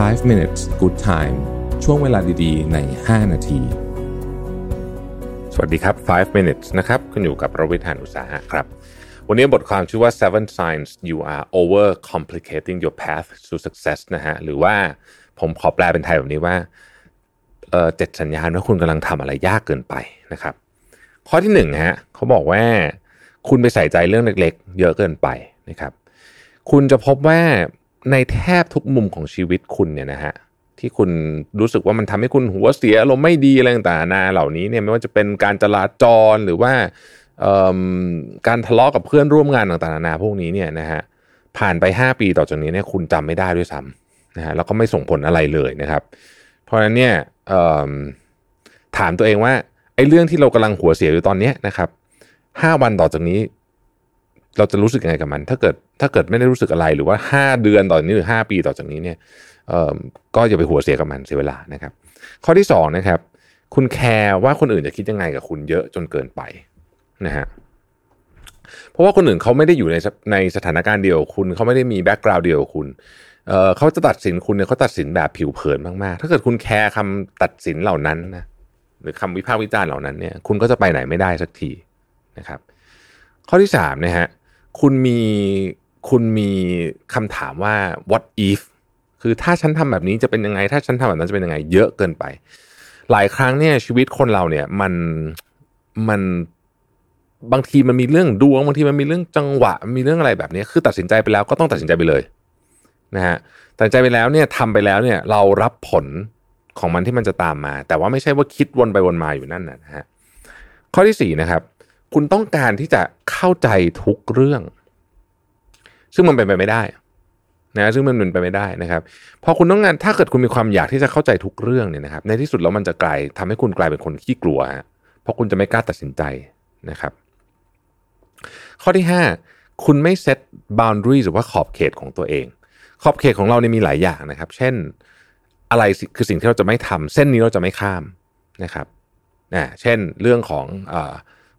5 minutes good time ช่วงเวลาดีๆ ใน 5 นาที สวัสดีครับ 5 minutes นะครับ คุณอยู่กับประวิทยานุตสาหะครับ วันนี้บทความชื่อว่า seven signs you are over complicating your path to success นะฮะ หรือว่าผมขอแปลเป็นไทยแบบนี้ว่าเเจ็ดสัญญาณว่าคุณกำลังทำอะไรยากเกินไปนะครับ ข้อที่หนึ่งฮะเขาบอกว่า คุณไปใส่ใจเรื่องเล็กๆ เยอะเกินไปนะครับ คุณจะพบว่า ในแทบทุกมุมของชีวิตคุณเนี่ยนะฮะที่คุณรู้สึกว่ามันทำให้คุณหัวเสียอารมณ์ไม่ดีอะไรต่างๆนาเหล่านี้เนี่ยไม่ว่าจะเป็นการจราจรหรือว่าการทะเลาะกับเพื่อนร่วมงานต่างๆนานาพวกนี้เนี่ยนะฮะผ่านไป 5 ปีต่อจากนี้เนี่ยคุณจำไม่ได้ด้วยซ้ำนะฮะแล้วก็ไม่ส่งผลอะไรเลยนะครับ เพราะฉะนั้นเนี่ยถามตัวเองว่าไอ้เรื่องที่เรากำลังหัวเสียอยู่ตอนนี้นะครับห้าวันต่อจากนี้ เราจะรู้สึกยังไงกับมัน ถ้าเกิดถ้าเกิดไม่ได้รู้สึกอะไรหรือว่า 5 เดือนต่อนี้หรือ 5 ปีต่อจากนี้เนี่ยก็อย่าไปหัวเสียกับมันเสียเวลานะครับ ข้อที่2นะครับ คุณแคร์ว่าคนอื่นจะคิดยังไงกับคุณเยอะจนเกินไปนะฮะเพราะว่าคนอื่นเขาไม่ได้อยู่ในในสถานการณ์เดียวคุณเขาไม่ได้มี background เดียวคุณเขาจะตัดสินคุณเนี่ยเขาตัดสินแบบผิวเผินมากๆ ถ้าเกิดคุณแคร์คำตัดสินเหล่านั้นนะหรือคำวิพากษ์วิจารณ์เหล่านั้นเนี่ยคุณก็จะไปไหนไม่ได้สักทีนะครับ ข้อที่3นะฮะ คุณมีคุณมีคำถามว่า what if คือถ้าฉันทำแบบนี้จะเป็นยังไง ถ้าฉันทำแบบนั้นจะเป็นยังไง เยอะเกินไป หลายครั้งเนี่ยชีวิตคนเราเนี่ยมันมันบางทีมันมีเรื่องดวงบางทีมันมีเรื่องจังหวะ มีเรื่องอะไรแบบนี้คือตัดสินใจไปแล้วก็ต้องตัดสินใจไปเลยนะฮะตัดสินใจไปแล้วเนี่ยทำไปแล้วเนี่ยเรารับผลของมันที่มันจะตามมา แต่ว่าไม่ใช่ว่าคิดวนไปวนมาอยู่นั่นนะฮะข้อที่สี่นะครับ คุณต้องการที่จะเข้าใจทุกเรื่อง ซึ่งมันเป็นไปไม่ได้นะซึ่งมันเป็นไปไม่ได้นะครับพอคุณต้องงานถ้าเกิดคุณมีความอยากที่จะเข้าใจทุกเรื่องเนี่ยนะครับ ในที่สุดแล้วมันจะกลายทำให้คุณกลายเป็นคนขี้กลัวเพราะคุณจะไม่กล้าตัดสินใจนะครับ ข้อที่ 5 คุณไม่เซต boundary หรือว่าขอบเขตของตัวเอง ขอบเขตของเราเนี่ยมีหลายอย่างนะครับ เช่นอะไรคือสิ่งที่เราจะไม่ทำเส้นนี้เราจะไม่ข้ามนะครับนะเช่นเรื่องของอ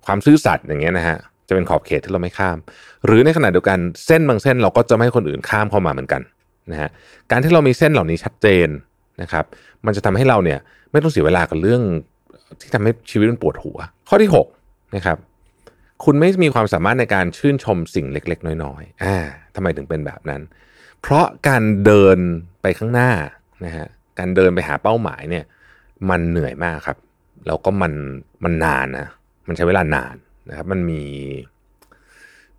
ความซื่อสัตย์อย่างเงี้ยนะฮะจะเป็นขอบเขตที่เราไม่ข้าม หรือในขณะเดียวกันเส้นบางเส้นเราก็จะไม่ให้คนอื่นข้ามเข้ามาเหมือนกันนะฮะการที่เรามีเส้นเหล่านี้ชัดเจนนะครับมันจะทำให้เราเนี่ยไม่ต้องเสียเวลากับเรื่องที่ทำให้ชีวิตมันปวดหัว ข้อที่6นะครับคุณไม่มีความสามารถในการชื่นชมสิ่งเล็ก ๆ น้อยๆอ่าทำไมถึงเป็นแบบนั้น เพราะการเดินไปข้างหน้านะฮะการเดินไปหาเป้าหมายเนี่ยมันเหนื่อยมากครับแล้วก็มันมันนานนะ มันใช้เวลานานนะครับ มันมี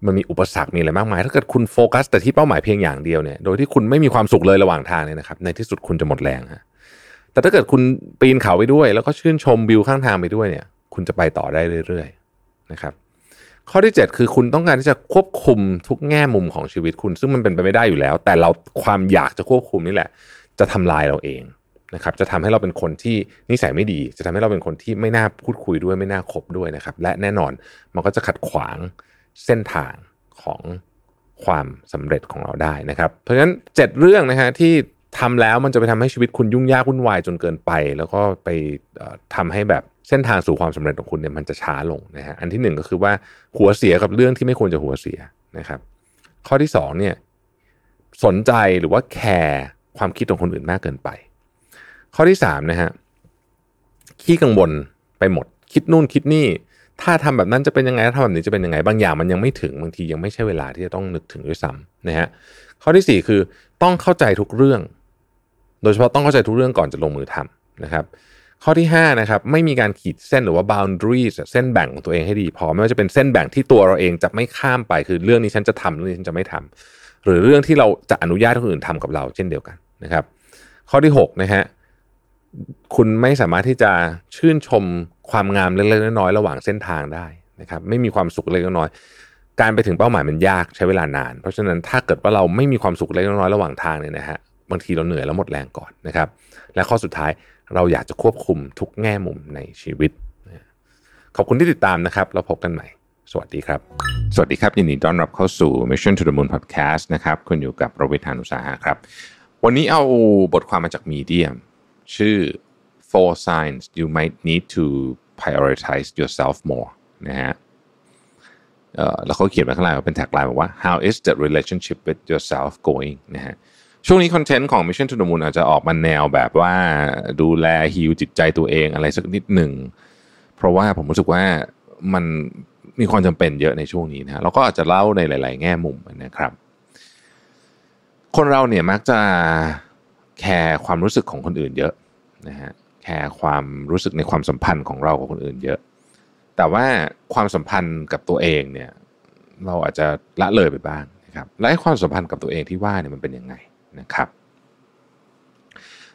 มันมีอุปสรรคมีอะไรมากมาย ถ้าเกิดคุณโฟกัส แต่ที่เป้าหมายเพียงอย่างเดียวเนี่ยโดยที่คุณไม่มีความสุขเลยระหว่างทางเนี่ยนะครับ ในที่สุดคุณจะหมดแรงฮะแต่ถ้าเกิดคุณปีนเขาไปด้วย แล้วก็ชื่นชมวิวข้างทางไปด้วยเนี่ย คุณจะไปต่อได้เรื่อยๆนะครับ ข้อที่ 7 คือคุณต้องการที่จะควบคุมทุกแง่มุมของชีวิตคุณ ซึ่งมันเป็นไปไม่ได้อยู่แล้ว แต่เราความอยากจะควบคุมนี่แหละ จะทำลายเราเอง นะครับจะทำให้เราเป็นคนที่นิสัยไม่ดี จะทำให้เราเป็นคนที่ไม่น่าพูดคุยด้วยไม่น่าคบด้วยนะครับ และแน่นอนมันก็จะขัดขวางเส้นทางของความสำเร็จของเราได้นะครับ เพราะฉะนั้น 7 เรื่องนะฮะที่ทำแล้วมันจะไปทำให้ชีวิตคุณยุ่งยากวุ่นวายจนเกินไป แล้วก็ไปทำให้แบบเส้นทางสู่ความสำเร็จของคุณเนี่ยมันจะช้าลงนะฮะอันที่ 1 ก็คือว่าหัวเสียกับเรื่องที่ไม่ควรจะหัวเสียนะครับ ข้อที่2เนี่ยสนใจหรือว่าแคร์ความคิดของคนอื่นมากเกินไป ข้อที่สามนะฮะขี้กังวลไปหมด คิดนู่นคิดนี่ ถ้าทำแบบนั้นจะเป็นยังไงถ้าทำแบบนี้จะเป็นยังไงบางอย่างมันยังไม่ถึงบางทียังไม่ใช่เวลาที่จะต้องนึกถึงด้วยซ้ำนะฮะข้อที่สี่คือต้องเข้าใจทุกเรื่อง โดยเฉพาะต้องเข้าใจทุกเรื่องก่อนจะลงมือทำนะครับ ข้อที่5นะครับไม่มีการขีดเส้นหรือว่า boundaries เส้นแบ่งของตัวเองให้ดีพอไม่ว่าจะเป็นเส้นแบ่งที่ตัวเราเองจะไม่ข้ามไปคือเรื่องนี้ฉันจะทำเรื่องนี้ฉันจะไม่ทำหรือเรื่องที่เราจะอนุญาตให้คนอื่นทำกับเรา เช่นเดียวกันนะครับ ข้อที่6นะฮะ คุณไม่สามารถที่จะชื่นชมความงามเล็กๆน้อยๆระหว่างเส้นทางได้นะครับ ไม่มีความสุขเล็กน้อย การไปถึงเป้าหมายมันยากใช้เวลานาน เพราะฉะนั้นถ้าเกิดว่าเราไม่มีความสุขเล็กน้อยระหว่างทางเนี่ยนะฮะบางทีเราเหนื่อยแล้วหมดแรงก่อนนะครับ และข้อสุดท้ายเราอยากจะควบคุมทุกแง่มุมในชีวิต ขอบคุณที่ติดตามนะครับ เราพบกันใหม่ สวัสดีครับ สวัสดีครับยินดีต้อนรับเข้าสู่ Mission to the Moon Podcast นะครับคุณอยู่กับประวิทานุสาหะครับ วันนี้เอาบทความมาจากมีเดียม ชื่อ four signs you might need to prioritize yourself more นะฮะแล้วเขาเขียนมาข้างล่างเป็นแท็กไลน์บอกว่า how is the relationship with yourself going นะฮะช่วงนี้คอนเทนต์ของ Mission to the Moon อาจจะออกมาแนวแบบว่าดูแลฮิวจิตใจตัวเองอะไรสักนิดหนึ่ง เพราะว่าผมรู้สึกว่ามันมีความจำเป็นเยอะในช่วงนี้นะเราก็อาจจะเล่าในหลาย ๆ แง่มุมนะครับ คนเราเนี่ยมักจะ แคร์ความรู้สึกของคนอื่นเยอะนะฮะแคร์ความรู้สึกในความสัมพันธ์ของเรากับคนอื่นเยอะ แต่ว่าความสัมพันธ์กับตัวเองเนี่ยเราอาจจะละเลยไปบ้างนะครับและความสัมพันธ์กับตัวเองที่ว่าเนี่ยมันเป็นยังไงนะครับ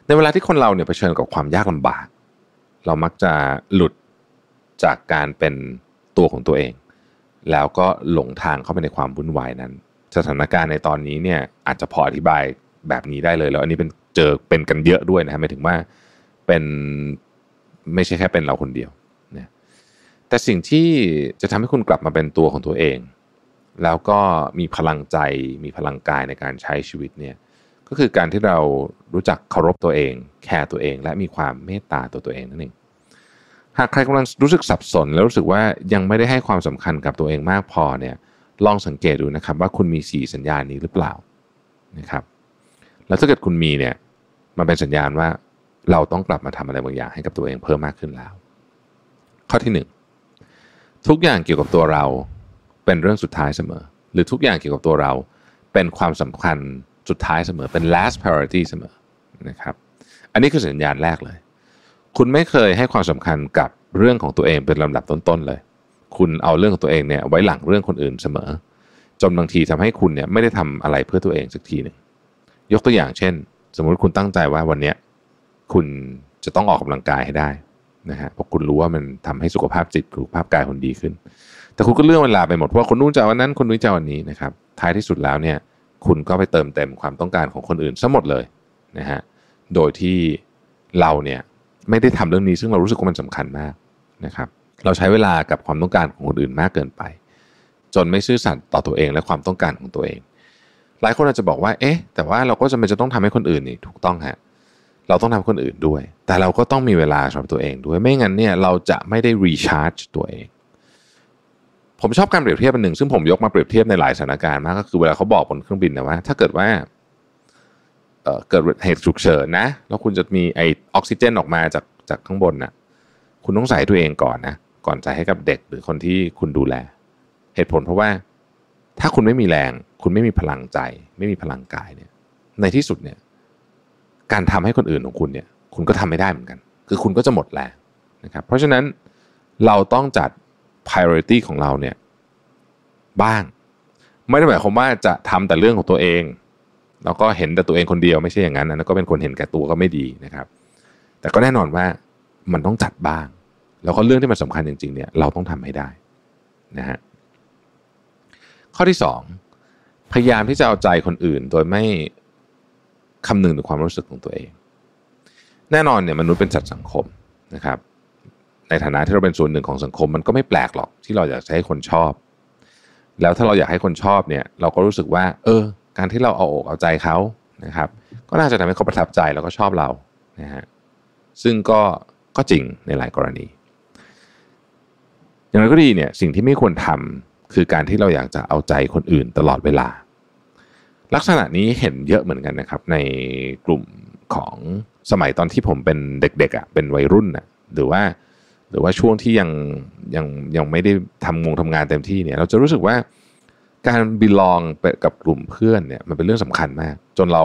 ในเวลาที่คนเราเนี่ยเผชิญกับความยากลำบาก เรามักจะหลุดจากการเป็นตัวของตัวเอง แล้วก็หลงทางเข้าไปในความวุ่นวายนั้น สถานการณ์ในตอนนี้เนี่ยอาจจะพออธิบายแบบนี้ได้เลยแล้วอันนี้เป็น เจอเป็นกันเยอะด้วยนะฮะหมายถึงว่าเป็นไม่ใช่แค่เป็นเราคนเดียวนะแต่สิ่งที่จะทำให้คุณกลับมาเป็นตัวของตัวเอง แล้วก็มีพลังใจมีพลังกายในการใช้ชีวิตเนี่ยก็คือการที่เรารู้จักเคารพตัวเอง แคร์ตัวเอง และมีความเมตตาตัวตัวเองนั่นเองหากใครกำลังรู้สึกสับสน แล้วรู้สึกว่ายังไม่ได้ให้ความสำคัญกับตัวเองมากพอเนี่ยลองสังเกตดูนะครับว่าคุณมีสีสัญญาณนี้หรือเปล่านะครับ แล้วถ้าเกิดคุณมีเนี่ย มันเป็นสัญญาณว่าเราต้องกลับมาทำอะไรบางอย่างให้กับตัวเองเพิ่มมากขึ้นแล้ว ข้อที่หนึ่งทุกอย่างเกี่ยวกับตัวเราเป็นเรื่องสุดท้ายเสมอ หรือทุกอย่างเกี่ยวกับตัวเราเป็นความสำคัญสุดท้ายเสมอเป็น last priority เสมอนะครับ อันนี้คือสัญญาณแรกเลย คุณไม่เคยให้ความสำคัญกับเรื่องของตัวเองเป็นลำดับต้นๆเลย คุณเอาเรื่องของตัวเองเนี่ยไว้หลังเรื่องคนอื่นเสมอ จนบางทีทำให้คุณเนี่ยไม่ได้ทำอะไรเพื่อตัวเองสักทีหนึ่ง ยกตัวอย่างเช่น สมมุติคุณตั้งใจว่าวันนี้คุณจะต้องออกกำลังกายให้ได้นะฮะเพราะคุณรู้ว่ามันทำให้สุขภาพจิตสุขภาพกายคุณดีขึ้น แต่คุณก็เลื่อนเวลาไปหมดเพราะคนนู้นจะวันนั้นคนนี้จะวันนี้นะครับท้ายที่สุดแล้วเนี่ยคุณก็ไปเติมเต็มความต้องการของคนอื่นซะหมดเลยนะฮะโดยที่เราเนี่ยไม่ได้ทำเรื่องนี้ซึ่งเรารู้สึกว่ามันสำคัญมากนะครับเราใช้เวลากับความต้องการของคนอื่นมากเกินไป จนไม่ซื่อสัตย์ต่อตัวเองและความต้องการของตัวเอง หลายคนอาจจะบอกว่าเอ๊ะแต่ว่าเราก็จะไม่จะต้องทำให้คนอื่นนี่ถูกต้องฮะเราต้องทำคนอื่นด้วย แต่เราก็ต้องมีเวลาสำหรับตัวเองด้วยไม่งั้นเนี่ยเราจะไม่ได้รีชาร์จตัวเอง ผมชอบการเปรียบเทียบอันหนึ่งซึ่งผมยกมาเปรียบเทียบในหลายสถานการณ์มากก็คือเวลาเขาบอกบนเครื่องบินนะว่า ถ้าเกิดว่าเเกิดเหตุฉุกเฉินนะ แล้วคุณจะมีไอออกซิเจนออกมาจากจากข้างบนนะ่ะคุณต้องใส่ตัวเองก่อนนะ ก่อนใส่ให้กับเด็กหรือคนที่คุณดูแล เหตุผลเพราะว่า ถ้าคุณไม่มีแรง คุณไม่มีพลังใจ ไม่มีพลังกายเนี่ยในที่สุดเนี่ยการทำให้คนอื่นของคุณเนี่ยคุณก็ทำไม่ได้เหมือนกัน คือคุณก็จะหมดแรงนะครับเพราะฉะนั้นเราต้องจัด priority ของเราเนี่ยบ้าง ไม่ได้หมายความว่าจะทำแต่เรื่องของตัวเอง แล้วก็เห็นแต่ตัวเองคนเดียวไม่ใช่อย่างนั้นนะก็เป็นคนเห็นแก่ตัวก็ไม่ดีนะครับ แต่ก็แน่นอนว่ามันต้องจัดบ้าง แล้วก็เรื่องที่มันสำคัญจริงๆเนี่ยเราต้องทำให้ได้นะฮะข้อที่สอง พยายามที่จะเอาใจคนอื่น โดยไม่คำนึงถึงความรู้สึกของตัวเอง แน่นอนเนี่ยมนุษย์เป็นสัตว์สังคมนะครับ ในฐานะที่เราเป็นส่วนหนึ่งของสังคม มันก็ไม่แปลกหรอกที่เราอยากให้คนชอบ แล้วถ้าเราอยากให้คนชอบเนี่ย เราก็รู้สึกว่า เออ การที่เราเอาอกเอาใจเขานะครับ ก็น่าจะทำให้เขาประทับใจแล้วก็ชอบเรานะฮะซึ่งก็ก็จริงในหลายกรณี อย่างไรก็ดีเนี่ยสิ่งที่ไม่ควรทำ คือการที่เราอยากจะเอาใจคนอื่นตลอดเวลา ลักษณะนี้เห็นเยอะเหมือนกันนะครับ ในกลุ่มของสมัยตอนที่ผมเป็นเด็กๆอะ่ะเป็นวัยรุ่นอะ่ะหรือว่าหรือว่าช่วงที่ยังยังยังไม่ได้ทำงงทำงานเต็มที่เนี่ย เราจะรู้สึกว่าการบิลองไปกับกลุ่มเพื่อนเนี่ยมันเป็นเรื่องสำคัญมาก จนเรา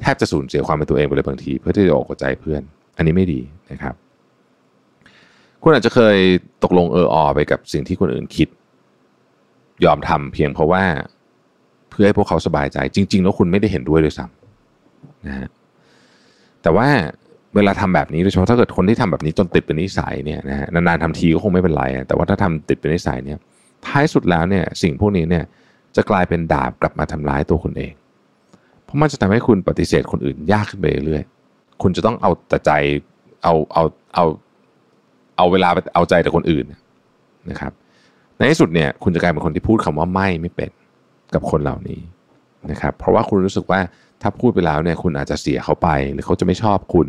แทบจะสูญเสียความเป็นตัวเองไปเลยบางที เพื่อที่จะออกใจเพื่อน อันนี้ไม่ดีนะครับ คุณอาจจะเคยตกลงเอออไปกับสิ่งที่คนอื่นคิด ยอมทำเพียงเพราะว่าเพื่อให้พวกเขาสบายใจ จริง ๆ แล้วคุณไม่ได้เห็นด้วยด้วยซ้ำนะฮะแต่ว่าเวลาทำแบบนี้โดยเฉพาะถ้าเกิดคนที่ทำแบบนี้จนติดเป็นนิสัยเนี่ยนะฮะนานๆทำทีก็คงไม่เป็นไร แต่ว่าถ้าทำติดเป็นนิสัยเนี่ยท้ายสุดแล้วเนี่ยสิ่งพวกนี้เนี่ยจะกลายเป็นดาบกลับมาทำร้ายตัวคุณเอง เพราะมันจะทำให้คุณปฏิเสธคนอื่นยากขึ้นไปเรื่อยๆคุณจะต้องเอาแต่ใจเอาเอาเอาเอาเวลาไปเอาใจแต่คนอื่นนะครับ ในที่สุดเนี่ยคุณจะกลายเป็นคนที่พูดคำว่าไม่ไม่เป็นกับคนเหล่านี้นะครับเพราะว่าคุณรู้สึกว่าถ้าพูดไปแล้วเนี่ยคุณอาจจะเสียเขาไป หรือเขาจะไม่ชอบคุณ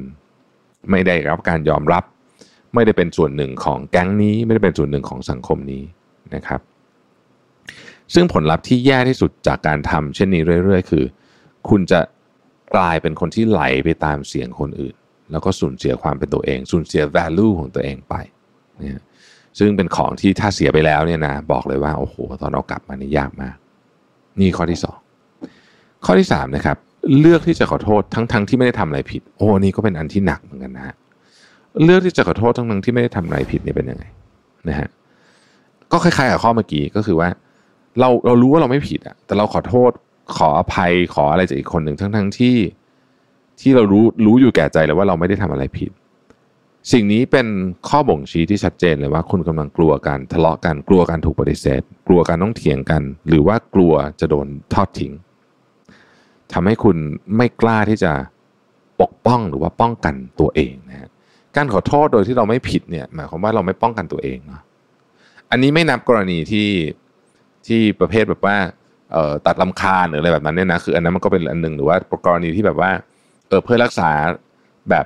ไม่ได้รับการยอมรับ ไม่ได้เป็นส่วนหนึ่งของแก๊งนี้ ไม่ได้เป็นส่วนหนึ่งของสังคมนี้นะครับ ซึ่งผลลัพธ์ที่แย่ที่สุดจากการทำเช่นนี้เรื่อย ๆ คือ คุณจะกลายเป็นคนที่ไหลไปตามเสียงคนอื่น แล้วก็สูญเสียความเป็นตัวเอง สูญเสีย value ของตัวเองไปนี่ ซึ่งเป็นของที่ถ้าเสียไปแล้วเนี่ยนะบอกเลยว่าโอ้โหตอนเรากลับมานี่ยากมาก นี่ข้อที่สองข้อที่สามนะครับเลือกที่จะขอโทษทั้งๆทที่ไม่ได้ทำอะไรผิด โอ้นี่ก็เป็นอันที่หนักเหมือนกันนะฮะเลือกที่จะขอโทษทั้งๆทที่ไม่ได้ทำอะไรผิดนี่เป็นยังไงนะฮะก็คล้ายๆกับข้อเมื่อกี้ก็คือว่า เราเรารู้ว่าเราไม่ผิดอะแต่เราขอโทษขออภัยขออะไรจากอีกคนหนึ่งทั้งๆที่ที่เรารู้รู้อยู่แก่ใจเลยว่าเราไม่ได้ทำอะไรผิด สิ่งนี้เป็นข้อบ่งชี้ที่ชัดเจนเลยว่า คุณกำลังกลัวการทะเลาะกันกลัวการถูกปฏิเสธ กลัวการต้องเถียงกัน หรือว่ากลัวจะโดนทอดทิ้งทำให้คุณไม่กล้าที่จะปกป้องหรือว่าป้องกันตัวเองนะฮะการขอโทษโดยที่เราไม่ผิดเนี่ยหมายความว่าเราไม่ป้องกันตัวเองเนาะอันนี้ไม่นับกรณีที่ที่ประเภทแบบว่าตัดลำคาญหรืออะไรแบบนั้นเนี่ยนะคืออันนั้นมันก็เป็นอันหนึ่งหรือว่ากรณีที่แบบว่าเออเพื่อรักษาแบบ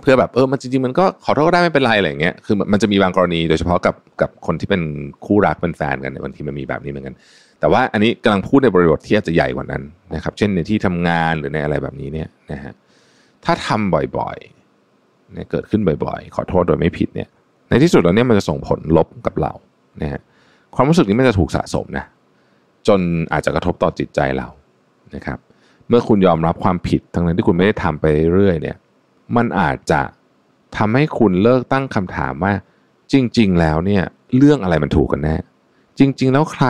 เพื่อแบบเออมันจริงๆมันก็ขอโทษก็ได้ไม่เป็นไรอะไรอย่างเงี้ยคือมันจะมีบางกรณีโดยเฉพาะกับกับคนที่เป็นคู่รักเป็นแฟนกันบางทีมันมีแบบนี้เหมือนกัน แต่ว่าอันนี้กำลังพูดในบริบทที่อาจจะใหญ่กว่านั้นนะครับ เช่นในที่ทำงานหรือในอะไรแบบนี้เนี่ยนะฮะถ้าทำบ่อยๆเนี่ยเกิดขึ้นบ่อย ๆ ขอโทษโดยไม่ผิดเนี่ย ในที่สุดแล้วเนี่ยมันจะส่งผลลบกับเรานะฮะความรู้สึกนี้มันจะถูกสะสมนะจนอาจจะกระทบต่อจิตใจเรานะครับ เมื่อคุณยอมรับความผิดทั้งนั้นที่คุณไม่ได้ทำไปเรื่อยเนี่ย มันอาจจะทำให้คุณเลิกตั้งคำถามว่า จริง ๆ แล้วเนี่ยเรื่องอะไรมันถูกกันแน่ จริง ๆ แล้วใคร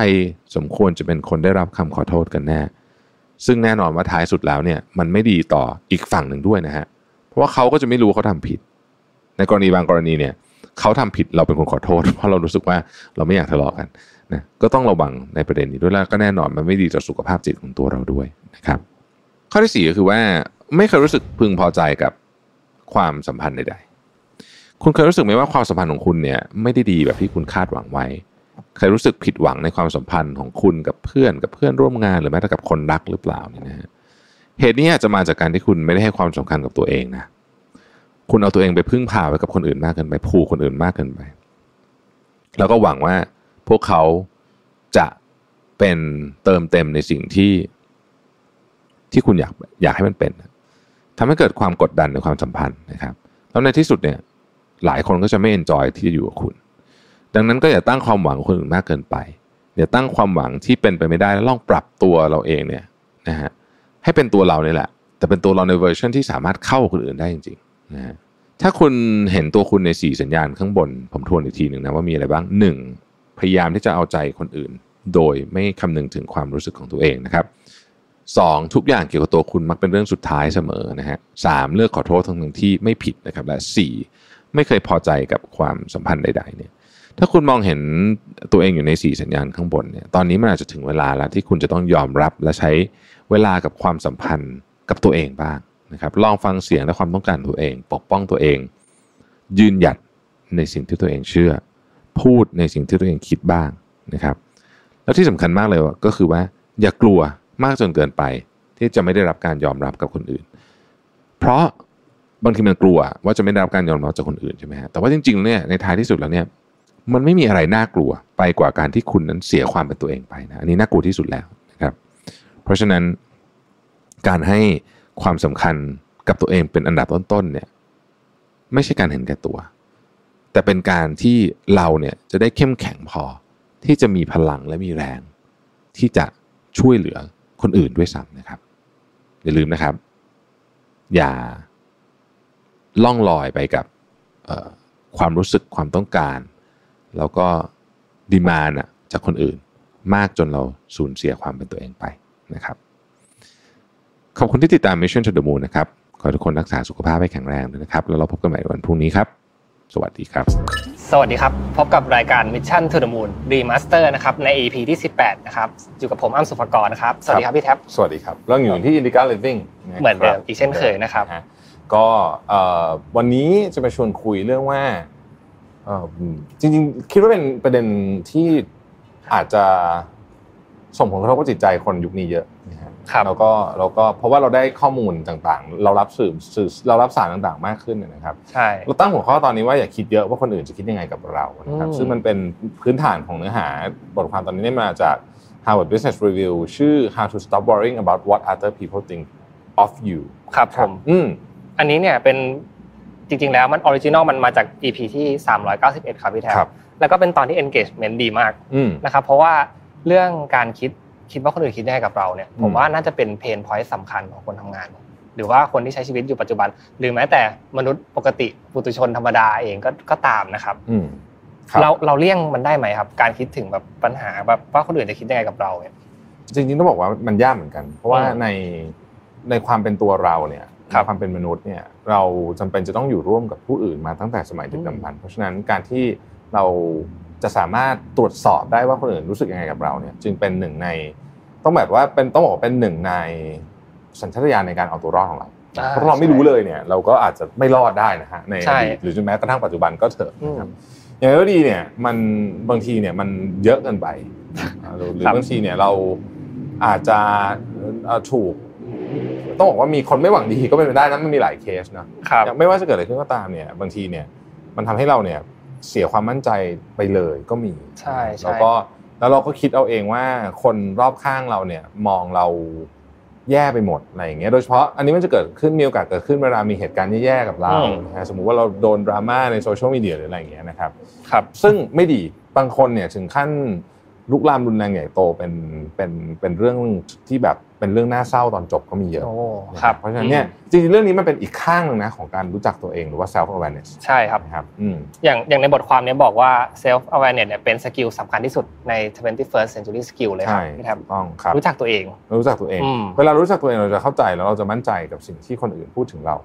สมควรจะเป็นคนได้รับคำขอโทษกันแน่ ซึ่งแน่นอนว่าท้ายสุดแล้วเนี่ยมันไม่ดีต่ออีกฝั่งหนึ่งด้วยนะฮะเพราะว่าเขาก็จะไม่รู้เขาทำผิด ในกรณีบางกรณีเนี่ยเขาทำผิดเราเป็นคนขอโทษ เพราะเรารู้สึกว่าเราไม่อยากทะเลาะกันนะก็ต้องระวังในประเด็นนี้ด้วยแล้วก็แน่นอนมันไม่ดีต่อสุขภาพจิตของตัวเราด้วยนะครับ ข้อที่สี่ก็คือว่าไม่เคยรู้สึกพึงพอใจกับ ความสัมพันธ์ใดๆ คุณเคยรู้สึกไหมว่าความสัมพันธ์ของคุณเนี่ยไม่ได้ดีแบบที่คุณคาดหวังไว้ เคยรู้สึกผิดหวังในความสัมพันธ์ของคุณกับเพื่อนกับเพื่อนร่วมงานหรือแม้แต่กับคนรักหรือเปล่าเนี่ยนะฮะ เหตุนี้อาจจะมาจากการที่คุณไม่ได้ให้ความสำคัญกับตัวเองนะ คุณเอาตัวเองไปพึ่งพาไว้กับคนอื่นมากเกินไป ผูกคนอื่นมากเกินไป แล้วก็หวังว่าพวกเขาจะเป็นเติมเต็มในสิ่งที่ที่คุณอยากอยากให้มันเป็น ทำให้เกิดความกดดันในความสัมพันธ์นะครับ แล้วในที่สุดเนี่ยหลายคนก็จะไม่ enjoy ที่จะอยู่กับคุณ ดังนั้นก็อย่าตั้งความหวังคนอื่นมากเกินไปอย่าตั้งความหวังที่เป็นไปไม่ได้แล้วลองปรับตัวเราเองเนี่ยนะฮะให้เป็นตัวเราเนี่ยแหละ แต่เป็นตัวเราในเวอร์ชันที่สามารถเข้าคนอื่นได้จริงๆนะฮะถ้าคุณเห็นตัวคุณในสี่สัญญาณข้างบน ผมทวนอีกทีหนึ่งนะว่ามีอะไรบ้างหนึ่งพยายามที่จะเอาใจคนอื่น โดยไม่คำนึงถึงความรู้สึกของตัวเองนะครับ สองทุกอย่างเกี่ยวกับตัวคุณมักเป็นเรื่องสุดท้ายเสมอนะฮะสามเลือกขอโทษทั้งที่ไม่ผิดนะครับและสี่ไม่เคยพอใจกับความสัมพันธ์ใดๆเนี่ยถ้าคุณมองเห็นตัวเองอยู่ในสี่สัญญาณข้างบนเนี่ยตอนนี้มันอาจจะถึงเวลาแล้วที่คุณจะต้องยอมรับและใช้เวลากับความสัมพันธ์กับตัวเองบ้างนะครับลองฟังเสียงและความต้องการตัวเอง ปกป้องตัวเอง ยืนหยัดในสิ่งที่ตัวเองเชื่อ พูดในสิ่งที่ตัวเองคิดบ้างนะครับ แล้วที่สำคัญมากเลยก็คือว่า อย่ากลัว มากจนเกินไป ที่จะไม่ได้รับการยอมรับกับคนอื่น เพราะบางทีมันกลัวว่าจะไม่ได้รับการยอมรับจากคนอื่นใช่ไหมฮะแต่ว่าจริงๆเนี่ยในท้ายที่สุดแล้วเนี่ยมันไม่มีอะไรน่ากลัวไปกว่าการที่คุณนั้นเสียความเป็นตัวเองไปนะอันนี้น่ากลัวที่สุดแล้วนะครับ เพราะฉะนั้นการให้ความสำคัญกับตัวเองเป็นอันดับต้นๆเนี่ยไม่ใช่การเห็นแก่ตัว แต่เป็นการที่เราเนี่ยจะได้เข้มแข็งพอที่จะมีพลังและมีแรง ที่จะช่วยเหลือ คนอื่นด้วยซ้ำนะครับ อย่าลืมนะครับ อย่าล่องลอยไปกับความรู้สึกความต้องการ แล้วก็ดีมานจากคนอื่น มากจนเราสูญเสียความเป็นตัวเองไปนะครับ ขอบคุณที่ติดตาม Mission to the Moon นะครับ ขอทุกคนรักษาสุขภาพให้แข็งแรงด้วยนะครับ แล้วเราพบกันใหม่วันพรุ่งนี้ครับ สวัสดีครับ สวัสดีครับ พบกับรายการ Mission to the Moon Remaster นะครับใน EP ที่ 18 นะครับ อยู่กับผมอ้ำสุภกรนะครับ สวัสดีครับพี่แท็บสวัสดีครับเราอยู่ที่ Indica Living เหมือนเดิมอีกเช่นเคยนะครับ ก็วันนี้จะมาชวนคุยเรื่องว่าจริงๆ คิดว่าเป็นประเด็นที่อาจจะส่งผลกระทบกับจิตใจคนยุคนี้เยอะครับ แล้วก็แล้วก็เพราะว่าเราได้ข้อมูลต่างๆ เรารับสื่อสื่อเรารับสารต่างๆ มากขึ้นนะครับใช่เราตั้งหัวข้อตอนนี้ว่าอย่าคิดเยอะว่าคนอื่นจะคิดยังไงกับเรานะครับซึ่งมันเป็นพื้นฐานของเนื้อหาบทความตอนนี้มาจาก Harvard Business Review ชื่อ How to Stop Worrying About What Other People Think of you ครับผมอืมอันนี้เนี่ยเป็นจริงๆแล้วมัน original มันมาจาก EP ที่ 391 ครับพี่แทครับแล้วก็เป็นตอนที่ engagement ดีมากอืมนะครับเพราะว่าเรื่องการคิด คิดว่าคนอื่นคิดยังไงกับเราเนี่ยอืมผมว่าน่าจะเป็นเพนพอยต์สำคัญของคนทำงาน หรือว่าคนที่ใช้ชีวิตอยู่ปัจจุบัน หรือแม้แต่มนุษย์ปกติปุถุชนธรรมดาเองก็ก็ตามนะครับอืมครับเราเราเลี่ยงมันได้ไหมครับ การคิดถึงแบบปัญหาแบบว่าคนอื่นจะคิดยังไงกับเราเนี่ยจริงๆต้องบอกว่ามันยากเหมือนกัน เพราะว่าอืมในในความเป็นตัวเราเนี่ยครับในความเป็นมนุษย์เนี่ยเราจำเป็นจะต้องอยู่ร่วมกับผู้อื่นมาตั้งแต่สมัยดึกอืมดำบรรพ์เพราะฉะนั้นการที่เรา จะสามารถตรวจสอบได้ว่าคนอื่นรู้สึกยังไงกับเราเนี่ยจึงเป็นหนึ่งในต้องแบบว่าเป็นต้องบอกว่าเป็นหนึ่งในสัญชาตญาณในการเอาตัวรอดของเราอ่าเพราะเราไม่รู้เลยเนี่ย เราก็อาจจะไม่รอดได้นะฮะในอใช่ดีตหรือจนแม้กระทั่งปัจจุบันก็เถอะอืมนะครับอย่างไรก็ดีเนี่ยมันบางทีเนี่ยมันเยอะเกินไปอ่าหรือหรือครับบางทีเนี่ยเราอาจจะเอ่อถูกต้องบอกว่ามีคนไม่หวังดีก็เป็นไปได้นะมันมีหลายเคสเนอะครับอย่างไม่ว่าจะเกิดอะไรขึ้นก็ตามเนี่ย บางทีเนี่ยมันทำให้เราเนี่ย เสียความมั่นใจไปเลยก็มีใช่ใช่แล้วก็แล้วเราก็คิดเอาเองว่าคนรอบข้างเราเนี่ยมองเราแย่ไปหมดอะไรอย่างเงี้ยโดยเฉพาะอันนี้มันจะเกิดขึ้นมีโอกาสเกิดขึ้นเวลามีเหตุการณ์แย่ๆกับเราอืมนะฮะสมมุติว่าเราโดนดราม่าในโซเชียลมีเดียหรืออะไรอย่างเงี้ยนะครับครับ ซึ่งไม่ดีบางคนเนี่ยถึงขั้น ลุกลามรุนแรงใหญ่โตเป็นเป็นเป็นเรื่องที่แบบเป็นเรื่องน่าเศร้าตอนจบก็มีเยอะโอ้นะคครัรับบเพราะฉะนั้นเนี่ยจริงๆเรื่องนี้มันเป็นอีกข้างหนึ่งนะของการรู้จักตัวเองหรือว่า self awareness ใช่ครับนะครับอืมอย่างอย่างในบทความเนี้ยบอกว่า self awareness เนี่ยเป็นสกิลสำคัญที่สุดใน 21st century skill เลยครัใช่บพี่แทบถูกต้องครับรู้จักตัวเองรู้จักตัวเองอืมเวลารู้จักตัวเองเราจะเข้าใจแล้วเราจะมั่นใจกับสิ่งที่คนอื่นพูดถึงเรา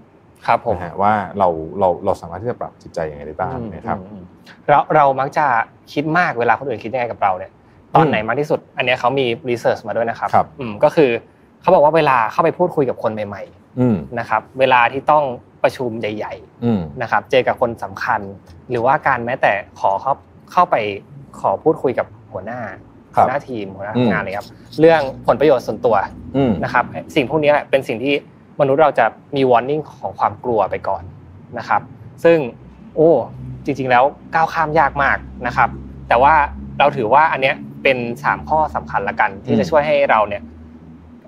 ครับผมนะฮะว่าเราเราเราสามารถที่จะปรับจิตใจยังไงได้บ้างนะครับอืมอืมเราเรามักจะคิดมากเวลาคนอื่นคิดยังไงกับเราเนี่ย ตอนไหนมากที่สุด อันเนี้ยเขามีรีเสิร์ชมาด้วยนะครับครับอืมก็คือเขาบอกว่าเวลาเข้าไปพูดคุยกับคนใหม่อืมๆนะครับเวลาที่ต้องประชุมใหญ่อืมๆนะครับเจอกับคนสำคัญ หรือว่าการแม้แต่ขอเข้าเข้าไปขอพูดคุยกับหัวหน้าครัหับวหน้าทีมหัวหน้าอืมทำงานเลยครับเรื่องผลประโยชน์ส่วนตัวอืมนะครับสิ่งพวกนี้แหละเป็นสิ่งที่มนุษย์เราจะมี warning ของความกลัวไปก่อนนะครับ ซึ่งโอ้จริง ๆ แล้วก้าวข้ามยากมากนะครับ แต่ว่าเราถือว่าอันเนี้ย เป็นสามข้อสำคัญละกัน ที่จะช่วยให้เราเนี่ย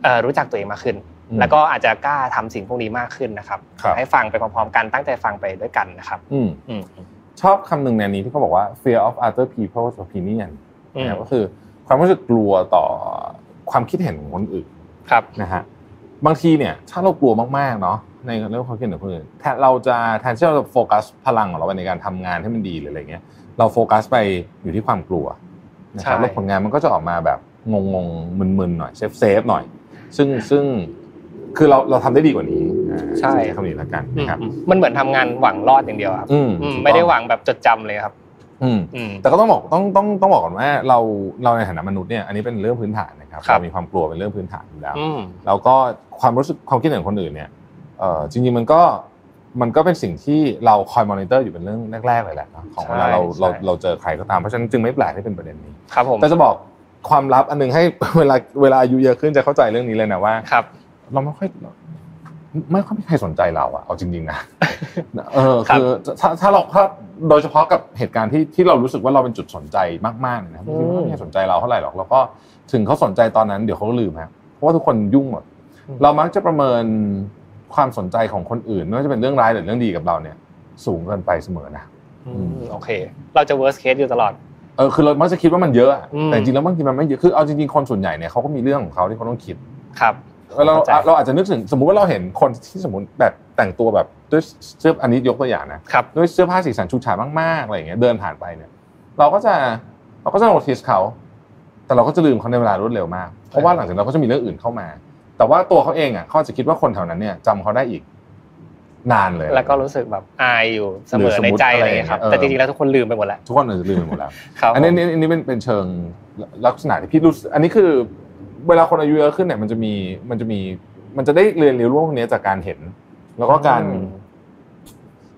เอ่อรู้จักตัวเองมากขึ้นอืมแล้วก็อาจจะกล้าทำสิ่งพวกนี้มากขึ้นนะครับครับ ให้ฟังไปพร้อมๆกันตั้งใจฟังไปด้วยกันนะครับอืมอืมชอบคำหนึ่งในนี้ที่เขาบอกว่า fear of other people's opinion อืมนะครับก็คือความรู้สึกกลัวต่อความคิดเห็นของคนอื่นครับนะฮะบางทีเนี่ยถ้าเรากลัวมากๆเนาะในเรื่องความคิดเห็นของคนอื่นแทนเราจะแทนที่เราจะโฟกัสพลังของเราไปในการทำงานให้มันดีหรืออะไรเงี้ยเราโฟกัสไปอยู่ที่ความกลัว นะครับใช่แล้วผลงานมันก็จะออกมาแบบงงๆมึนๆหน่อย safe safe ๆหน่อย ซึ่งซึ่งคือเราเราทำได้ดีกว่านี้อ่าใช่คำนี้แล้วกันนะครับอืมมันเหมือนทำงานหวังรอดอย่างเดียวครับอืมอืมถูกต้องไม่ได้หวังแบบจดจำเลยครับอืมอืมแต่ก็ต้องบอกต้องต้องต้องบอกก่อนว่าเราเราในฐานะมนุษย์เนี่ยอันนี้เป็นเรื่องพื้นฐานนะครับครับเรามีความกลัวเป็นเรื่องพื้นฐานอยู่แล้วอืมแล้วก็ความรู้สึกความคิดเห็นของคนอื่นเนี่ยเออจริงๆมันก็ มันก็เป็นสิ่งที่เราคอยมอนิเตอร์อยู่เป็นเรื่องแรกๆเลยแหละเนอะของเวลาเราใช่เราใช่เราเจอใครก็ตามเพราะฉะนั้นจึงไม่แปลกที่เป็นประเด็นนี้ครับผมแต่จะบอกความลับอันหนึงให้เวลาเวลาอายุเยอะขึ้นจะเข้าใจเรื่องนี้เลยนะว่าครับ เราไม่ค่อยไม่ค่อยมีใครสนใจเราอะเอาจริงๆนะเออครับคือถ้าถ้าเราถ้าโดยเฉพาะกับเหตุการณ์ที่ที่เรารู้สึกว่าเราเป็นจุดสนใจมากๆเนี่ยนะครับจริงๆไม่ค่อยมีใครสนใจเราเท่าไหร่หรอกแล้วก็ถึงเขาสนใจตอนนั้นเดี๋ยวเขาก็ลืมครับเพราะว่าทุกคนยุ่งหมดเรามักจะประเมิน ความสนใจของคนอื่นไม่ว่าจะเป็นเรื่องร้ายหรือเรื่องดีกับเราเนี่ย สูงเกินไปเสมอนะอืมโอเค เราจะ worst case อยู่ตลอดเออคือเรามักจะคิดว่ามันเยอะอะอืมแต่จริงๆแล้วบางทีมันไม่เยอะคือเอาจริงๆคนส่วนใหญ่เนี่ยเขาก็มีเรื่องของเขาที่เขาต้องคิดครับเราเข้าใจเราอาจจะนึกถึงสมมุติว่าเราเห็นคนที่สมมติแบบแต่งตัวแบบด้วยเสื้ออันนี้ยกตัวอย่างนะครับด้วยเสื้อผ้าสีสันฉูดฉาดมากๆอะไรอย่างเงี้ยเดินผ่านไปเนี่ย เราก็จะเราก็จะโนติสเขา แต่เราก็จะลืมเขาในเวลารวดเร็วมากเพราะว่าหลังจากนั้นเราก็จะมีเรื่องอื่นเข้ามา แต่ว่าตัวเขาเองอะเขาอาจจะคิดว่าคนแถวนั้นเนี่ยจำเขาได้อีกนานเลย แล้วก็รู้สึกแบบอายอยู่เสหมรืออสมในมุติใจอะอะไรไรอย่างเงี้ยครับเออแต่จริงๆแล้วทุกคนลืมไปหมดแล้วทุกคนอาจจะลืมไปหมดแล้วครับอันนี้ผมอันนี้อันนี้เป็นเป็นเชิงลักษณะที่พี่รู้สึกอันนี้คือ เวลาคนอายุเยอะขึ้นเนี่ยมันจะมีมันจะมีมันจะได้เรียนรู้เรื่องพวกนี้จากการเห็น แล้วก็การอืม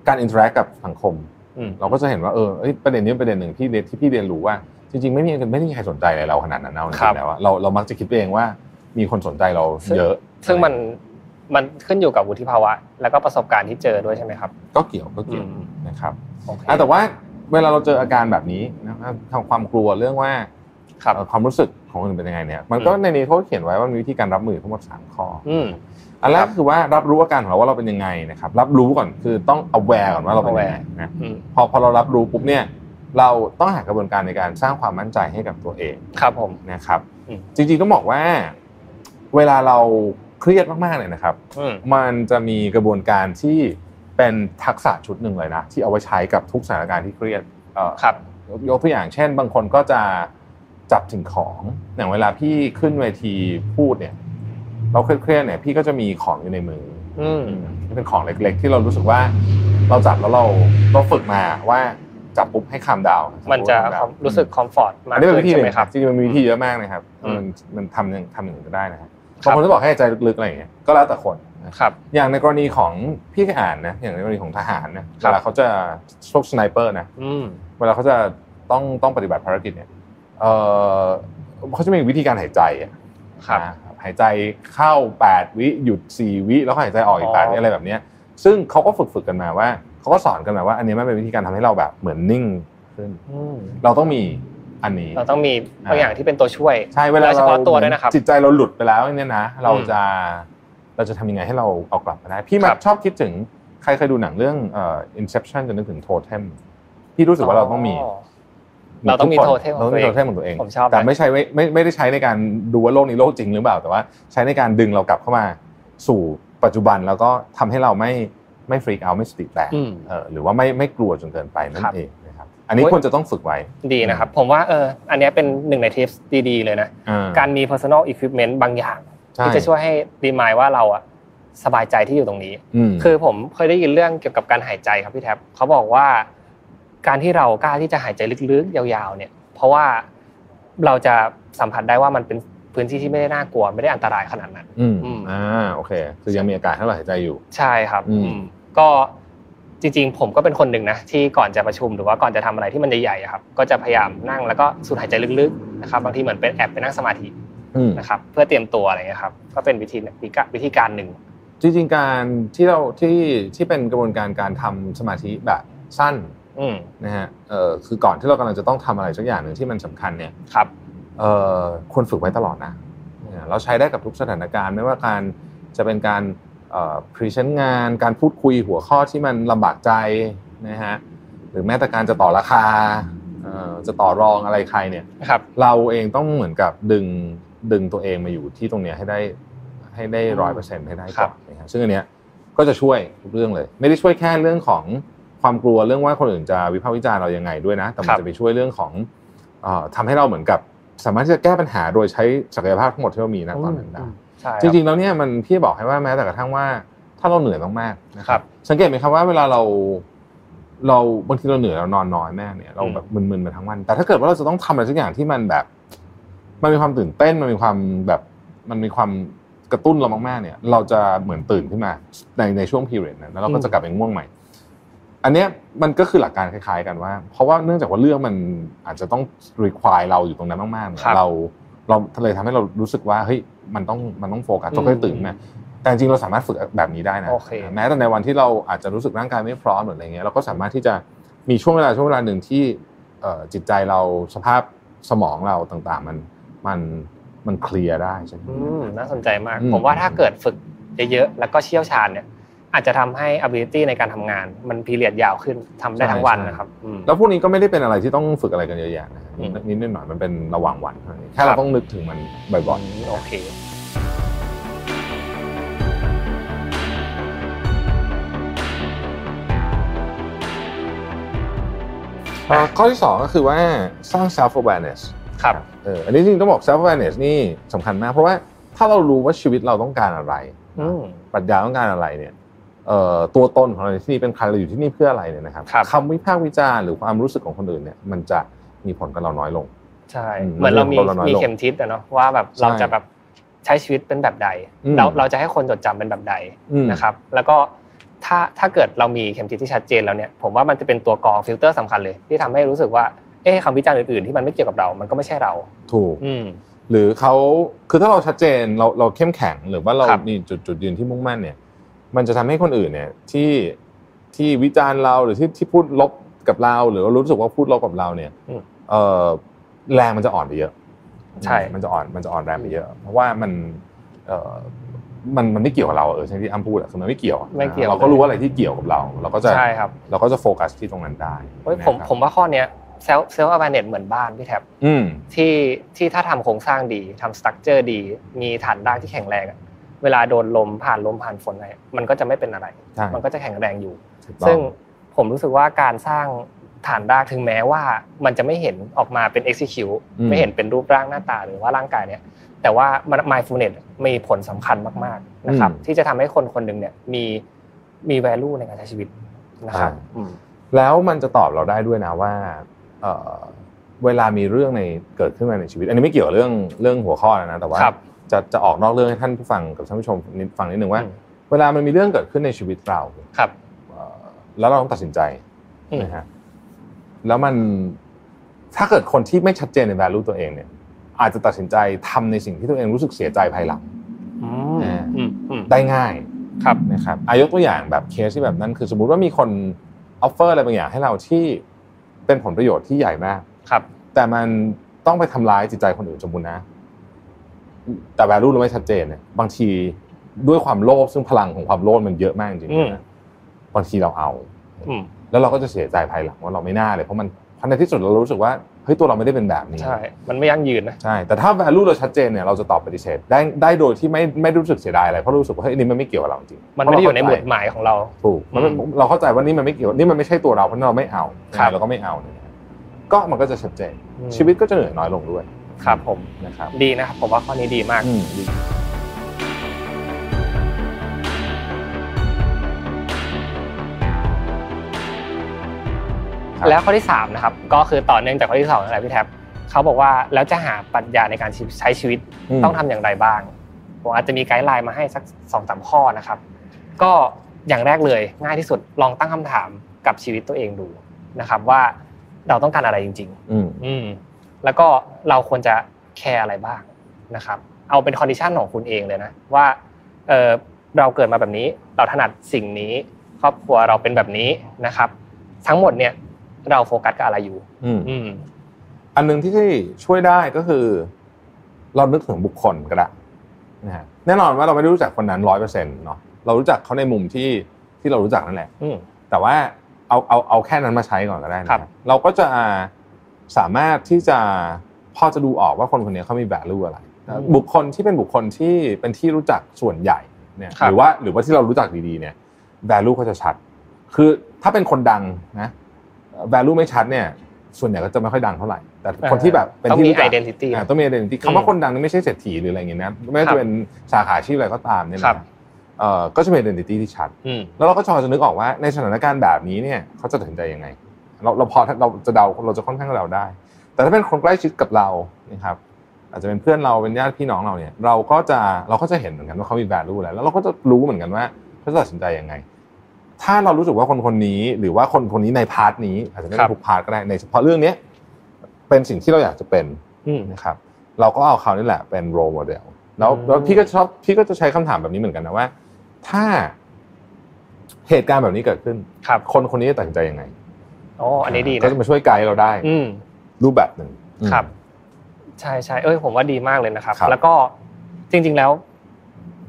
การ interact กับสังคมอืมเราก็จะเห็นว่าเออเอ้ยประเด็นนี้เป็นประเด็นหนึ่งที่เรียนที่พี่เรียนรู้ว่า จริงๆ ไม่มีไม่ได้มีใครสนใจอะไรเราขนาดนั้นเอาจครัริบงๆแล้วอะครับเราเรามักจะคิดไปเองว่า มีคนสนใจเราเยอะ ซึ่งมันมันขึ้นอยู่กับวุฒิภาวะ แล้วก็ประสบการณ์ที่เจอด้วยใช่ไหมครับ ก็เกี่ยวก็เกี่ยวอืมนะครับโอเคอะแต่ว่าเวลาเราเจออาการแบบนี้นะครับทางความกลัวเรื่องว่าครับเอ่อความรู้สึกของคนอื่นเป็นยังไงเนี่ยมันก็ในนี้เขาเขียนไว้ว่ามีวิธีการรับมือทั้งหมดสามข้ออืมอันแรกก็คือว่ารับรู้อาการของเราว่าเราเป็นยังไงนะครับ รับรู้ก่อนคือต้อง aware ก่อนว่าเราเป็นยังไงนะอืมพอพอเรารับรู้ปุ๊บเนี่ย เราต้องหากระบวนการในการสร้างความมั่นใจให้กับตัวเองครับผมนะครับอืมจริงๆต้องบอกว่า เวลาเราเครียดมากๆเนี่ยนะครับอืมมันจะมีกระบวนการที่เป็นทักษะชุดหนึ่งเลยนะที่เอาไว้ใช้กับทุกสถานการณ์ที่เครียดเอ่อครับยกยกตัวอย่างเช่น บางคนก็จะจับถึงของอย่างเวลาพี่ขึ้นเวทีพูดเนี่ย เราเครียดๆเนี่ยพี่ก็จะมีของอยู่ในมืออืมที่เป็นของเล็กๆ ที่เรารู้สึกว่าเราจับแล้วเราเราฝึกมาว่าจับปุ๊บให้คามดาว มันจะรู้สึกคอมฟอร์ตมากอันนี้เป็นวิธีหใช่นึ่ไหมงครับจริงๆมันมีวิธีเยอะมากนะครับอืมมันมันทำอย่างทำอย่างอื่นก็ได้นะครับครั บบางคนจะบอกให้หายใจลึกๆอะไรอย่างเงี้ยก็แล้วแต่คนนะครับอย่างในกรณีของพี่เคยอ่านนะอย่างในกรณีของทหารนะครับเวลาเขาจะพวก sniper นะอืมเวลาเขาจะต้องต้องปฏิบัติภารกิจเนี่ยเออเขาจะมีวิธีการหายใจอะครับนะหายใจเข้า 8 วิหยุด 4 วิแล้วก็หายใจออกอีกอ๋อ8วิอะไรแบบเนี้ยซึ่งเขาก็ฝึกฝึกกันมาว่าเขาก็สอนกันมาว่า อันนี้มันเป็นวิธีการทำให้เราแบบเหมือนนิ่งขึ้นอืมเราต้องมี อันนี้เราต้องมีบางอย่างที่เป็นตัวช่วยใช่เวลาแเฉเราเฉพาะตัวด้วยนะครับจิตใจเราหลุดไปแล้วเนี่ยนะ เราอืมจะเราจะทำยังไงให้เราเอากลับมาได้ พี่มักครับชอบคิดถึงใครเคยดูหนังเรื่องเอ่อ Inception จะนึกถึงโทเทมพี่รู้สึกว่าเราต้องมี เราต้องมีทุกคนโทเทมของเราต้องมีตัวเองโทเทมของตัวเองผมชอบแต่นะไม่ใช่ไม่ไม่ไม่ได้ใช้ในการดูว่าโลกนี้โลกจริงหรือเปล่า แต่ว่าใช้ในการดึงเรากลับเข้ามาสู่ปัจจุบันแล้วก็ทำให้เราไม่ไม่ freak out ไม่สติแตกอืมเออหรือว่าไม่ไม่กลัวจนเกินไปนั่นครับนเองนะครับ อันนี้โอ้ยควรจะต้องฝึกไว้ดีนะครับ ผมว่าเอออันเนี้ยเป็นหนึ่งในทิปดีๆเลยนะอ่การมี personal equipment บางอย่างใช่ที่จะช่วยให้รีมายว่าเราอะสบายใจที่อยู่ตรงนี้มคือผมเคยได้ยินเรื่องเกี่ยวกับการหายใจครับพี่แท็บเขาบอกว่า การที่เรากล้าที่จะหายใจลึกๆยาวๆ เนี่ย เพราะว่าเราจะสัมผัสได้ว่ามันเป็นพื้นที่ที่ไม่ได้น่ากลัวไม่ได้อันตรายขนาดนั้น อืมอืมอ่าโอเค คือยังมีอาการให้เราหายใจอยู่ ใช่ครับ อืมอืมก็ จริงๆ ผมก็เป็นคนหนึ่งนะที่ก่อนจะประชุมหรือว่าก่อนจะทำอะไรที่มันใหญ่ๆอะครับก็จะพยายามนั่งแล้วก็สูดหายใจลึกๆนะครับบางทีเหมือนเป็นแอบไปนั่งสมาธิอืมนะครับเพื่อเตรียมตัวอะไรเงี้ยครับก็เป็นวิธีวิธีการวิธีการหนึ่งจริงๆการที่เราที่ที่เป็นกระบวนการการทำสมาธิแบบสั้นอืมนะฮะเอ่อคือก่อนที่เรากำลังจะต้องทำอะไรสักอย่างหนึ่งที่มันสำคัญเนี่ยครับเอ่อควรฝึกไว้ตลอดนะเนี่ยเราใช้ได้กับทุกสถานการณ์ไม่ว่าการจะเป็นการ present งานการพูดคุยหัวข้อที่มันลำบากใจนะฮะหรือแม้แต่การจะต่อราคาเอ่อจะต่อรองอะไรใครเนี่ยครับเราเองต้องเหมือนกับดึงดึงตัวเองมาอยู่ที่ตรงเนี้ยให้ได้ให้ได้ร้อยเปอร์เซ็นต์ให้ได้ก่อนครับนนะครับซึ่งอันเนี้ยก็จะช่วยทุกเรื่องเลย ไม่ได้ช่วยแค่เรื่องของความกลัวเรื่องว่าคนอื่นจะวิพากษ์วิจารณ์เรายังไงด้วยนะ แต่มันจะไปช่วยเรื่องของเอ่อทำให้เราเหมือนกับ สามารถที่จะแก้ปัญหาโดยใช้ศักยภาพทั้งหมดที่เรามีณตอนนั้นได้ใช่ จริงๆแล้วเนี่ยมันพี่บอกให้ว่าแม้แต่กระทั่งว่าถ้าเราเหนื่อยมากๆนะครับ สังเกตไหมครับว่าเวลาเราเราบางทีเราเหนื่อยเรานอนน้อยแม่เนี่ยเราแบบมึนๆมาทั้งวัน แต่ถ้าเกิดว่าเราจะต้องทำอะไรสักอย่างที่มันแบบ มันมีความตื่นเต้นมันมีความแบบมันมีความกระตุ้นเรามากๆเนี่ย เราจะเหมือนตื่นขึ้นมาในในช่วงพีเรียดนั้นแล้วเราก็จะกลับไปง่วงใหม่ อันเนี้ยมันก็คือหลักการคล้าย ๆ กันว่า เพราะว่าเนื่องจากว่าเรื่องมันอาจจะต้อง require เราอยู่ตรงนั้นมากๆเนี่ยครับเรา เราเลยทำให้เรารู้สึกว่าเฮ้ยมันต้องมันต้องโฟกัสต้องค่อยตื่นมาแต่จริงๆเราสามารถฝึกแบบนี้ได้นะโอเคแม้แต่ในวันที่เราอาจจะรู้สึกร่างกายไม่พร้อมหรืออะไรเงี้ยเราก็สามารถที่จะมีช่วงเวลาช่วงเวลาหนึ่งที่เอ่อจิตใจเราสภาพสมองเราต่างๆ มันมันมันเคลียร์ได้ใช่ไหมอืมน่าสนใจมากอืมผมว่าถ้าเกิดฝึกเยอะๆแล้วก็เชี่ยวชาญเนี่ย อาจจะทำให้ ability ในการทำงาน มันพีเรียดยาวขึ้นทำได้ทั้งวันนะครับอืมแล้วพวกนี้ก็ไม่ได้เป็นอะไรที่ต้องฝึกอะไรกันเยอะแยะนะอืมนิดนิดหน่อยๆมันเป็นระหว่างวันเท่านั้นเองแค่ครัเราบต้องนึกถึงมันบ่อยอืมโอเคๆเอ่อข้อที่สองก็คือว่าสร้าง self awareness ครับเอออันนี้จริงๆต้องบอก self awareness นี่สำคัญมาก เพราะว่าถ้าเรารู้ว่าชีวิตเราต้องการอะไรอืมปรัชญาต้องการอะไรเนี่ยเอ่อ ตัวตนของเราในที่นี่เป็นใครเราอยู่ที่นี่เพื่ออะไรเนี่ยนะครับครับคำวิพากษ์วิจารณ์หรือความรู้สึกของคนอื่นเนี่ยมันจะมีผลกับเราน้อยลงใช่อืมเหมือนเรามีเราน้อยลงมีเข็มทิศอะเนาะว่าแบบใช่เราจะแบบใช้ชีวิตเป็นแบบใดอืมเราเราจะให้คนจดจำเป็นแบบใดอืมนะครับ แล้วก็ถ้าถ้าเกิดเรามีเข็มทิศที่ชัดเจนแล้วเนี่ยผมว่ามันจะเป็นตัวกรองฟิลเตอร์สำคัญเลย ที่ทำให้รู้สึกว่าเอ๊ะคำวิจารณ์อื่นๆที่มันไม่เกี่ยวกับเรา มันก็ไม่ใช่เรา ถูกอืมหรือเขาคือถ้าเราชัดเจนเราเราเข้มแข็งหรือว่าเราครับมีจุดจุดยืนที่มุ่งมั่นเนี่ย มันจะทำให้คนอื่นเนี่ยที่ที่วิจารณ์เราหรือที่ที่พูดลบกับเรา หรือว่ารู้สึกว่าพูดลบกับเราเนี่ยอืมเออแรงมันจะอ่อนไปเยอะ ใช่ มันจะอ่อนมันจะอ่อนแรงไปเยอะ เพราะว่ามันเอ่อมันมันไม่เกี่ยวกับเราเออใช่ที่อ้ำพูดอะคือมันไม่เกี่ยวอะไม่เกี่ยวเราก็รู้อะไรที่เกี่ยวกับเรา เราก็จะใช่ครับเราก็จะโฟกัสที่ตรงนั้นได้เฮ้ยผมนะครับผมว่าข้อเนี้ยเซลเซล a ์ a เน็ตเหมือนบ้านพี่แท็บอืมที่ที่ถ้าทำโครงสร้างดีทำสตรัคเจอร์ดี มีฐานรากที่แข็งแรงอะ เวลาโดนลมผ่านลมผ่านฝนอะไรมันก็จะไม่เป็นอะไรใช่มันก็จะแข็งแรงอยู่ถูกต้องซึ่งผมรู้สึกว่าการสร้างฐานรากถึงแม้ว่ามันจะไม่เห็นออกมาเป็น execute อืมไม่เห็นเป็นรูปร่างหน้าตาหรือว่าร่างกายเนี่ย แต่ว่า mindfulness มีผลสำคัญมากๆนะครับ ที่จะทำให้คนคนหนึ่งเนี่ยมีมี value ในการใช้ชีวิตนะครับอืมแล้วมันจะตอบเราได้ด้วยนะว่าเอ่อเวลามีเรื่องในเกิดขึ้นมาในชีวิต อันนี้ไม่เกี่ยวกับเรื่องเรื่องหัวข้อแล้วนะแต่ว่าครับ จะจะออกนอกเรื่องให้ท่านผู้ฟังกับท่านผู้ชมนิดฟังนิดนึงว่าอืมเวลามันมีเรื่องเกิดขึ้นในชีวิตเราครับเอ่อแล้วเราต้องตัดสินใจอืมนะฮะแล้วมันถ้าเกิดคนที่ไม่ชัดเจนใน value ตัวเองเนี่ย อาจจะตัดสินใจทำในสิ่งที่ตัวเองรู้สึกเสียใจภายหลังอือ่ามอืมอืมได้ง่ายครับนะครับอายกตัวอย่างแบบเคสที่แบบนั้น คือสมมุติว่ามีคน offer อะไรบางอย่างให้เราที่เป็นผลประโยชน์ที่ใหญ่มากครับ แต่มันต้องไปทำร้ายจิตใจคนอื่นสมมุตินะ แต่ value เราไม่ชัดเจนเนี่ยบางทีด้วยความโลภซึ่งพลังของความโลภมันเยอะมากจริงอืมๆนะบางทีเราเอาอืมแล้วเราก็จะเสียใจภายหลังว่าเราไม่น่าเลยเพราะมันเพราะในที่สุดเรารู้สึกว่าเฮ้ยตัวเราไม่ได้เป็นแบบนี้ใช่มันไม่ยั่งยืนนะใช่แต่ถ้า value เราชัดเจนเนี่ยเราจะตอบปฏิเสธได้ได้โดยที่ไม่ไม่รู้สึกเสียดายอะไรเพราะรู้สึกว่าเฮ้ยอันนี้มันไม่เกี่ยวกับเราจริงมันไม่ได้อยู่ในหเพมุราะดเราเข้าใจหมายของเราถูกมันไม่อืมเราเข้าใจว่านี่มันไม่เกี่ยวนี่มันไม่ใช่ตัวเราเพราะฉะนั้นเราไม่เอาครับเราก็ไม่เอาเนี่ยก็มันก็จะชัดเจนชีวิตก็จะเหนื่อยน้อยลงด้วย ครับผมนะครับดีนะครับผมว่าข้อนี้ดีมากอืมดีคครับแล้วข้อที่3นะครับก็คือต่อเนื่องจากข้อที่2นั่นแหละพี่แท็บเขาบอกว่าแล้วจะหาปรัชญาในการใช้ชีวิตมันต้องทำอย่างไรบ้างผมอาจจะมี guideline มาให้สักสองสามข้อนะครับ ก็อย่างแรกเลยง่ายที่สุดลองตั้งคำถามกับชีวิตตัวเองดูนะครับ ว่าเราต้องการอะไรจริงอืมๆอืม แล้วก็เราควรจะ care อะไรบ้างนะครับ เอาเป็น condition ของคุณเองเลยนะว่าเออเราเกิดมาแบบนี้ เราถนัดสิ่งนี้ ครอบครัวเราเป็นแบบนี้นะครับ ทั้งหมดเนี่ยเราโฟกัสกับอะไรอยู่ อืมอืมอันหนึ่งที่ช่วยได้ก็คือ เรานึกถึงบุคคลก็ได้นะฮะแน่นอนว่าเราไม่ได้รู้จักคนนั้นร้อยเปอร์เซ็นต์เนาะเรารู้จักเขาในมุมที่ที่เรารู้จักนั่นแหละอืมแต่ว่าเอาเอาเอาแค่นั้นมาใช้ก่อนก็ได้นะครับเราก็จะ สามารถที่จะพอจะดูออกว่าคนคนนี้เขามี value อะไรอืมบุคคลที่เป็นบุคคลที่เป็นที่รู้จักส่วนใหญ่เนี่ยครับหรือว่าหรือว่าที่เรารู้จักดีๆเนี่ย value เขาจะชัด คือถ้าเป็นคนดังนะ value ไม่ชัดเนี่ยส่วนใหญ่ก็จะไม่ค่อยดังเท่าไหร่ แต่คนที่แบบเป็นต้องที่มีรู้จัก identity อ่าต้องมี identity คำว่าคนดังนี่ไม่ใช่เศรษฐีหรืออะไรอย่างเงี้ยนะไม่ว่าครับจะเป็นสาขาอาชีพอะไรก็ตามเนี่ยครันะบเอ่อก็จะมี identity ที่ชัดอืมแล้วเราก็พอจะนึกออกว่าในสถานการณ์แบบนี้เนี่ยเขาจะตัดสินใจยังไง เราเราพอเราจะเดาเราจะค่อนข้างเดาได้ แต่ถ้าเป็นคนใกล้ชิดกับเรานะครับอาจจะเป็นเพื่อนเราเป็นญาติพี่น้องเราเนี่ย เราก็จะเราก็จะเห็นเหมือนกันว่าเขามี value อะไรแล้วเราก็จะรู้เหมือนกันว่าเขาจะตัดสินใจยังไง ถ้าเรารู้สึกว่าคนคนนี้หรือว่าคนคนนี้ใน part นี้อาจจะไม่ได้ครับทุก part ก็ได้ในเฉพาะเรื่องเนี้ยเป็นสิ่งที่เราอยากจะเป็นอืมนะครับเราก็เอาเขานี่แหละเป็น role model แล้วอืมแล้วพี่ก็ชอบพี่ก็จะใช้คำถามแบบนี้เหมือนกันนะว่า ถ้าเหตุการณ์แบบนี้เกิดขึ้นครับคนคนนี้จะตัดสินใจยังไง โอ้อันนี้ดีก็นะจะมาช่วยไกด์เราได้ อืมรูปแบบหนึ่งครับ ใช่ใช่เอ้ยผมว่าดีมากเลยนะครับครับแล้วก็จริง ๆแล้ว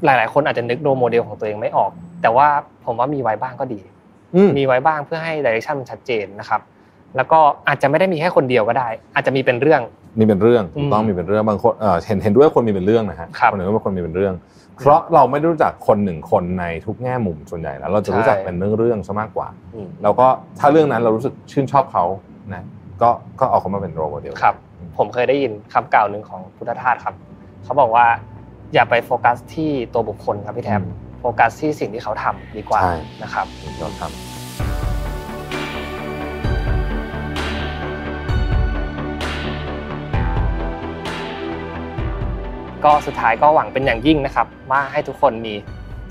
หลาย ๆ คนอาจจะนึกโรโมเดลของตัวเองไม่ออก แต่ว่าผมว่ามีไว้บ้างก็ดีอืมมีไว้บ้างเพื่อให้ดิเรกชันมันชัดเจนนะครับ แล้วก็อาจจะไม่ได้มีแค่คนเดียวก็ได้ อาจจะมีเป็นเรื่องมีเป็นเรื่องอืมถูกต้องมีเป็นเรื่องบางคนเอ่อเห็นเห็นด้วยว่าคนมีเป็นเรื่องนะฮะครับคนหนึ่งก็เป็นคนมีเป็นเรื่อง เพราะเราไม่ได้รู้จักคนหนึ่งคนในทุกแง่มุมส่วนใหญ่แล้ว เราจะรู้จักใช่เป็นเรื่องเรื่องๆซะมากกว่าอืมแล้วก็ถ้าเรื่องนั้นเรารู้สึกชื่นชอบเขานะก็ก็เอาเขามาเป็น role modelครับ ผมเคยได้ยินคำกล่าวหนึ่งของพุทธทาสครับ เขาบอกว่าอย่าไปโฟกัสที่ตัวบุคคลครับพี่แท็บโฟกัสที่สิ่งที่เขาทำดีกว่าใช่นะครับเราท ก็สุดท้ายก็หวังเป็นอย่างยิ่งนะครับ ว่าให้ทุกคนมี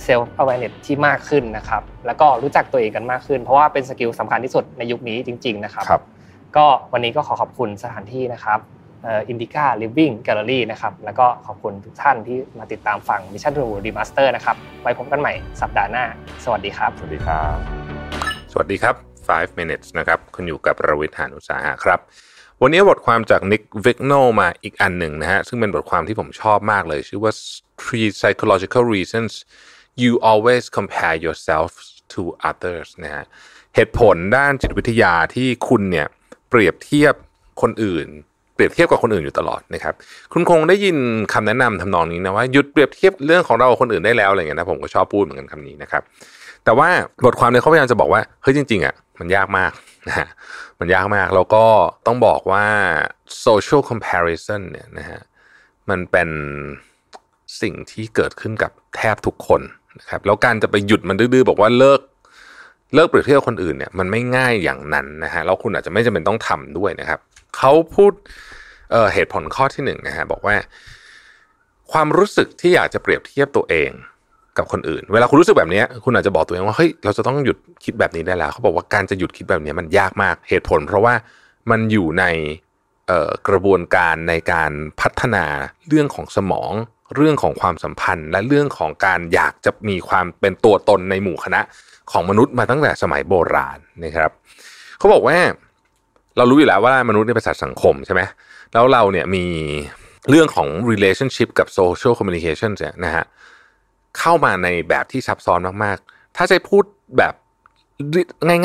self awareness ที่มากขึ้นนะครับ แล้วก็รู้จักตัวเองกันมากขึ้น เพราะว่าเป็น skill สำคัญที่สุดในยุคนี้จริง ๆ นะครับครับก็วันนี้ก็ขอขอบคุณสถานที่นะครับ Indica Living Gallery นะครับ แล้วก็ขอบคุณทุกท่านที่มาติดตามฟัง Mission to Remaster นะครับ ไว้พบกันใหม่สัปดาห์หน้า สวัสดีครับ สวัสดีครับ สวัสดีครับ 5 minutes นะครับ คุณอยู่กับประวิทยานุสาหะครับ วันนี้บทความจาก Nick Vigno มาอีกอันหนึ่งนะฮะซึ่งเป็นบทความที่ผมชอบมากเลย ชื่อว่า three psychological reasons you always compare yourself to others นะฮะเหตุผลด้านจิตวิทยาที่คุณเนี่ยเปรียบเทียบคนอื่น เปรียบเทียบกับคนอื่นอยู่ตลอดนะครับ คุณคงได้ยินคำแนะนำทำนองนี้นะว่าหยุดเปรียบเทียบเรื่องของเรากับคนอื่นได้แล้วอะไรเงี้ยนะผมก็ชอบพูดเหมือนกันคำนี้นะครับ แต่ว่าบทความเนี่ยเขาพยายามจะบอกว่าเฮ้ยจริงๆอะมันยากมาก นะฮะมันยากมากแล้วก็ต้องบอกว่า social comparison เนี่ยนะฮะมันเป็นสิ่งที่เกิดขึ้นกับแทบทุกคนนะครับแล้วการจะไปหยุดมันดื้อๆบอกว่าเลิกเลิกเปรียบเทียบคนอื่นเนี่ยมันไม่ง่ายอย่างนั้นนะฮะแล้วคุณอาจจะไม่จำเป็นต้องทำด้วยนะครับเขาพูดเเหตุผลข้อที่หนึ่งนะฮะบอกว่า ความรู้สึกที่อยากจะเปรียบเทียบตัวเอง กับคนอื่น เวลาคุณรู้สึกแบบนี้คุณอาจจะบอกตัวเองว่าเฮ้ยเราจะต้องหยุดคิดแบบนี้ได้แล้วเขาบอกว่าการจะหยุดคิดแบบนี้มันยากมากเหตุผล เพราะว่ามันอยู่ในกระบวนการในการพัฒนาเรื่องของสมอง เรื่องของความสัมพันธ์ และเรื่องของการอยากจะมีความเป็นตัวตนในหมู่คณะของมนุษย์มาตั้งแต่สมัยโบราณนะครับเขาบอกว่าเรารู้อยู่แล้วว่ามนุษย์เป็นสัตว์สังคมใช่ไหมแล้วเราเนี่ยมีเรื่องของ relationship กับ social communication เนี่ยนะฮะ เข้ามาในแบบที่ซับซ้อนมากๆ ถ้าจะพูดแบบ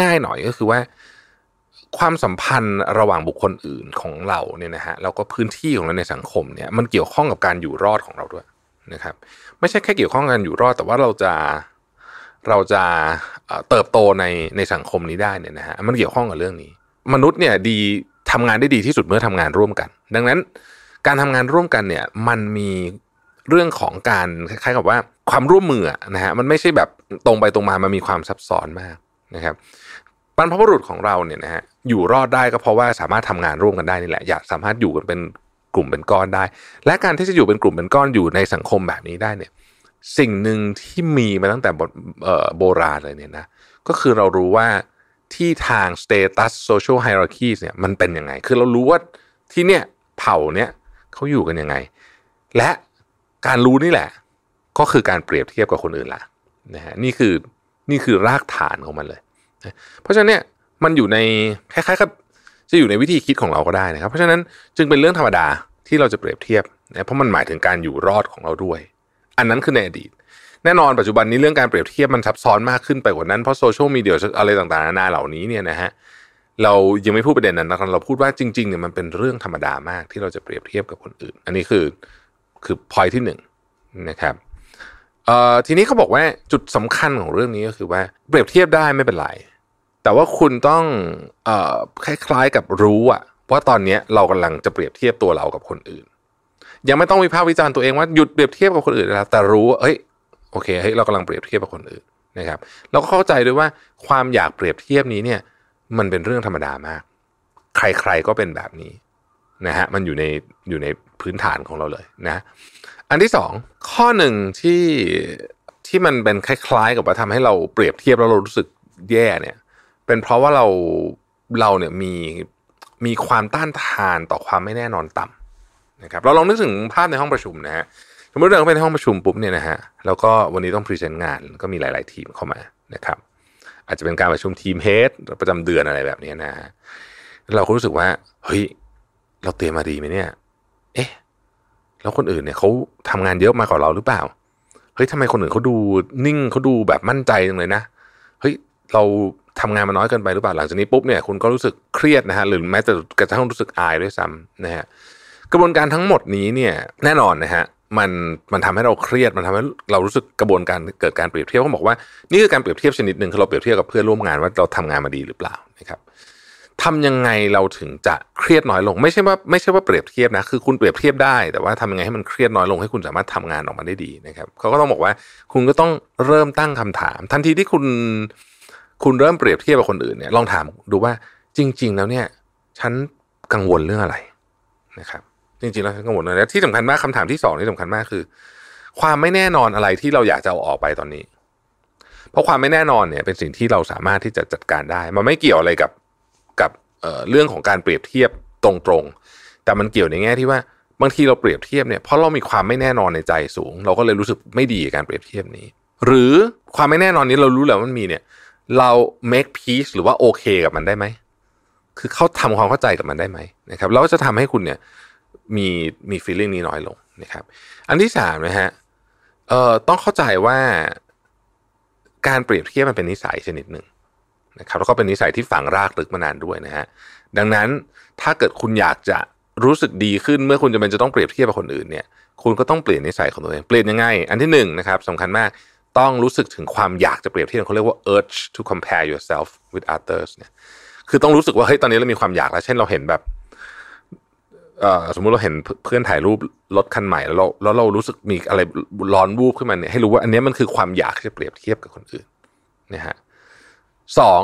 ง่าย ๆ หน่อยก็คือว่า ความสัมพันธ์ระหว่างบุคคลอื่นของเราเนี่ยนะฮะแล้วก็พื้นที่ของเราในสังคมเนี่ยมันเกี่ยวข้องกับการอยู่รอดของเราด้วยนะครับ ไม่ใช่แค่เกี่ยวข้องกันอยู่รอด แต่ว่าเราจะเราจะเติบโตในในสังคมนี้ได้เนี่ยนะฮะมันเกี่ยวข้องกับเรื่องนี้ มนุษย์เนี่ยดีทำงานได้ดีที่สุดเมื่อทำงานร่วมกัน ดังนั้นการทำงานร่วมกันเนี่ยมันมีเรื่องของการคล้ายๆกับว่า ความร่วมมือนะฮะมันไม่ใช่แบบตรงไปตรงมามันมีความซับซ้อนมากนะครับบรรพบุรุษของเราเนี่ยนะฮะอยู่รอดได้ก็เพราะว่าสามารถทำงานร่วมกันได้นี่แหละ อยากสามารถอยู่กันเป็นกลุ่มเป็นก้อนได้ และการที่จะอยู่เป็นกลุ่มเป็นก้อนอยู่ในสังคมแบบนี้ได้เนี่ย สิ่งหนึ่งที่มีมาตั้งแต่โบราณเลยเนี่ยนะก็คือเรารู้ว่าที่ทาง status social hierarchy เนี่ยมันเป็นยังไง คือเรารู้ว่าที่เนี่ยเผ่าเนี่ยเขาอยู่กันยังไง และการรู้นี่แหละ ก็คือการเปรียบเทียบกับคนอื่นละนะฮะนี่คือนี่คือรากฐานของมันเลยเพราะฉะนั้นเนี่ยมันอยู่ในคล้ายๆกับจะอยู่ในวิธีคิดของเราก็ได้นะครับ เพราะฉะนั้นจึงเป็นเรื่องธรรมดาที่เราจะเปรียบเทียบนะเพราะมันหมายถึงการอยู่รอดของเราด้วย อันนั้นคือในอดีต แน่นอนปัจจุบันนี้เรื่องการเปรียบเทียบมันซับซ้อนมากขึ้นไปกว่านั้นเพราะโซเชียลมีเดียอะไรต่างๆนานาเหล่านี้เนี่ยนะฮะเรายังไม่พูดประเด็นนั้นนะครับเราพูดว่าจริงๆเนี่ยมันเป็นเรื่องธรรมดามากที่เราจะเปรียบเทียบกับคนอื่น อันนี้คือคือพอยที่หนึ่งนะครับ อ่อทีนี้เขาบอกว่าจุดสำคัญของเรื่องนี้ก็คือว่าเปรียบเทียบได้ไม่เป็นไร แต่ว่าคุณต้องเอ่อคล้ายๆกับรู้อะว่าตอนนี้เรากำลังจะเปรียบเทียบตัวเรากับคนอื่น ยังไม่ต้องวิพากษ์วิจารณ์ตัวเองว่าหยุดเปรียบเทียบกับคนอื่นแล้วแต่รู้เฮ้ยโอเคเฮ้ยเรากำลังเปรียบเทียบกับคนอื่นนะครับเราก็เข้าใจด้วยว่าความอยากเปรียบเทียบนี้เนี่ย มันเป็นเรื่องธรรมดามาก ใครๆก็เป็นแบบนี้นะฮะมันอยู่ในอยู่ในพื้นฐานของเราเลยนะ อันที่สองข้อหนึ่งที่ที่มันเป็นคล้ายๆ กับว่าทำให้เราเปรียบเทียบแล้วเรารู้สึกแย่เนี่ย เป็นเพราะว่าเราเราเนี่ยมีมีความต้านทานต่อความไม่แน่นอนต่ำนะครับเราลองนึกถึงภาพในห้องประชุมนะฮะสมมติเราไปในห้องประชุมปุ๊บเนี่ยนะฮะแล้วก็วันนี้ต้อง present งานก็มีหลาย ๆ ทีมเข้ามานะครับ อาจจะเป็นการประชุม team head ประจำเดือนอะไรแบบนี้นะฮะเราก็รู้สึกว่าเฮ้ยเราเตรียมมาดีไหมเนี่ย เอ๊ะ แล้วคนอื่นเนี่ยเขาทำงานเยอะมากกว่าเราหรือเปล่าเฮ้ยทำไมคนอื่นเขาดูนิ่งเขาดูแบบมั่นใจจังเลยนะเฮ้ยเราทำงานมาน้อยเกินไปหรือเปล่าหลังจากนี้ปุ๊บเนี่ยคุณก็รู้สึกเครียดนะฮะหรือแม้แต่กระทั่งรู้สึกอายด้วยซ้ำนะฮะกระบวนการทั้งหมดนี้เนี่ยแน่นอนนะฮะมันมันทำให้เราเครียดมันทำให้เรารู้สึกกระบวนการเกิดการเปรียบเทียบเขาบอกว่านี่คือการเปรียบเทียบชนิดหนึ่งคือเราเปรียบเทียบกับเพื่อนร่วมงานว่าเราทำงานมาดีหรือเปล่านะครับ ทำยังไงเราถึงจะเครียดน้อยลง ไม่ใช่ว่าไม่ใช่ว่าเปรียบเทียบนะคือคุณเปรียบเทียบได้ แต่ว่าทำยังไงให้มันเครียดน้อยลงให้คุณสามารถทำงานออกมาได้ดีนะครับเขาก็ต้องบอกว่าคุณก็ต้องเริ่มตั้งคำถาม ทันทีที่คุณ คุณเริ่มเปรียบเทียบกับคนอื่นเนี่ยลองถามดูว่าจริง ๆ แล้วเนี่ย ฉันกังวลเรื่องอะไรนะครับจริงๆแล้วฉันกังวลอะไรที่สำคัญมากคำถามที่สองที่สำคัญมากคือ ความไม่แน่นอนอะไรที่เราอยากจะเอาออกไปตอนนี้ เพราะความไม่แน่นอนเนี่ยเป็นสิ่งที่เราสามารถที่จะจัดการได้ มันไม่เกี่ยวอะไรกับ เเรื่องของการเปรียบเทียบตรงๆ แต่มันเกี่ยวในแง่ที่ว่าบางทีเราเปรียบเทียบเนี่ยเพราะเรามีความไม่แน่นอนในใจสูง เราก็เลยรู้สึกไม่ดีกับการเปรียบเทียบนี้ หรือความไม่แน่นอนนี้เรารู้แล้วมันมีเนี่ย เรา make peace หรือว่าโอเคกับมันได้ไหมคือเขาทำความเข้าใจกับมันได้ไหมนะครับแล้วจะทำให้คุณเนี่ยมีมี feeling นี้น้อยลงนะครับ อันที่สามนะฮะเอ่อต้องเข้าใจว่าการเปรียบเทียบมันเป็นนิสัยชนิดหนึ่ง นะครับแล้วก็เป็นนิสัยที่ฝังรากลึกมานานด้วยนะฮะดังนั้นถ้าเกิดคุณอยากจะรู้สึกดีขึ้นเมื่อคุณจะเป็นจะต้องเปรียบเทียบกับคนอื่นเนี่ย คุณก็ต้องเปลี่ยนนิสัยของตัวเองเปลี่ยนยังไง อันที่หนึ่งนะครับสำคัญมากต้องรู้สึกถึงความอยากจะเปรียบเทียบเขาเรียกว่า urge to compare yourself with others เนี่ยคือต้องรู้สึกว่าเฮ้ยตอนนี้เรามีความอยากแล้วเช่นเราเห็นแบบเอ่อสมมุติเราเห็นเพื่อนถ่ายรูปรถคันใหม่แล้วเราแล้วเรารู้สึกมีอะไรร้อนวูบขึ้นมาเนี่ยให้รู้ว่าอันนี้มันคือความอยากที่จะเปรียบเทียบกับคนอื่นนะฮะ สอง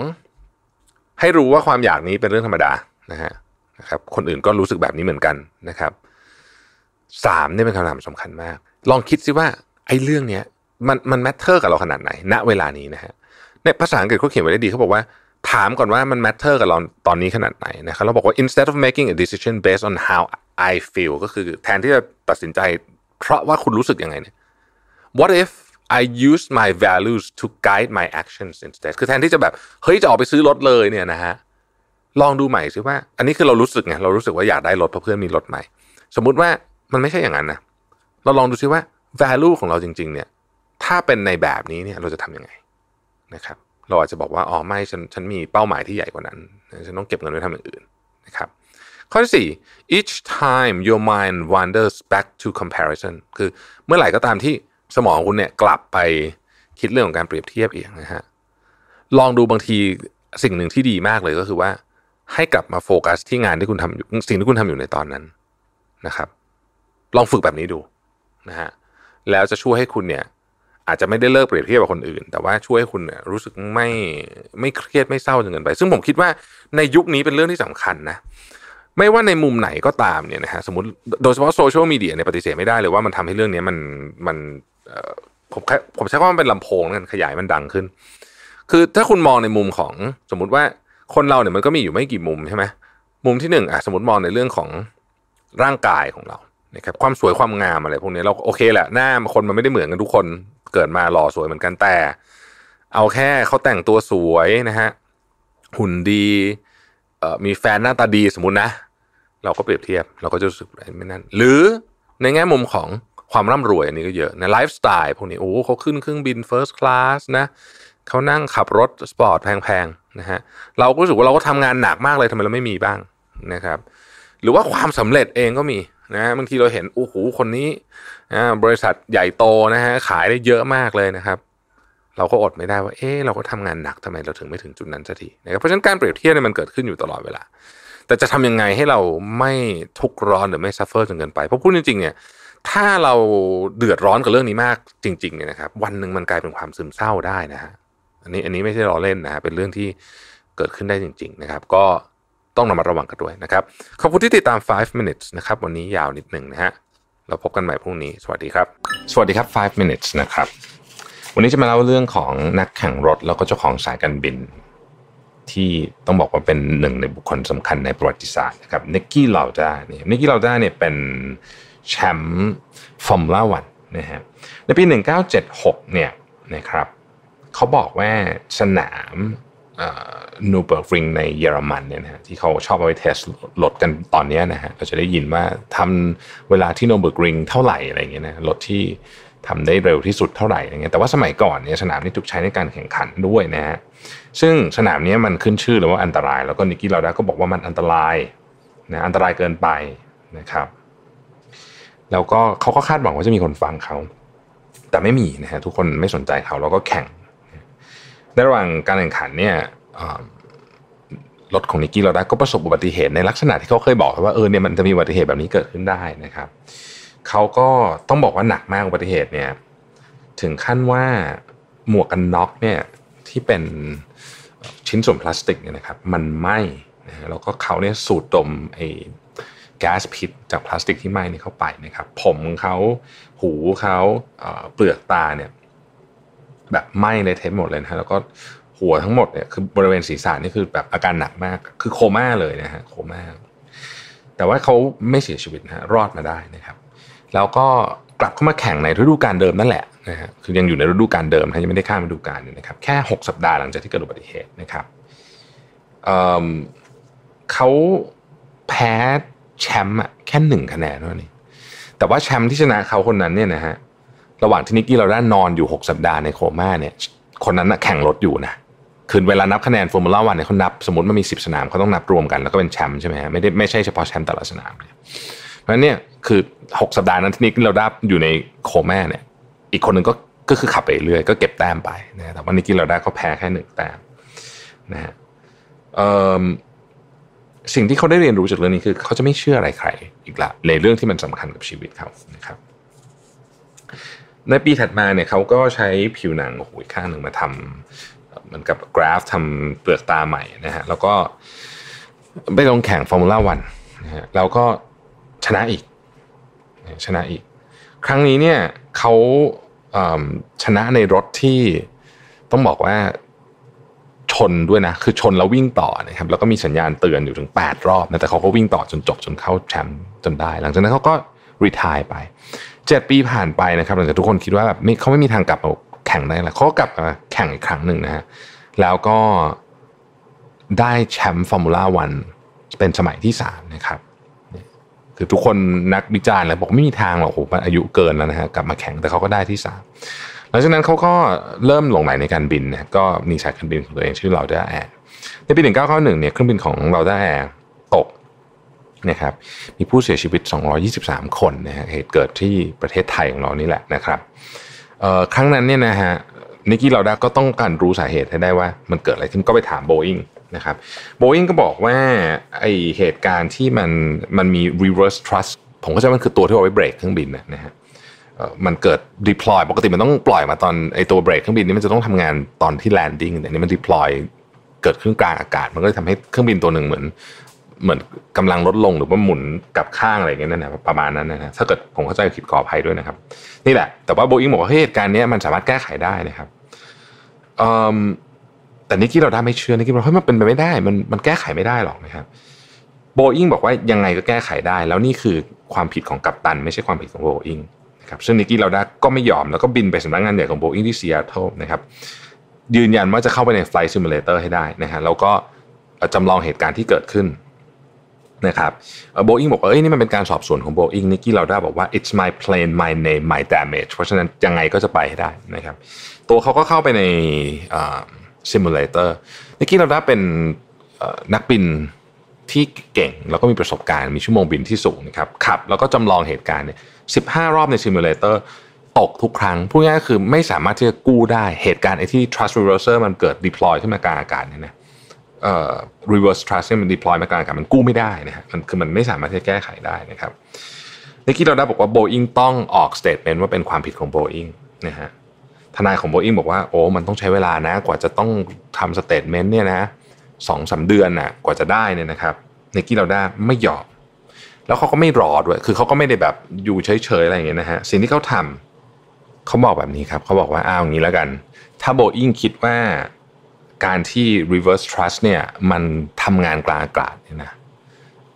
ให้รู้ว่าความอยากนี้เป็นเรื่องธรรมดานะฮะนะครับ คนอื่นก็รู้สึกแบบนี้เหมือนกันนะครับสามนี่เป็นคำถามสำคัญมาก ลองคิดซิว่าไอ้เรื่องเนี้ยมันมัน matter กับเราขนาดไหน ณเวลานี้นะฮะในภาษาอังกฤษเขาเขียนไว้ได้ดีเขาบอกว่าถามก่อนว่ามัน matter กับเราตอนนี้ขนาดไหนนะครับเราบอกว่า instead of making a decision based on how I feel ก็คือแทนที่จะตัดสินใจ เพราะว่าคุณรู้สึกยังไงเนี่ย what if I use my values to guide my actions instead คือแทนที่จะแบบเฮ้ยจะออกไปซื้อรถเลยเนี่ยนะฮะลองดูใหม่สิว่า อันนี้คือเรารู้สึกไงเรารู้สึกว่าอยากได้รถเพราะเพื่อนมีรถใหม่ สมมุติว่ามันไม่ใช่อย่างนั้นนะเราลองดูซิว่า value ของเราจริง ๆ เนี่ย ถ้าเป็นในแบบนี้เนี่ยเราจะทำยังไงนะครับ เราอาจจะบอกว่าอ๋อไม่ฉันฉันมีเป้าหมายที่ใหญ่กว่านั้นฉันต้องเก็บเงินไว้ทำอย่างอื่นนะครับข้อที่สี่ each time your mind wanders back to comparison คือเมื่อไหร่ก็ตามที่ สมองคุณเนี่ยกลับไปคิดเรื่องของการเปรียบเทียบอีกนะฮะลองดูบางทีสิ่งหนึ่งที่ดีมากเลยก็คือว่า ให้กลับมาโฟกัสที่งานที่คุณทำอยู่สิ่งที่คุณทำอยู่ในตอนนั้นนะครับ ลองฝึกแบบนี้ดูนะฮะแล้วจะช่วยให้คุณเนี่ย อาจจะไม่ได้เลิกเปรียบเทียบกับคนอื่น แต่ว่าช่วยให้คุณเนี่ยรู้สึกไม่ไม่เครียดไม่เศร้าจนเกินไป ซึ่งผมคิดว่าในยุคนี้เป็นเรื่องที่สำคัญนะไม่ว่าในมุมไหนก็ตามเนี่ยนะฮะสมมติโดยเฉพาะโซเชียลมีเดียเนี่ยปฏิเสธไม่ได้เลยว่ามันทำให้เรื่องนี้มันมัน ผมผมใช้คำว่าเป็นลำโพงนั่นขยายมันดังขึ้น คือถ้าคุณมองในมุมของสมมุติว่าคนเราเนี่ยมันก็มีอยู่ไม่กี่มุมใช่ไหมมุมที่หนึ่งอะสมมติมองในเรื่องของร่างกายของเรานะครับความสวยความงามอะไรพวกนี้เราโอเคแหละหน้าคนมันไม่ได้เหมือนกันทุกคนเกิดมาหล่อสวยเหมือนกันแต่ เอาแค่เขาแต่งตัวสวยนะฮะหุ่นดีมีแฟนหน้าตาดีสมมุตินะ เราก็เปรียบเทียบ เราก็จะรู้สึกไม่นั่นหรือในแง่มุมของ ความร่ำรวยอันนี้ก็เยอะนะไลฟ์สไตล์พวกนี้โอ้เขาขึ้นเครื่องบิน first class นะเขานั่งขับรถสปอร์ตแพงๆนะฮะเราก็รู้สึกว่าเราก็ทำงานหนักมากเลยทำไมเราไม่มีบ้างนะครับหรือว่าความสำเร็จเองก็มีนะบางทีเราเห็นโอ้โหคนนี้นะบริษัทใหญ่โตนะฮะขายได้เยอะมากเลยนะครับ เราก็อดไม่ได้ว่า เออเราก็ทำงานหนักทำไมเราถึงไม่ถึงจุดนั้นสักทีนะครับเพราะฉะนั้นการเปรียบเทียบเนี่ยมันเกิดขึ้นอยู่ตลอดเวลา แต่จะทำยังไงให้เราไม่ทุกข์ร้อนหรือไม่ซัฟเฟอร์จนเกินไป เพราะพูดจริงๆเนี่ย ถ้าเราเดือดร้อนกับเรื่องนี้มากจริงๆเนี่ยนะครับ วันหนึ่งมันกลายเป็นความซึมเศร้าได้นะฮะอันนี้อันนี้ไม่ใช่ล้อเล่นนะฮะเป็นเรื่องที่เกิดขึ้นได้จริง ๆ นะครับ ก็ต้องระมัดระวังกันด้วยนะครับ ขอบคุณที่ติดตาม 5 minutes นะครับ วันนี้ยาวนิดหนึ่งนะฮะเราพบกันใหม่พรุ่งนี้ สวัสดีครับ สวัสดีครับ 5 minutes นะครับ วันนี้จะมาเล่าเรื่องของนักแข่งรถแล้วก็เจ้าของสายการบิน ที่ต้องบอกว่าเป็นหนึ่งในบุคคลสำคัญในประวัติศาสตร์นะครับ Niki Lauda เนี่ย Niki Lauda เนี่ยเป็น แชมป์ Formula One นะฮะในปี 1976เนี่ยนะครับเขาบอกว่าสนาม Nürburgring ในเยอรมันเนี่ยนะฮะที่เขาชอบเอาไป test รถกันตอนนี้นะฮะเราจะได้ยินว่าทำเวลาที่ Nürburgring เท่าไหร่อะไรเงี้ยนะรถที่ทำได้เร็วที่สุดเท่าไหร่อะไรเงี้ยแต่ว่าสมัยก่อนเนี่ยสนามนี้ถูกใช้ในการแข่งขันด้วยนะฮะซึ่งสนามนี้มันขึ้นชื่อเลยว่าอันตราย แล้วก็นิกกี้เราได้ก็บอกว่ามันอันตรายนะอันตรายเกินไปนะครับ แล้วก็เขาก็คาดหวังว่าจะมีคนฟังเขาแต่ไม่มีนะฮะทุกคนไม่สนใจเขาแล้วก็แข่งในระหว่างการแข่งขันเนี่ยรถของนิกกี้เราได้ก็ประสบอุบัติเหตุในลักษณะที่เขาเคยบอกว่าเออเนี่ยมันจะมีอุบัติเหตุแบบนี้เกิดขึ้นได้นะครับเขาก็ต้องบอกว่าหนักมากอุบัติเหตุเนี่ยถึงขั้นว่าหมวกกันน็อกเนี่ยที่เป็นชิ้นส่วนพลาสติกเนี่ยนะครับ มันไหม้นะแล้วก็เขาเนี่ยสูดดมไอ ก๊สพิษจากพลาสติกที่ไหม้นี่เข้าไปนะครับ ผมเขาหูเขาเปลือกตาเนี่ยแบบไหม้เลยเทปหมดเลยนะแล้วก็หัวทั้งหมดเนี่ยคือบริเวณศีรษะนี่คือแบบอาการหนักมาก คือโคม่าเลยนะฮะโคม่าแต่ว่าเขาไม่เสียชีวิตนะรอดมาได้นะครับ แล้วก็กลับเข้ามาแข่งในฤดูกาลเดิมนั่นแหละนะฮะคือยังอยู่ในฤดูกาลเดิมนะยังไม่ได้ข้ามฤดูกาลนะครับแค่ 6 สัปดาห์หลังจากที่เกิดอุบัติเหตุนะครับเขาแพ้ แชมป์อะแค่หนึ่งคะแนนเท่านี้แต่ว่าแชมป์ที่ชนะเขาคนนั้นเนี่ยนะฮะระหว่างที่นิกกี้เราได้นอนอยู่ 6 สัปดาห์ในโคม่าเนี่ย คนนั้นนะแข่งรถอยู่นะคือเวลานับคะแนนฟอร์มูล่าวันเนี่ยเขานับสมมติมันมี 10 สนามเขาต้องนับรวมกันแล้วก็เป็นแชมป์ใช่ไหมฮะไม่ได้ไม่ใช่เฉพาะแชมป์แต่ละสนามเนี่ยเพราะฉะนั้นเนี่ยคือ 6 สัปดาห์นั้นที่นิกกี้เราได้อยู่ในโคม่าเนี่ย อีกคนหนึ่งก็ก็คือขับไปเรื่อยก็เก็บแต้มไปนะแต่ว่านิกกี้เราได้เขาแพ้แค่หนึ่งแต้มนะฮะ สิ่งที่เขาได้เรียนรู้จากเรื่องนี้คือ เขาจะไม่เชื่ออะไรใครอีกละในเรื่องที่มันสำคัญกับชีวิตเขานะครับในปีถัดมาเนี่ยเขาก็ใช้ผิวหนังโอ้โหข้างหนึ่งมาทำเหมือนกับกราฟทำเปลือกตาใหม่นะฮะแล้วก็ไปลงแข่งฟอร์มูล่าวันนะฮะแล้วก็ชนะอีก ชนะอีก ครั้งนี้เนี่ยเขาชนะในรถที่ต้องบอกว่า ชนด้วยนะ คือชนแล้ววิ่งต่อนะครับแล้วก็มีสัญญาณเตือนอยู่ถึง 8 รอบนะแต่เขาก็วิ่งต่อจนจบจนเข้าแชมป์จนได้ หลังจากนั้นเขาก็รีทายไป 7 ปีผ่านไปนะครับหลังจากทุกคนคิดว่าแบบเขาไม่มีทางกลับมาแข่งได้แล้วเขากลับมาแข่งอีกครั้งหนึ่งนะฮะแล้วก็ได้แชมป์ฟอร์มูล่าวันเป็นสมัยที่3นะครับคือทุกคนนักวิจารณ์เลยบอกไม่มีทางหรอกโอ้โหอายุเกินแล้วนะฮะกลับมาแข่งแต่เขาก็ได้ที่สาม หลังจากนั้นเขาก็เริ่มหลงใหลในการบินนะก็มีสายการบินของตัวเองชื่อ Lauda Air ในปี 1991เนี่ยเครื่องบินของ Lauda Air ตกนะครับมีผู้เสียชีวิต 223 คนนะฮะเหตุเกิดที่ประเทศไทยของเรานี่แหละนะครับครั้งนั้นเนี่ยนะฮะนิกกี้เราด้าก็ต้องการรู้สาเหตุให้ได้ว่า มันเกิดอะไรขึ้นก็ไปถามโบอิงนะครับโบอิงก็บอกว่าไอเหตุการณ์ที่มันมันมี reverse thrust ผมก็จะมันคือตัวที่เอาไว้เบรกเครื่องบินนะฮะ มันเกิด deploy ปกติมันต้องปล่อยมาตอนไอตัวเบรกเครื่องบินนี้มันจะต้องทำงานตอนที่ landing แต่นี้มัน deploy เกิดขึ้นกลางอากาศ มันก็เลยทำให้เครื่องบินตัวหนึ่งเหมือน เหมือนกำลังลดลงหรือว่าหมุนกับข้างอะไรอย่างเงี้ยนั่นแหละประมาณนั้นนะ ถ้าเกิดผมเข้าใจผิดขออภัยด้วยนะครับ นี่แหละ แต่ว่าโบอิงบอกว่าเหตุการณ์นี้มันสามารถแก้ไขได้นะครับแต่นิกกี้เลาด้าไม่เชื่อนิกกี้บอกเฮ้ยมันเป็นไปไม่ได้ มันมันแก้ไขไม่ได้หรอกนะครับโบอิงบอกว่ายังไงก็แก้ไขได้ แล้วนี่คือความผิดของกัปตัน ไม่ใช่ความผิดของโบอิง ครับซึ่งนิกกี้เลาด้าก็ไม่ยอมแล้วก็บินไปสำนักงานใหญ่ของโบอิงที่ซีแอตเทิลนะครับยืนยันว่าจะเข้าไปใน Flight Simulator ให้ได้นะฮะแล้วก็จำลองเหตุการณ์ที่เกิดขึ้นนะครับโบอิงบอกเอ้ยนี่มันเป็นการสอบสวนของโบอิงนิกกี้เลาด้าบอกว่า it's my plane my name my damage เพราะฉะนั้นยังไงก็จะไปให้ได้นะครับตัวเขาก็เข้าไปใน simulator นิกกี้เลาด้าเป็นนักบินที่เก่งแล้วก็มีประสบการณ์มีชั่วโมงบินที่สูงนะครับขับแล้วก็จำลองเหตุการณ์เนี่ย สิบรอบใน simulator ตกทุกครั้งพูดง่ายๆคือไม่สามารถที่จะกู้ได้เหตุการณ์ไอ้ที่ thrust reverser มันเกิด deploy ขึ้นมากลางอากาศเนี่ยนะเอ่อ reverse trust เนี่ยมัน deploy มากลางอากาศมันกู้ไม่ได้นะฮะมันคือมันไม่สามารถที่จะแก้ไขได้นะครับในิกกี้เราได้บอกว่า Boeing ต้องออก statement ว่าเป็นความผิดของ Boeing นะฮะทนายของโบอิงบอกว่าโอ้มันต้องใช้เวลานะ กว่าจะต้องทำสเตทเมนต์เนี่ยนะสองสาเดือนน่ะกว่าจะได้เนี่ยนะครับในกี้เราได้ไม่ยอม แล้วเขาก็ไม่รอด้วย คือเขาก็ไม่ได้แบบอยู่เฉยๆอะไรอย่างเงี้ยนะฮะ สิ่งที่เขาทำเขาบอกแบบนี้ครับ เขาบอกว่าอ้าวอย่างนี้แล้วกัน ถ้าโบอิงคิดว่าการที่ reverse trust เนี่ยมันทำงานกลางอากาศเนี่ยนะ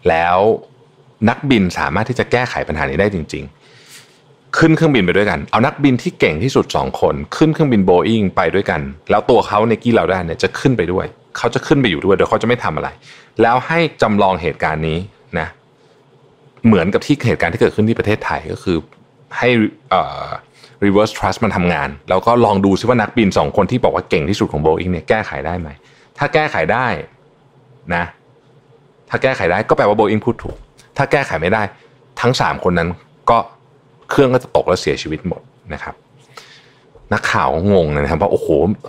แล้วนักบินสามารถที่จะแก้ไขปัญหานี้ได้จริง ๆ ขึ้นเครื่องบินไปด้วยกัน เอานักบินที่เก่งที่สุด 2 คน ขึ้นเครื่องบินโบอิงไปด้วยกัน แล้วตัวเขาในกี้เราได้เนี่ยจะขึ้นไปด้วย เขาจะขึ้นไปอยู่ด้วยโดยเขาจะไม่ทำอะไร แล้วให้จำลองเหตุการณ์นี้นะเหมือนกับที่เหตุการณ์ที่เกิดขึ้นที่ประเทศไทยก็คือให้เอ่อ reverse thrust มันทำงาน แล้วก็ลองดูซิว่านักบินสองคนที่บอกว่าเก่งที่สุดของโบอิงเนี่ยแก้ไขได้ไหม ถ้าแก้ไขได้นะ ถ้าแก้ไขได้ก็แปลว่าโบอิงพูดถูก ถ้าแก้ไขไม่ได้ ทั้งสามคนนั้นก็เครื่องก็จะตกแล้วเสียชีวิตหมดนะครับ นักข่าวงงนะครับว่าโอ้โห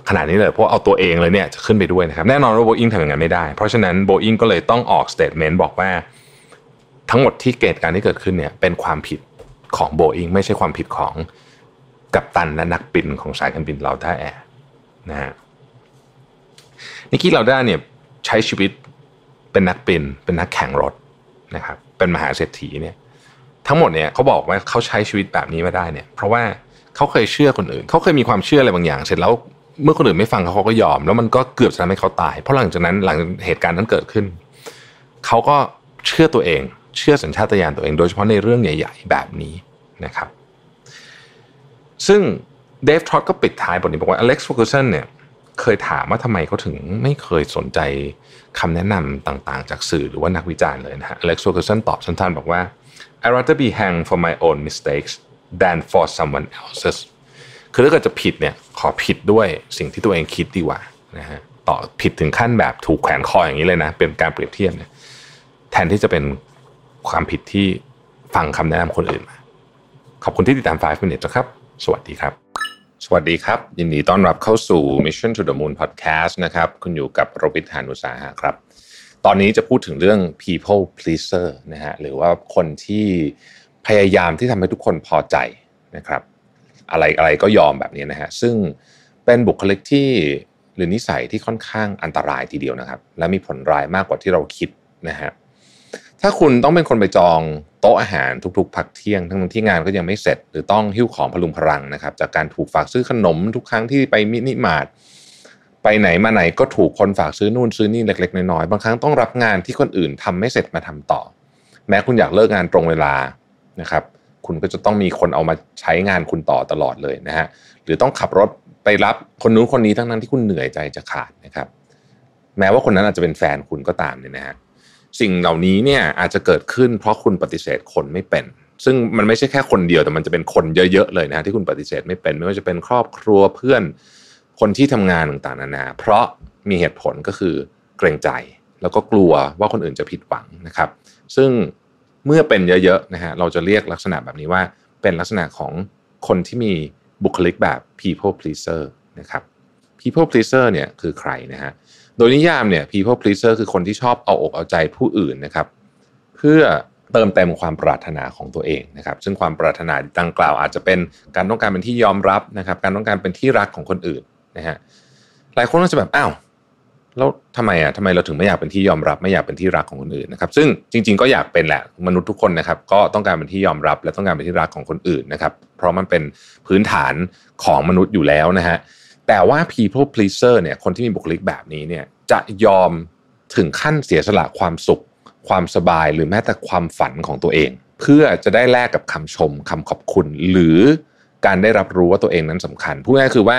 ขนาดนี้เลยเพราะเอาตัวเองเลยเนี่ยจะขึ้นไปด้วยนะครับแน่นอนว่าโบอิงทำอย่างนั้นไม่ได้ เพราะฉะนั้นโบอิงก็เลยต้องออก statement บอกว่า ทั้งหมดที่เกิดการที่เกิดขึ้นเนี่ยเป็นความผิดของโบอิงไม่ใช่ความผิดของกัปตันและนักบินของสายการบินเราด้าแอร์นะฮะนิกกี้เราด้าเนี่ยใช้ชีวิตเป็นนักบินเป็นนักแข่งรถนะครับเป็นมหาเศรษฐีเนี่ยทั้งหมดเนี่ยเขาบอกว่าเขาใช้ชีวิตแบบนี้มาได้เนี่ย เพราะว่าเขาเคยเชื่อคนอื่น เขาเคยมีความเชื่ออะไรบางอย่าง เสร็จแล้วเมื่อคนอื่นไม่ฟังเขาเขาก็ยอม แล้วมันก็เกือบจะทำให้เขาตาย เพราะหลังจากนั้นหลังเหตุการณ์นั้นเกิดขึ้น เขาก็เชื่อตัวเอง เชื่อสัญชาตญาณตัวเอง โดยเฉพาะในเรื่องใหญ่ ๆ แบบนี้นะครับ ซึ่งเดฟทรอตก็ปิดท้ายบทนี้บอกว่าอเล็กซ์ฟูกูสันเนี่ยเคยถามว่าทำไมเขาถึงไม่เคยสนใจคำแนะนำต่างๆ จากสื่อหรือว่านักวิจารณ์เลยนะฮะอเล็กซ์โซเกอร์สันตอบสั้นๆบอกว่า I rather be hanged for my own mistakes than for someone else's คือถ้าเกิดจะผิดเนี่ยขอผิดด้วยสิ่งที่ตัวเองคิดดีกว่านะฮะต่อผิดถึงขั้นแบบถูกแขวนคออย่างนี้เลยนะ เป็นการเปรียบเทียบเนี่ยแทนที่จะเป็น ความผิดที่ฟังคำแนะนำคนอื่นมา ขอบคุณที่ติดตาม 5 minutes นะครับ สวัสดีครับ สวัสดีครับ ยินดีต้อนรับเข้าสู่ Mission to the Moon Podcast นะครับ คุณอยู่กับโรบิทหานุสาหะครับ ตอนนี้จะพูดถึงเรื่อง people pleaser นะฮะหรือว่าคนที่พยายามที่ทำให้ทุกคนพอใจนะครับ อะไรอะไรก็ยอมแบบนี้นะฮะซึ่งเป็นบุคลิกที่หรือนิสัยที่ค่อนข้างอันตรายทีเดียวนะครับ และมีผลร้ายมากกว่าที่เราคิดนะฮะ ถ้าคุณต้องเป็นคนไปจองโต๊ะอาหารทุกๆพักเที่ยง ทั้งที่งานก็ยังไม่เสร็จ หรือต้องหิ้วของพะรุงพะรังนะครับ จากการถูกฝากซื้อขนมทุกครั้งที่ไปมินิมาร์ทไปไหนมาไหนก็ถูกคนฝากซื้อนู่นซื้อนี่เล็กๆน้อยๆบางครั้งต้องรับงานที่คนอื่นทำไม่เสร็จมาทำต่อ แม้คุณอยากเลิกงานตรงเวลานะครับ คุณก็จะต้องมีคนเอามาใช้งานคุณต่อตลอดเลยนะฮะหรือต้องขับรถไปรับคนนู้นคนนี้ทั้งนั้นที่คุณเหนื่อยใจจะขาดนะครับ แม้ว่าคนนั้นอาจจะเป็นแฟนคุณก็ตามเนี่ยนะฮะ สิ่งเหล่านี้เนี่ยอาจจะเกิดขึ้นเพราะคุณปฏิเสธคนไม่เป็น ซึ่งมันไม่ใช่แค่คนเดียวแต่มันจะเป็นคนเยอะๆเลยนะที่คุณปฏิเสธไม่เป็น ไม่ว่าจะเป็นครอบครัวเพื่อนคนที่ทำงานต่างๆนานา เพราะมีเหตุผลก็คือเกรงใจ แล้วก็กลัวว่าคนอื่นจะผิดหวังนะครับ ซึ่งเมื่อเป็นเยอะๆนะฮะเราจะเรียกลักษณะแบบนี้ว่าเป็นลักษณะของคนที่มีบุคลิกแบบ people pleaser นะครับ people pleaser เนี่ยคือใครนะฮะ โดยนิยามเนี่ย people pleaser คือคนที่ชอบเอาอกเอาใจผู้อื่นนะครับ เพื่อเติมเต็มความปรารถนาของตัวเองนะครับ ซึ่งความปรารถนาดังกล่าวอาจจะเป็นการต้องการเป็นที่ยอมรับนะครับ การต้องการเป็นที่รักของคนอื่นนะฮะหลายคนก็จะแบบอ้าวแล้วทำไมอะทำไมเราถึงไม่อยากเป็นที่ยอมรับ ไม่อยากเป็นที่รักของคนอื่นนะครับ ซึ่งจริง ๆ ก็อยากเป็นแหละมนุษย์ทุกคนนะครับ ก็ต้องการเป็นที่ยอมรับ และต้องการเป็นที่รักของคนอื่นนะครับ เพราะมันเป็นพื้นฐานของมนุษย์อยู่แล้วนะฮะ แต่ว่า people pleaser เนี่ยคนที่มีบุคลิกแบบนี้เนี่ยจะยอมถึงขั้นเสียสละความสุข ความสบายหรือแม้แต่ความฝันของตัวเอง เพื่อจะได้แลกกับคำชมคำขอบคุณ หรือการได้รับรู้ว่าตัวเองนั้นสำคัญพูดง่ายคือว่า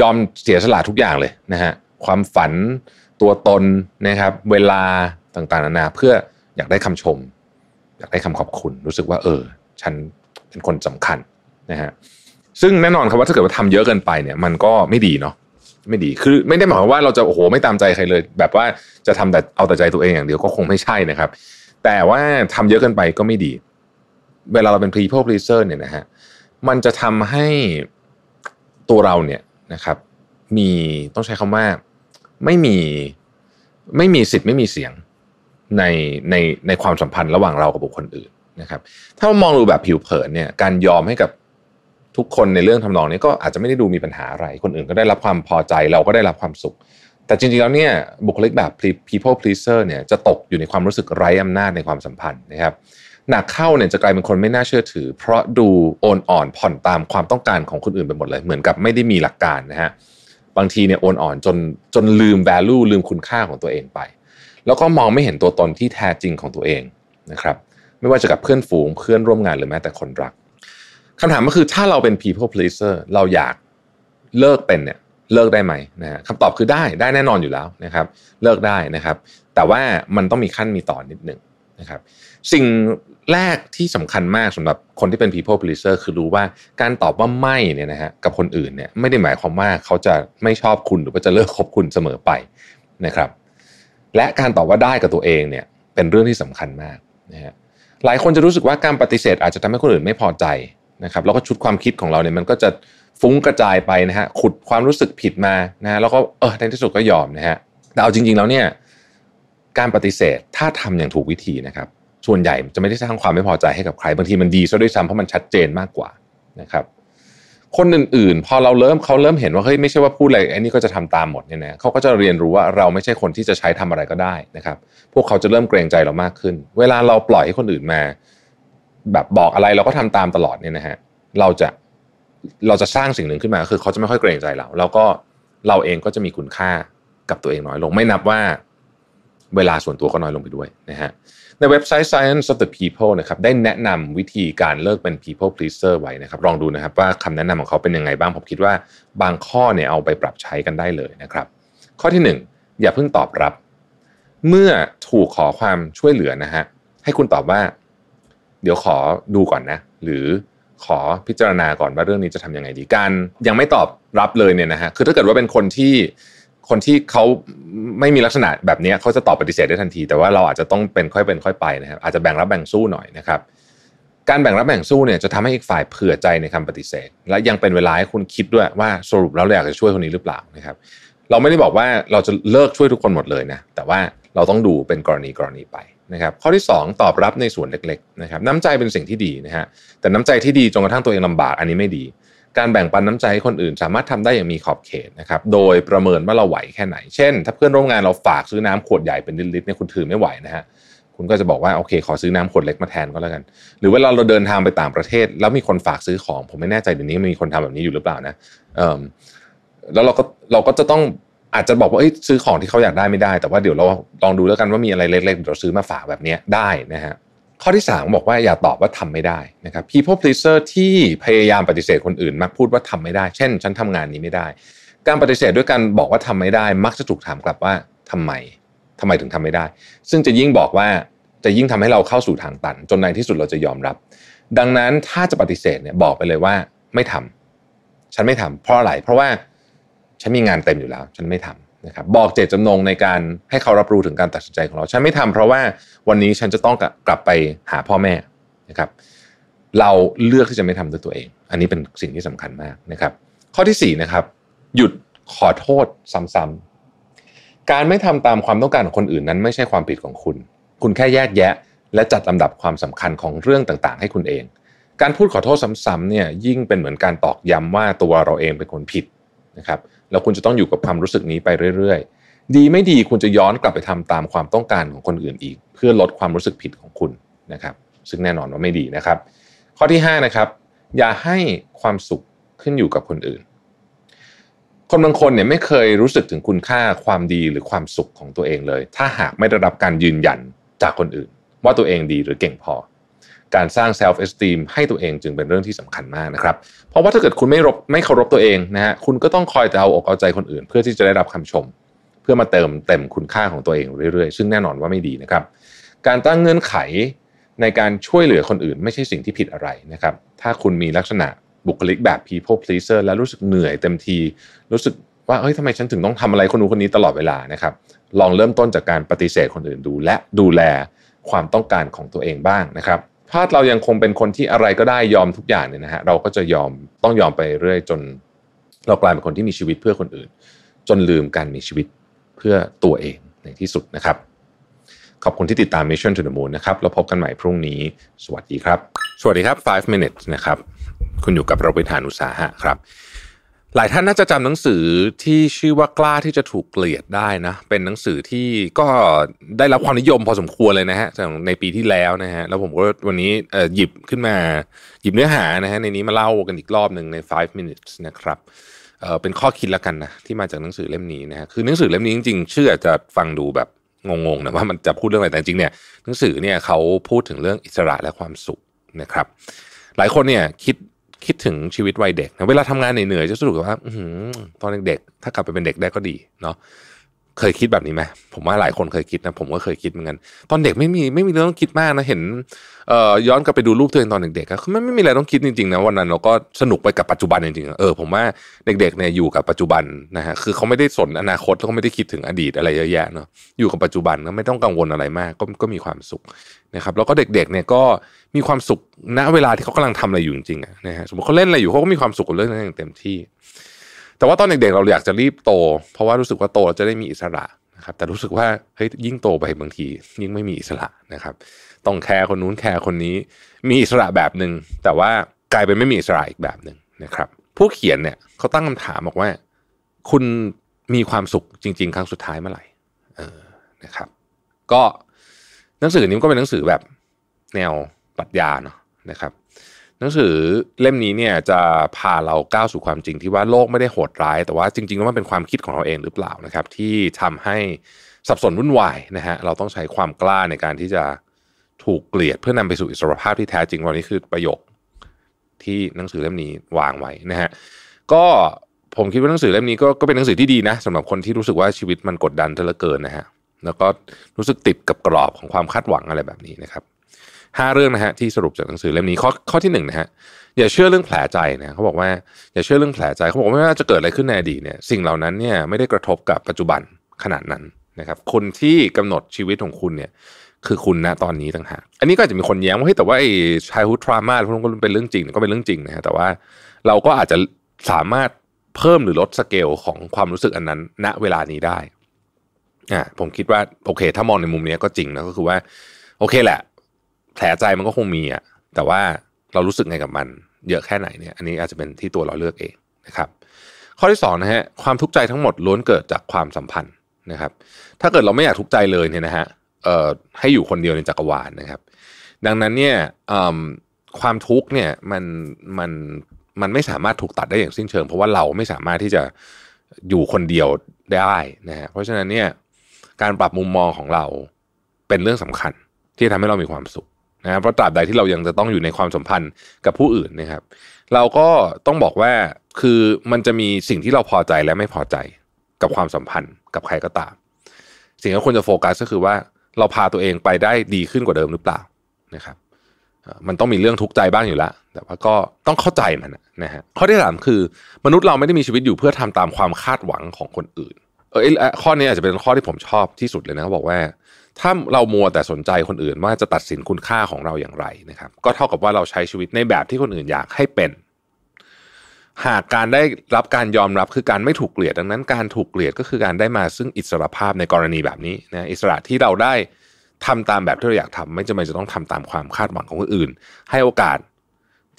ยอมเสียสละทุกอย่างเลยนะฮะความฝันตัวตนนะครับ เวลาต่างๆนานาเพื่ออยากได้คำชม อยากได้คำขอบคุณ รู้สึกว่า เออ ฉันเป็นคนสำคัญนะฮะ ซึ่งแน่นอนครับว่าถ้าเกิดว่าทำเยอะเกินไปเนี่ยมันก็ไม่ดีเนาะไม่ดีคือไม่ได้หมายความว่าเราจะโอ้โหไม่ตามใจใครเลย แบบว่าจะทำแต่เอาแต่ใจตัวเองอย่างเดียวก็คงไม่ใช่นะครับ แต่ว่าทำเยอะเกินไปก็ไม่ดี เวลาเราเป็น people pleaser เนี่ยนะฮะมันจะทำให้ตัวเราเนี่ยนะครับมีต้องใช้คำว่าไม่มีไม่มีสิทธิ์ไม่มีเสียงในในในความสัมพันธ์ระหว่างเรากับบุคคลอื่นนะครับ ถ้ามองดูแบบผิวเผินเนี่ยการยอมให้กับ ทุกคนในเรื่องทำนองนี้ก็อาจจะไม่ได้ดูมีปัญหาอะไร คนอื่นก็ได้รับความพอใจเราก็ได้รับความสุข แต่จริงๆแล้วเนี่ยบุคลิกแบบ people pleaser เนี่ยจะตกอยู่ในความรู้สึกไร้อำนาจในความสัมพันธ์นะครับหนักเข้าเนี่ยจะกลายเป็นคนไม่น่าเชื่อถือ เพราะดูโอนอ่อนผ่อนตามความต้องการของคนอื่นไปหมดเลย เหมือนกับไม่ได้มีหลักการนะฮะบางทีเนี่ยโอนอ่อนจนจนลืม value ลืมคุณค่าของตัวเองไป แล้วก็มองไม่เห็นตัวตนที่แท้จริงของตัวเองนะครับไม่ว่าจะกับเพื่อนฝูงเพื่อนร่วมงานหรือแม้แต่คนรัก คำถามก็คือถ้าเราเป็น people pleaser เราอยากเลิกเป็นเนี่ยเลิกได้ไหมนะฮะคำตอบคือได้ได้แน่นอนอยู่แล้วนะครับ เลิกได้นะครับ แต่ว่ามันต้องมีขั้นมีตอนนิดหนึ่งนะครับ สิ่งแรกที่สำคัญมากสำหรับคนที่เป็น people pleaser คือรู้ว่าการตอบว่าไม่เนี่ยนะฮะกับคนอื่นเนี่ยไม่ได้หมายความว่าเขาจะไม่ชอบคุณหรือว่าจะเลิกคบคุณเสมอไปนะครับ และการตอบว่าได้กับตัวเองเนี่ยเป็นเรื่องที่สำคัญมากนะฮะหลายคนจะรู้สึกว่าการปฏิเสธอาจจะทำให้คนอื่นไม่พอใจ นะครับแล้วก็ชุดความคิดของเราเนี่ยมันก็จะฟุ้งกระจายไปนะฮะขุดความรู้สึกผิดมานะฮะแล้วก็เออในที่สุดก็ยอมนะฮะแต่เอาจริง ๆ แล้วเนี่ยการปฏิเสธถ้าทำอย่างถูกวิธีนะครับส่วนใหญ่จะไม่ได้สร้างความไม่พอใจให้กับใครบางทีมันดีซะด้วยซ้ำเพราะมันชัดเจนมากกว่านะครับคนอื่นๆ พอเราเริ่มเขาเริ่มเห็นว่าเฮ้ยไม่ใช่ว่าพูดอะไรไอ้นี่ก็จะทำตามหมดเนี่ยนะเขาก็จะเรียนรู้ว่าเราไม่ใช่คนที่จะใช้ทำอะไรก็ได้นะครับ พวกเขาจะเริ่มเกรงใจเรามากขึ้น เวลาเราปล่อยให้คนอื่นมา แบบบอกอะไรเราก็ทำตามตลอดเนี่ยนะฮะเราจะเราจะสร้างสิ่งหนึ่งขึ้นมาคือเขาจะไม่ค่อยเกรงใจเรา แล้วก็เราเองก็จะมีคุณค่ากับตัวเองน้อยลง ไม่นับว่าเวลาส่วนตัวก็น้อยลงไปด้วยนะฮะในเว็บไซต์ Science of the People นะครับได้แนะนำวิธีการเลิกเป็น people pleaser ไว้นะครับลองดูนะครับว่าคำแนะนำของเขาเป็นยังไงบ้าง ผมคิดว่าบางข้อเนี่ยเอาไปปรับใช้กันได้เลยนะครับ ข้อที่ 1 อย่าเพิ่งตอบรับ เมื่อถูกขอความช่วยเหลือนะฮะให้คุณตอบว่า เดี๋ยวขอดูก่อนนะ หรือขอพิจารณาก่อนว่าเรื่องนี้จะทำยังไงดีการยังไม่ตอบรับเลยเนี่ยนะฮะคือถ้าเกิดว่าเป็นคนที่คนที่เขาไม่มีลักษณะแบบนี้เขาจะตอบปฏิเสธได้ทันที แต่ว่าเราอาจจะต้องเป็นค่อยเป็นค่อยไปนะครับอาจจะแบ่งรับแบ่งสู้หน่อยนะครับการแบ่งรับแบ่งสู้เนี่ยจะทำให้อีกฝ่ายเผื่อใจในคำปฏิเสธ และยังเป็นเวลาให้คุณคิดด้วยว่าสรุปแล้วเราอยากจะช่วยคนนี้หรือเปล่านะครับ เราไม่ได้บอกว่าเราจะเลิกช่วยทุกคนหมดเลยนะแต่ว่าเราต้องดูเป็นกรณีกรณีไป นะครับข้อที่ 2 ตอบรับในส่วนเล็กๆนะครับน้ำใจเป็นสิ่งที่ดีนะฮะแต่น้ำใจที่ดีจนกระทั่งตัวเองลำบากอันนี้ไม่ดี การแบ่งปันน้ำใจให้คนอื่น สามารถทำได้อย่างมีขอบเขตนะครับโดยประเมินว่าเราไหวแค่ไหน เช่น ถ้าเพื่อนร่วมงานเราฝากซื้อน้ำขวดใหญ่เป็นลิตรเนี่ยคุณถือไม่ไหวนะฮะคุณก็จะบอกว่าโอเค ขอซื้อน้ำขวดเล็กมาแทนก็แล้วกัน หรือเวลาเราเดินทางไปต่างประเทศ แล้วมีคนฝากซื้อของ ผมไม่แน่ใจเดี๋ยวนี้มีคนทำแบบนี้อยู่หรือเปล่านะแล้วเราก็เราก็จะต้อง อาจจะบอกว่าซื้อของที่เขาอยากได้ไม่ได้ แต่ว่าเดี๋ยวเราลองดูแล้วกันว่ามีอะไรเล็กๆเราซื้อมาฝากแบบนี้ได้นะฮะข้อที่ 3 บอกว่าอย่าตอบว่าทำไม่ได้นะครับ people pleaser ที่พยายามปฏิเสธคนอื่น มักพูดว่าทำไม่ได้ เช่น ฉันทำงานนี้ไม่ได้ การปฏิเสธด้วยการบอกว่าทำไม่ได้ มักจะถูกถามกลับว่าทำไมทำไมถึงทำไม่ได้ ซึ่งจะยิ่งบอกว่าจะยิ่งทำให้เราเข้าสู่ทางตัน จนในที่สุดเราจะยอมรับ ดังนั้นถ้าจะปฏิเสธเนี่ยบอกไปเลยว่าไม่ทำฉันไม่ทำเพราะอะไรเพราะว่า ฉันมีงานเต็มอยู่แล้ว ฉันไม่ทำนะครับบอกเจตจำนงในการให้เขารับรู้ถึงการตัดสินใจของเรา ฉันไม่ทำเพราะว่าวันนี้ฉันจะต้องกลับไปหาพ่อแม่นะครับเราเลือกที่จะไม่ทำด้วยตัวเอง อันนี้เป็นสิ่งที่สำคัญมากนะครับ ข้อที่4นะครับหยุดขอโทษซ้ำๆการไม่ทำตามความต้องการของคนอื่นนั้นไม่ใช่ความผิดของคุณ คุณแค่แยกแยะ และจัดลำดับความสำคัญของเรื่องต่างๆ ให้คุณเอง การพูดขอโทษซ้ำๆเนี่ยยิ่งเป็นเหมือนการตอกย้ำว่าตัวเราเองเป็นคนผิด นะครับแล้วคุณจะต้องอยู่กับความรู้สึกนี้ไปเรื่อย ๆ ดีไม่ดีคุณจะย้อนกลับไปทำตามความต้องการของคนอื่นอีก เพื่อลดความรู้สึกผิดของคุณนะครับ ซึ่งแน่นอนว่าไม่ดีนะครับ ข้อที่5นะครับอย่าให้ความสุขขึ้นอยู่กับคนอื่น คนบางคนเนี่ยไม่เคยรู้สึกถึงคุณค่าความดีหรือความสุขของตัวเองเลย ถ้าหากไม่ได้รับการยืนยันจากคนอื่น ว่าตัวเองดีหรือเก่งพอ การสร้าง self esteem ให้ตัวเองจึงเป็นเรื่องที่สำคัญมากนะครับ เพราะว่าถ้าเกิดคุณไม่รบไม่เคารพตัวเองนะฮะคุณก็ต้องคอยจะเอาอกเอาใจคนอื่น เพื่อที่จะได้รับคำชม เพื่อมาเติมเต็มคุณค่าของตัวเองเรื่อยๆ ซึ่งแน่นอนว่าไม่ดีนะครับ การตั้งเงื่อนไขในการช่วยเหลือคนอื่น ไม่ใช่สิ่งที่ผิดอะไรนะครับ ถ้าคุณมีลักษณะบุคลิกแบบ people pleaser แล้วรู้สึกเหนื่อยเต็มที รู้สึกว่าเฮ้ยทำไมฉันถึงต้องทำอะไรคนนู้นคนนี้ตลอดเวลานะครับ ลองเริ่มต้นจากการปฏิเสธคนอื่นดู และดูแลความต้องการของตัวเองบ้างนะครับ ถ้าเรายังคงเป็นคนที่อะไรก็ได้ยอมทุกอย่างเนี่ยนะฮะเราก็จะยอมต้องยอมไปเรื่อยจน เรากลายเป็นคนที่มีชีวิตเพื่อคนอื่น จนลืมการมีชีวิตเพื่อตัวเองในที่สุดนะครับ ขอบคุณที่ติดตาม Mission to the Moon นะครับเราพบกันใหม่พรุ่งนี้ สวัสดีครับ สวัสดีครับ 5 minutes นะครับ คุณอยู่กับเราไปฐานอุตสาหะครับ หลายท่านน่าจะจำหนังสือที่ชื่อว่ากล้าที่จะถูกเกลียดได้นะ เป็นหนังสือที่ก็ได้รับความนิยมพอสมควรเลยนะฮะในปีที่แล้วนะฮะแล้วผมก็วันนี้หยิบขึ้นมาหยิบเนื้อหานะฮะในนี้มาเล่ากันอีกรอบหนึ่งใน 5 minutes นะครับเเป็นข้อคิดแล้วกันนะที่มาจากหนังสือเล่มนี้นะฮะคือหนังสือเล่มนี้จริงๆชื่ออาจจะฟังดูแบบงงๆนะว่ามันจะพูดเรื่องอะไรแต่จริงเนี่ยหนังสือเนี่ยเขาพูดถึงเรื่องอิสระและความสุขนะครับ หลายคนเนี่ยคิด คิดถึงชีวิตวัยเด็กนะเวลาทำงานเหนื่อยๆจะรู้สึกว่าตอนเด็กๆถ้ากลับไปเป็นเด็กได้ก็ดีเนาะ เคยคิดแบบนี้ไหมผมว่าหลายคนเคยคิดนะ ผมก็เคยคิดเหมือนกัน ตอนเด็กไม่มีไม่มีเรื่องต้องคิดมากนะ เห็นเอ่อย้อนกลับไปดูรูปตัวเองตอนเด็กๆก็ไม่ไม่มีอะไรต้องคิดจริงๆนะวันนั้นเราก็สนุกไปกับปัจจุบันจริงๆเออผมว่าเด็กๆเนี่ยอยู่กับปัจจุบันนะฮะคือเขาไม่ได้สนอนาคตเขาไม่ได้คิดถึงอดีตอะไรเยอะแยะเนาะอยู่กับปัจจุบันก็ไม่ต้องกังวลอะไรมาก ก็ก็มีความสุขนะครับ แล้วก็เด็กๆเนี่ยก็มีความสุขณเวลาที่เขากำลังทำอะไรอยู่จริงๆนะฮะสมมติเขาเล่นอะไรอยู่เขาก็มีความสุขกับเรื่องนั้นอย่างเต็มที่ แต่ว่าตอนเด็กๆเราอยากจะรีบโต เพราะว่ารู้สึกว่าโตจะได้มีอิสระนะครับ แต่รู้สึกว่าเฮ้ยยิ่งโตไปบางที ยิ่งไม่มีอิสระนะครับ ต้องแคร์คนนู้นแคร์คนนี้ มีอิสระแบบหนึ่งแต่ว่ากลายเป็นไม่มีอิสระอีกแบบหนึ่งนะครับ ผู้เขียนเนี่ยเขาตั้งคำถามบอกว่า คุณมีความสุขจริง ๆ ครั้งสุดท้ายเมื่อไหร่เออนะครับ ก็หนังสือนี้ก็เป็นหนังสือแบบแนวปรัชญาเนาะนะครับ หนังสือเล่มนี้เนี่ยจะพาเราก้าวสู่ความจริงที่ว่าโลกไม่ได้โหดร้าย แต่ว่าจริงๆแล้วมันเป็นความคิดของเราเองหรือเปล่านะครับ ที่ทำให้สับสนวุ่นวายนะฮะเราต้องใช้ความกล้าในการที่จะถูกเกลียดเพื่อนำไปสู่อิสรภาพที่แท้จริงวันนี้คือประโยคที่หนังสือเล่มนี้วางไว้นะฮะก็ผมคิดว่าหนังสือเล่มนี้ก็ก็เป็นหนังสือที่ดีนะสำหรับคนที่รู้สึกว่าชีวิตมันกดดันเหลือเกินนะฮะแล้วก็รู้สึกติดกับกรอบของความคาดหวังอะไรแบบนี้นะครับ ห้าเรื่องนะฮะที่สรุปจากหนังสือเล่มนี้ข้อข้อที่หนึ่งนะฮะอย่าเชื่อเรื่องแผลใจนะเขาบอกว่าอย่าเชื่อเรื่องแผลใจเขาบอกว่าไม่ว่าจะเกิดอะไรขึ้นในอดีตเนี่ยสิ่งเหล่านั้นเนี่ยไม่ได้กระทบกับปัจจุบันขนาดนั้นนะครับคนที่กำหนดชีวิตของคุณเนี่ยคือคุณณตอนนี้ต่างหากอันนี้ก็อาจจะมีคนแย้งว่าเฮ้ยแต่ว่าไอ้ชายฮูดทรามาพวกนั้นก็เป็นเรื่องจริงก็เป็นเรื่องจริงนะฮะแต่ว่าเราก็อาจจะสามารถเพิ่มหรือลดสเกลของความรู้สึกอันนั้น ณเวลานี้ได้อ่าผมคิดว่าโอเค ถ้ามองในมุมนี้ก็จริงนะก็คือว่า โอเคแหละ แผลใจมันก็คงมีอะแต่ว่าเรารู้สึกไงกับมัน เยอะแค่ไหนเนี่ย อันนี้อาจจะเป็นที่ตัวเราเลือกเองนะครับ ข้อที่สองนะฮะความทุกข์ใจทั้งหมดล้วนเกิดจากความสัมพันธ์นะครับ ถ้าเกิดเราไม่อยากทุกข์ใจเลยเนี่ยนะฮะเอ่อให้อยู่คนเดียวในจักรวาลนะครับ ดังนั้นเนี่ยความทุกข์เนี่ยมันมันมันไม่สามารถถูกตัดได้อย่างสิ้นเชิง เพราะว่าเราไม่สามารถที่จะอยู่คนเดียวได้นะฮะเพราะฉะนั้นเนี่ยการปรับมุมมองของเราเป็นเรื่องสำคัญที่ทำให้เรามีความสุข นะเพราะตราบใดที่เรายังจะต้องอยู่ในความสัมพันธ์กับผู้อื่นนะครับ เราก็ต้องบอกว่าคือมันจะมีสิ่งที่เราพอใจและไม่พอใจกับความสัมพันธ์กับใครก็ตาม สิ่งที่ควรจะโฟกัสก็คือว่าเราพาตัวเองไปได้ดีขึ้นกว่าเดิมหรือเปล่านะครับมันต้องมีเรื่องทุกข์ใจบ้างอยู่แล้วแต่ว่าก็ต้องเข้าใจมันนะฮะข้อที่สามคือ มนุษย์เราไม่ได้มีชีวิตอยู่เพื่อทำตามความคาดหวังของคนอื่น เออข้อนี้อาจจะเป็นข้อที่ผมชอบที่สุดเลยนะเขาบอกว่า ถ้าเรามัวแต่สนใจคนอื่นว่าจะตัดสินคุณค่าของเราอย่างไรนะครับ ก็เท่ากับว่าเราใช้ชีวิตในแบบที่คนอื่นอยากให้เป็น หากการได้รับการยอมรับคือการไม่ถูกเกลียดดังนั้น การถูกเกลียดก็คือการได้มาซึ่งอิสรภาพในกรณีแบบนี้นะอิสระที่เราได้ทำตามแบบที่เราอยากทำไม่จำเป็นจะต้องทำตามความคาดหวังของคนอื่น ให้โอกาส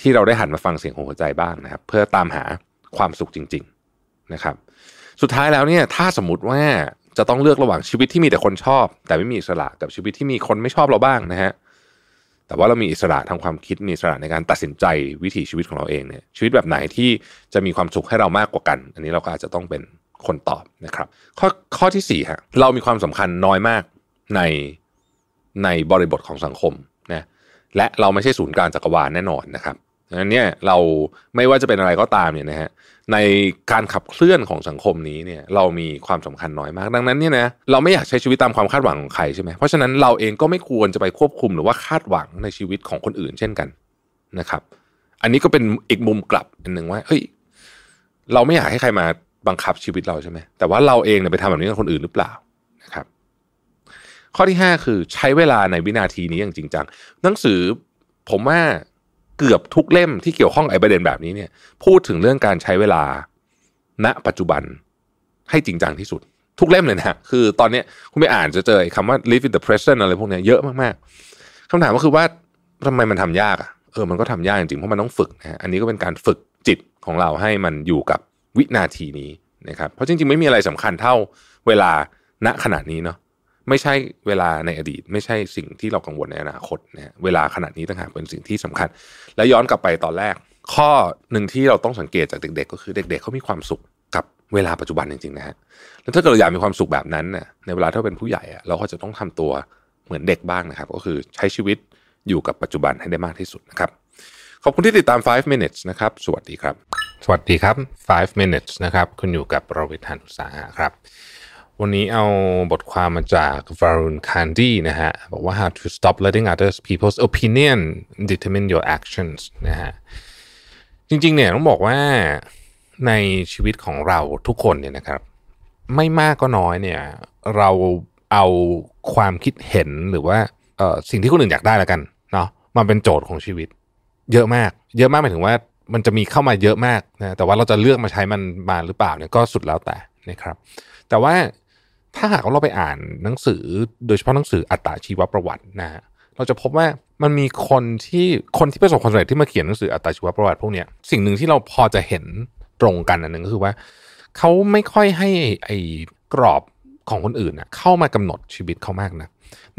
ที่เราได้หันมาฟังเสียงของหัวใจบ้างนะครับ เพื่อตามหาความสุขจริง ๆนะครับ สุดท้ายแล้วเนี่ยถ้าสมมติว่า จะต้องเลือกระหว่างชีวิตที่มีแต่คนชอบ แต่ไม่มีอิสระกับชีวิตที่มีคนไม่ชอบเราบ้างนะฮะแต่ว่าเรามีอิสระทางความคิดมีอิสระในการตัดสินใจวิถีชีวิตของเราเองเนี่ยชีวิตแบบไหนที่จะมีความสุขให้เรามากกว่ากัน อันนี้เราก็อาจจะต้องเป็นคนตอบนะครับ ข้อข้อที่สี่ฮะเรามีความสำคัญน้อยมากในในบริบทของสังคมนะและเราไม่ใช่ศูนย์กลางจักรวาลแน่นอนนะครับดังนั้นเนี่ยเราไม่ว่าจะเป็นอะไรก็ตามเนี่ยนะฮะ ในการขับเคลื่อนของสังคมนี้เนี่ยเรามีความสำคัญน้อยมาก ดังนั้นเนี่ยนะเราไม่อยากใช้ชีวิตตามความคาดหวังของใครใช่ไหมเพราะฉะนั้นเราเองก็ไม่ควรจะไปควบคุมหรือว่าคาดหวังในชีวิตของคนอื่นเช่นกันนะครับ อันนี้ก็เป็นอีกมุมกลับอันหนึ่งว่าเฮ้ยเราไม่อยากให้ใครมาบังคับชีวิตเราใช่ไหมแต่ว่าเราเองเนี่ยไปทำแบบนี้กับคนอื่นหรือเปล่านะครับ ข้อที่ 5 คือใช้เวลาในวินาทีนี้อย่างจริงจังหนังสือผมว่า เกือบทุกเล่มที่เกี่ยวข้องไอ้ประเด็นแบบนี้เนี่ยพูดถึงเรื่องการใช้เวลาณปัจจุบันให้จริงจังที่สุด ทุกเล่มเลยนะคือตอนนี้คุณไปอ่านจะเจอคำว่า live in the present อะไรพวกนี้เยอะมากๆคำถามก็คือว่าทำไมมันทำยากอะเออมันก็ทำยากจริงเพราะมันต้องฝึกนะฮะอันนี้ก็เป็นการฝึกจิตของเราให้มันอยู่กับวินาทีนี้นะครับเพราะจริงๆไม่มีอะไรสำคัญเท่าเวลาณขณะนี้เนาะ ไม่ใช่เวลาในอดีต ไม่ใช่สิ่งที่เรากังวลในอนาคตนะเวลาขนาดนี้ต่างหากเป็นสิ่งที่สำคัญ และย้อนกลับไปตอนแรก ข้อหนึ่งที่เราต้องสังเกตจากเด็ก ๆ ก็คือเด็ก ๆเขามีความสุขกับเวลาปัจจุบันจริงๆนะฮะแล้วถ้าเกิดเราอยากมีความสุขแบบนั้นน่ะในเวลาที่เป็นผู้ใหญ่เราก็จะต้องทำตัวเหมือนเด็กบ้างนะครับ ก็คือใช้ชีวิตอยู่กับปัจจุบันให้ได้มากที่สุดนะครับขอบคุณที่ติดตาม 5 minutes นะครับ สวัสดีครับ สวัสดีครับ 5 minutes นะครับ คุณอยู่กับเราวิทานุสาหะครับ วันนี้เอาบทความมาจาก Varun Kandi นะฮะ บอกว่า how to stop letting others people's opinion determine your actions นะฮะ จริงๆ เนี่ยต้องบอกว่าในชีวิตของเราทุกคนเนี่ยนะครับ ไม่มากก็น้อยเนี่ย เราเอาความคิดเห็นหรือว่าสิ่งที่คนอื่นอยากได้แล้วกันเนาะมาเป็นโจทย์ของชีวิต เยอะมาก เยอะมากหมายถึงว่ามันจะมีเข้ามาเยอะมากนะแต่ว่าเราจะเลือกมาใช้มันมาหรือเปล่าเนี่ยก็สุดแล้วแต่นะครับ แต่ว่า ถ้าหากเราไปอ่านหนังสือ โดยเฉพาะหนังสืออัตชีวประวัตินะฮะเราจะพบว่ามันมีคนที่คนที่ประสบความสำเร็จที่มาเขียนหนังสืออัตชีวประวัติพวกนี้สิ่งหนึ่งที่เราพอจะเห็นตรงกันอันหนึ่งก็คือว่า เขาไม่ค่อยให้ไอ้กรอบของคนอื่นนะเข้ามากำหนดชีวิตเขามากนะ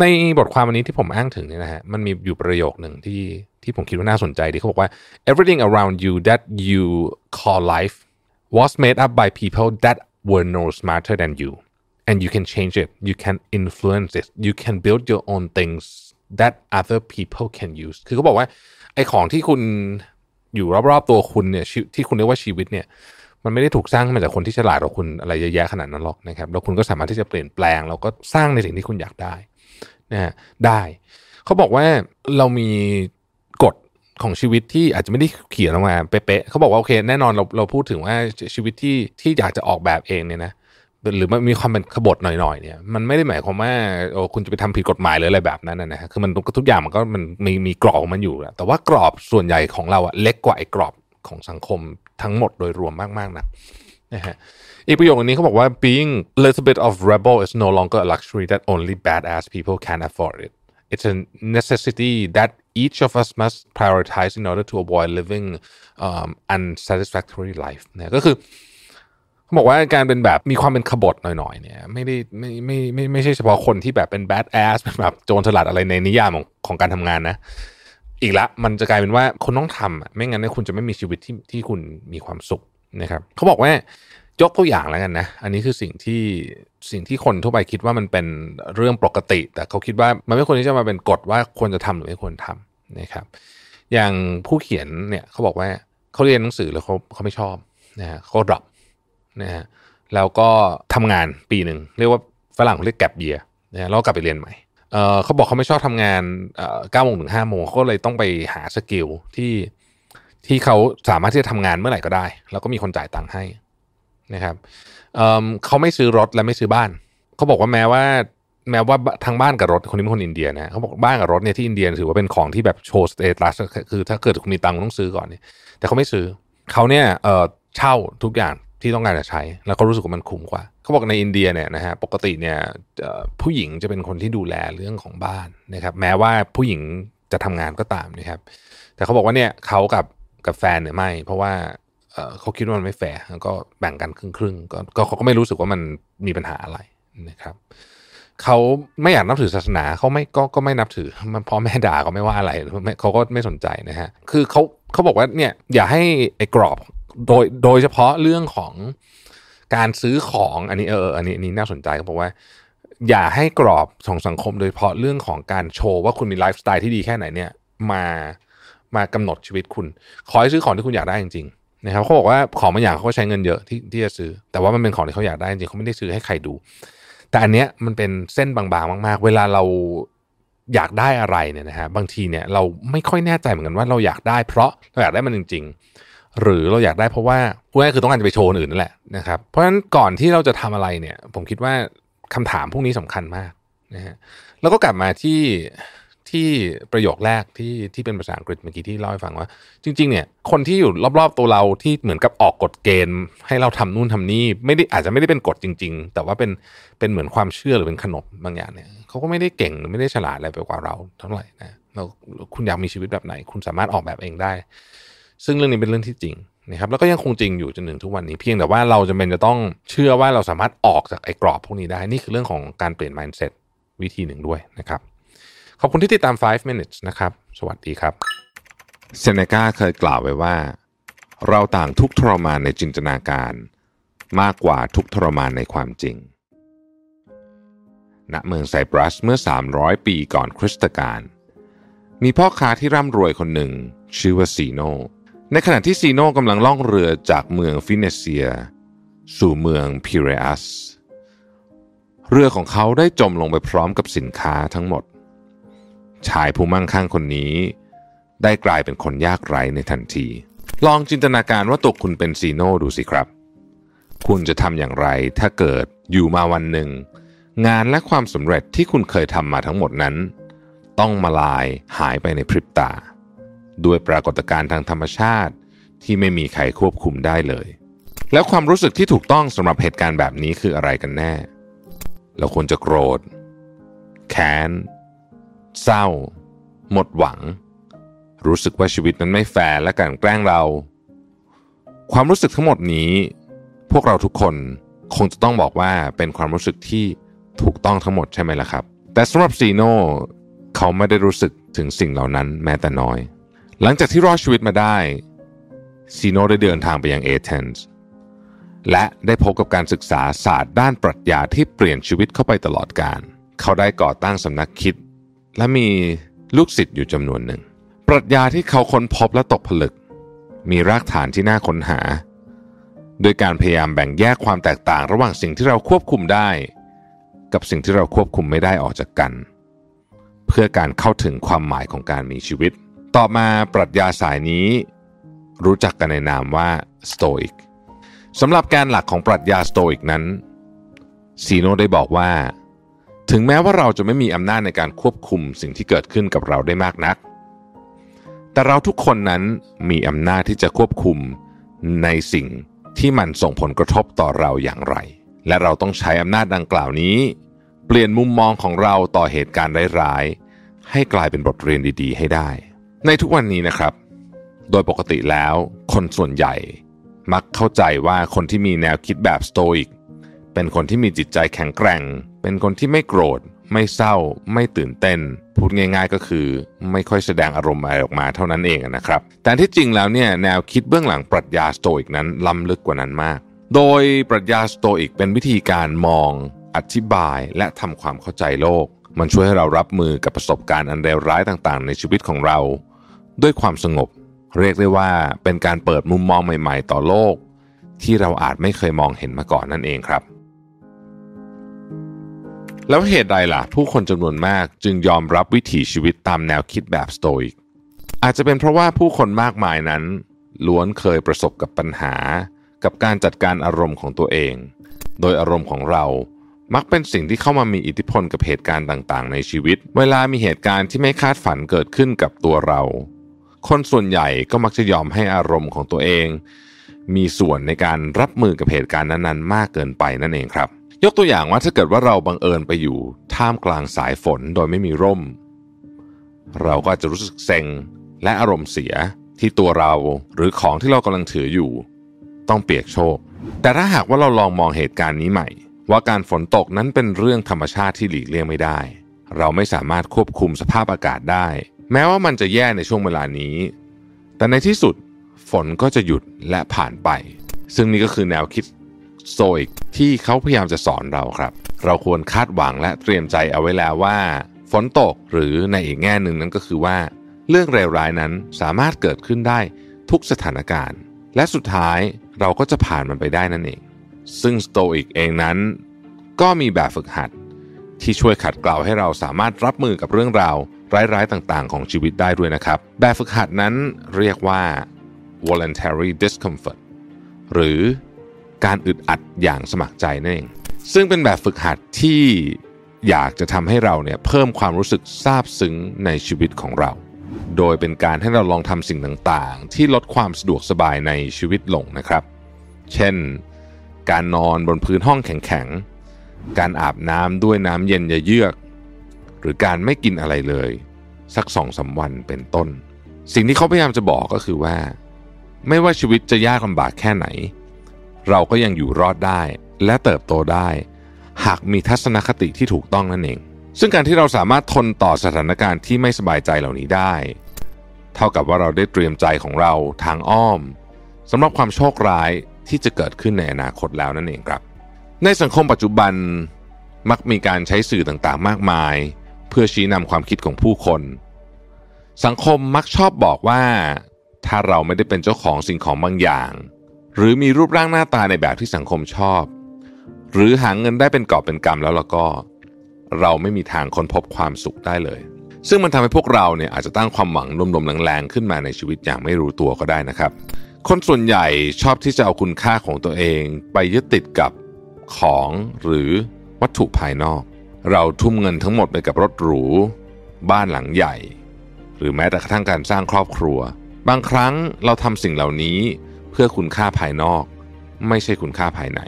ในบทความวันนี้ที่ผมอ้างถึงเนี่ยนะฮะมันมีอยู่ประโยคหนึ่งที่ที่ผมคิดว่าน่าสนใจที่เขาบอกว่า everything around you that you call life was made up by people that were no smarter than you and you can change it you can influence it you can build your own things that other people can use คือเขาบอกว่า ไอ้ของที่คุณอยู่รอบๆตัวคุณเนี่ยที่คุณเรียกว่าชีวิตเนี่ย มันไม่ได้ถูกสร้างมาจากคนที่ฉลาดกว่าคุณอะไรเยอะแยะขนาดนั้นหรอกนะครับ แล้วคุณก็สามารถที่จะเปลี่ยนแปลง แล้วก็สร้างในสิ่งที่คุณอยากได้นะฮะได้เขาบอกว่าเรามีกฎของชีวิตที่อาจจะไม่ได้เขียนออกมาเป๊ะๆเขาบอกว่าโอเค แน่นอนเราเราพูดถึงว่าชีวิตที่ที่อยากจะออกแบบเองเนี่ยนะ หรือมันมีความเป็นขบฏหน่อยๆเนี่ยมันไม่ได้หมายความว่าโอ้คุณจะไปทำผิดกฎหมายหรืออะไรแบบนั้นนะฮะคือมันทุกอย่างมันก็มันมีมีกรอบมันอยู่แหละแต่ว่ากรอบส่วนใหญ่ของเราอะเล็กกว่าไอ้กรอบของสังคมทั้งหมดโดยรวมมากๆนะนะฮะอีกประโยคนึงเขาบอกว่า being a little bit of rebel is no longer a luxury that only badass people can afford it it's a necessity that each of us must prioritize in order to avoid living um, unsatisfactory life เนี่ยก็คือ เขาบอกว่าการเป็นแบบมีความเป็นขบฏหน่อยๆ เนี่ยไม่ได้ไม่ไม่ไม่ไม่ใช่เฉพาะคนที่แบบเป็น bad ass เป็นแบบโจรสลัดอะไรในนิยามของของการทำงานนะ อีกละมันจะกลายเป็นว่าคุณต้องทำไม่งั้นคุณจะไม่มีชีวิตที่ที่คุณมีความสุขนะครับเขาบอกว่ายกตัวอย่างแล้วกันนะ อันนี้คือสิ่งที่สิ่งที่คนทั่วไปคิดว่ามันเป็นเรื่องปกติ แต่เขาคิดว่ามันไม่ควรที่จะมาเป็นกฎว่าควรจะทำหรือไม่ควรทำนะครับ อย่างผู้เขียนเนี่ยเขาบอกว่าเขาเรียนหนังสือแล้วเขาเขาไม่ชอบนะฮะเขา drop นะฮะแล้วก็ทำงานปีหนึ่งเรียกว่าฝรั่งเขาเรียกแกลบเบียนะแล้วกลับไปเรียนใหม่เเขาบอกเขาไม่ชอบทำงานเก้าโมงถึงห้าโมงเขาเลยต้องไปหา skill ที่ที่เขาสามารถที่จะทำงานเมื่อไหร่ก็ได้ แล้วก็มีคนจ่ายตังค์ให้นะครับเเขาไม่ซื้อรถและไม่ซื้อบ้าน เขาบอกว่าแม้ว่า แม้ว่าทางบ้านกับรถคนนี้เป็นคนอินเดียนะเขาบอกบ้านกับรถเนี่ยที่อินเดียถือว่าเป็นของที่แบบโชว์ statusคือถ้าเกิดคุณมีตังค์ต้องซื้อก่อนเนี่ยแต่เขาไม่ซื้อเขาเนี่ยเช่าทุกอย่าง ที่ต้องการจะใช้ แล้วเขารู้สึกว่ามันคุ้มกว่า เขาบอกในอินเดียเนี่ยนะฮะปกติเนี่ยผู้หญิงจะเป็นคนที่ดูแลเรื่องของบ้านนะครับ แม้ว่าผู้หญิงจะทำงานก็ตามนะครับ แต่เขาบอกว่าเนี่ยเขากับกับแฟนเนี่ยไม่ เพราะว่าเขาคิดว่ามันไม่แฟร์ก็แบ่งกันครึ่งครึ่งก็เขาก็ไม่รู้สึกว่ามันมีปัญหาอะไรนะครับเขาไม่อยากนับถือศาสนาเขาไม่ก็ก็ไม่นับถือมันพ่อแม่ด่าเขาไม่ว่าอะไรเขาก็ไม่สนใจนะฮะคือเขาเขาบอกว่าเนี่ยอย่าให้ไอ้กรอบ โดยโดยเฉพาะเรื่องของการซื้อของอันนี้เอออันนี้นี้น่าสนใจเขาบอกว่า อย่าให้กรอบของสังคมโดยเฉพาะเรื่องของการโชว์ว่าคุณมีไลฟ์สไตล์ที่ดีแค่ไหนเนี่ยมามากำหนดชีวิตคุณ ขอให้ซื้อของที่คุณอยากได้จริงๆนะครับเขาบอกว่าของบางอย่างเขาใช้เงินเยอะที่ที่จะซื้อ แต่ว่ามันเป็นของที่เขาอยากได้จริงเขาไม่ได้ซื้อให้ใครดู แต่อันเนี้ยมันเป็นเส้นบางๆ มาก ๆ เวลาเราอยากได้อะไรเนี่ยนะฮะบางทีเนี่ยเราไม่ค่อยแน่ใจเหมือนกันว่าเราอยากได้เพราะเราอยากได้มันจริง ๆ หรือเราอยากได้เพราะว่าพูดง่ายคือต้องการจะไปโชว์อื่นนั่นแหละนะครับเพราะฉะนั้นก่อนที่เราจะทำอะไรเนี่ย ผมคิดว่าคำถามพวกนี้สำคัญมากนะฮะแล้วก็กลับมาที่ที่ประโยคแรกที่ที่เป็นภาษาอังกฤษเมื่อกี้ที่เล่าให้ฟังว่า จริง ๆ เนี่ย คนที่อยู่รอบๆตัวเราที่เหมือนกับออกกฎเกณฑ์ ให้เราทำนู่นทำนี่ไม่ได้อาจจะไม่ได้เป็นกฎจริง ๆ แต่ว่าเป็นเป็นเหมือนความเชื่อหรือเป็นขนบบางอย่างเนี่ยเขาก็ไม่ได้เก่งหรือไม่ได้ฉลาดอะไรไปกว่าเราเท่าไหร่นะเราคุณอยากมีชีวิตแบบไหน คุณสามารถออกแบบเองได้ ซึ่งเรื่องนี้เป็นเรื่องที่จริงนะครับแล้วก็ยังคงจริงอยู่จนถึงทุกวันนี้เพียงแต่ว่าเราจะเป็นจะต้องเชื่อว่าเราสามารถออกจากไอ้กรอบพวกนี้ได้นี่คือเรื่องของการเปลี่ยน mindset วิธีหนึ่งด้วยนะครับขอบคุณที่ติดตาม 5 minutes นะครับ สวัสดีครับเซเนกาเคยกล่าวไว้ว่า เราต่างทุกทรมานในจินตนาการ มากกว่าทุกทรมานในความจริง ณ เมืองไซปรัสเมื่อ 300 ปีก่อนคริสตกาลมีพ่อค้าที่ร่ำรวยคนหนึ่งชื่อว่าซีโน ในขณะที่ซีโนกำลังล่องเรือจากเมืองฟินเซีย สู่เมืองพิเรอัส เรือของเขาได้จมลงไปพร้อมกับสินค้าทั้งหมด ชายผู้มั่งคั่งคนนี้ ได้กลายเป็นคนยากไร้ในทันที ลองจินตนาการว่าตัวคุณเป็นซีโน่ดูสิครับ คุณจะทำอย่างไรถ้าเกิดอยู่มาวันหนึ่ง งานและความสำเร็จที่คุณเคยทำมาทั้งหมดนั้น ต้องมาลายหายไปในพริบตา ด้วยปรากฏการณ์ทางธรรมชาติ ที่ไม่มีใครควบคุมได้เลย แล้วความรู้สึกที่ถูกต้องสำหรับเหตุการณ์แบบนี้คืออะไรกันแน่ เราควรจะโกรธ แค้น เศร้า หมดหวัง รู้สึกว่าชีวิตนั้นไม่แฟร์และการแกล้งเรา ความรู้สึกทั้งหมดนี้ พวกเราทุกคนคงจะต้องบอกว่าเป็นความรู้สึกที่ถูกต้องทั้งหมดใช่ไหมล่ะครับ แต่สำหรับซีโน่เขาไม่ได้รู้สึกถึงสิ่งเหล่านั้นแม้แต่น้อย หลังจากที่รอดชีวิตมาได้ซีโนได้เดินทางไปยังเอเธนส์และได้พบกับการศึกษาศาสตร์ด้านปรัชญาที่เปลี่ยนชีวิตเข้าไปตลอดกาลเขาได้ก่อตั้งสำนักคิด และมีลูกศิษย์อยู่จำนวนหนึ่ง ปรัชญาที่เขาค้นพบและตกผลึก มีรากฐานที่น่าค้นหา โดยการพยายามแบ่งแยกความแตกต่างระหว่างสิ่งที่เราควบคุมได้ กับสิ่งที่เราควบคุมไม่ได้ออกจากกัน เพื่อการเข้าถึงความหมายของการมีชีวิต ต่อมาปรัชญาสายนี้ รู้จักกันในนามว่าสโตอิกสำหรับการหลักของปรัชญาสโตอิกนั้นซีโนได้บอกว่า ถึงแม้ว่าเราจะไม่มีอำนาจในการควบคุมสิ่งที่เกิดขึ้นกับเราได้มากนัก แต่เราทุกคนนั้นมีอำนาจที่จะควบคุมในสิ่งที่มันส่งผลกระทบต่อเราอย่างไร และเราต้องใช้อำนาจดังกล่าวนี้ เปลี่ยนมุมมองของเราต่อเหตุการณ์ร้ายๆให้กลายเป็นบทเรียนดี ๆ ให้ได้ ในทุกวันนี้นะครับ โดยปกติแล้ว คนส่วนใหญ่มักเข้าใจว่าคนที่มีแนวคิดแบบสโตอิกเป็นคนที่มีจิตใจแข็งแกร่ง เป็นคนที่ไม่โกรธ ไม่เศร้า ไม่ตื่นเต้น พูดง่าย ๆ ก็คือ ไม่ค่อยแสดงอารมณ์อะไรออกมาเท่านั้นเองนะครับ แต่ที่จริงแล้วเนี่ยแนวคิดเบื้องหลังปรัชญาสโตอิกนั้นล้ำลึกกว่านั้นมาก โดยปรัชญาสโตอิกเป็นวิธีการมอง อธิบายและทำความเข้าใจโลก มันช่วยให้เรารับมือกับประสบการณ์อันเลวร้ายต่างๆ ในชีวิตของเรา ด้วยความสงบ เรียกได้ว่าเป็นการเปิดมุมมองใหม่ ๆ ต่อโลก ที่เราอาจไม่เคยมองเห็นมาก่อนนั่นเองครับ แล้วเหตุใดล่ะ ผู้คนจำนวนมากจึงยอมรับวิถีชีวิตตามแนวคิดแบบสโตอิกอาจจะเป็นเพราะว่าผู้คนมากมายนั้น ล้วนเคยประสบกับปัญหา กับการจัดการอารมณ์ของตัวเอง โดยอารมณ์ของเรามักเป็นสิ่งที่เข้ามามีอิทธิพลกับเหตุการณ์ต่างๆ ในชีวิต เวลามีเหตุการณ์ที่ไม่คาดฝันเกิดขึ้นกับตัวเรา คนส่วนใหญ่ก็มักจะยอมให้อารมณ์ของตัวเอง มีส่วนในการรับมือกับเหตุการณ์นั้นๆ มากเกินไปนั่นเองครับ ยกตัวอย่างว่าถ้าเกิดว่าเราบังเอิญไปอยู่ท่ามกลางสายฝนโดยไม่มีร่ม เราก็จะรู้สึกเซ็งและอารมณ์เสียที่ตัวเราหรือของที่เรากำลังถืออยู่ ต้องเปียกโชก แต่ถ้าหากว่าเราลองมองเหตุการณ์นี้ใหม่ ว่าการฝนตกนั้นเป็นเรื่องธรรมชาติที่หลีกเลี่ยงไม่ได้ เราไม่สามารถควบคุมสภาพอากาศได้ แม้ว่ามันจะแย่ในช่วงเวลานี้ แต่ในที่สุดฝนก็จะหยุดและผ่านไป ซึ่งนี่ก็คือแนวคิดโซอิกที่เขาพยายามจะสอนเราครับ เราควรคาดหวังและเตรียมใจเอาไว้แล้วว่า ฝนตกหรือในอีกแง่หนึ่งนั้นก็คือว่า เรื่องเลวร้ายนั้นสามารถเกิดขึ้นได้ทุกสถานการณ์ และสุดท้ายเราก็จะผ่านมันไปได้นั่นเอง ซึ่งสโตอิกเองนั้น ก็มีแบบฝึกหัด ที่ช่วยขัดเกลาให้เราสามารถรับมือกับเรื่องราว ร้ายๆต่างๆ ของชีวิตได้ด้วยนะครับ แบบฝึกหัดนั้นเรียกว่า voluntary discomfort หรือการอึดอัดอย่างสมัครใจนั่นเอง ซึ่งเป็นแบบฝึกหัดที่อยากจะทำให้เราเนี่ยเพิ่มความรู้สึกซาบซึ้งในชีวิตของเรา โดยเป็นการให้เราลองทำสิ่งต่างๆ ที่ลดความสะดวกสบายในชีวิตลงนะครับ เช่น การนอนบนพื้นห้องแข็งๆ การอาบน้ำด้วยน้ำเย็นเยือก หรือการไม่กินอะไรเลย สักสองสาวันเป็นต้น สิ่งที่เขาพยายามจะบอกก็คือว่า ไม่ว่าชีวิตจะยากลำบากแค่ไหน เราก็ยังอยู่รอดได้และเติบโตได้ หากมีทัศนคติที่ถูกต้องนั่นเอง ซึ่งการที่เราสามารถทนต่อสถานการณ์ที่ไม่สบายใจเหล่านี้ได้ เท่ากับว่าเราได้เตรียมใจของเราทางอ้อมสำหรับความโชคร้ายที่จะเกิดขึ้นในอนาคตแล้วนั่นเองครับ ในสังคมปัจจุบันมักมีการใช้สื่อต่างๆ มากมาย เพื่อชี้นำความคิดของผู้คน สังคมมักชอบบอกว่า ถ้าเราไม่ได้เป็นเจ้าของสิ่งของบางอย่าง หรือมีรูปร่างหน้าตาในแบบที่สังคมชอบ หรือหาเงินได้เป็นกอบเป็นกำแล้วแล้วก็ เราไม่มีทางค้นพบความสุขได้เลย ซึ่งมันทำให้พวกเราเนี่ยอาจจะตั้งความหวังลมๆแรงๆขึ้นมาในชีวิตอย่างไม่รู้ตัวก็ได้นะครับ คนส่วนใหญ่ชอบที่จะเอาคุณค่าของตัวเอง ไปยึดติดกับของหรือวัตถุภายนอก เราทุ่มเงินทั้งหมดไปกับรถหรู บ้านหลังใหญ่ หรือแม้แต่กระทั่งการสร้างครอบครัว บางครั้งเราทำสิ่งเหล่านี้เพื่อคุณค่าภายนอก ไม่ใช่คุณค่าภายใน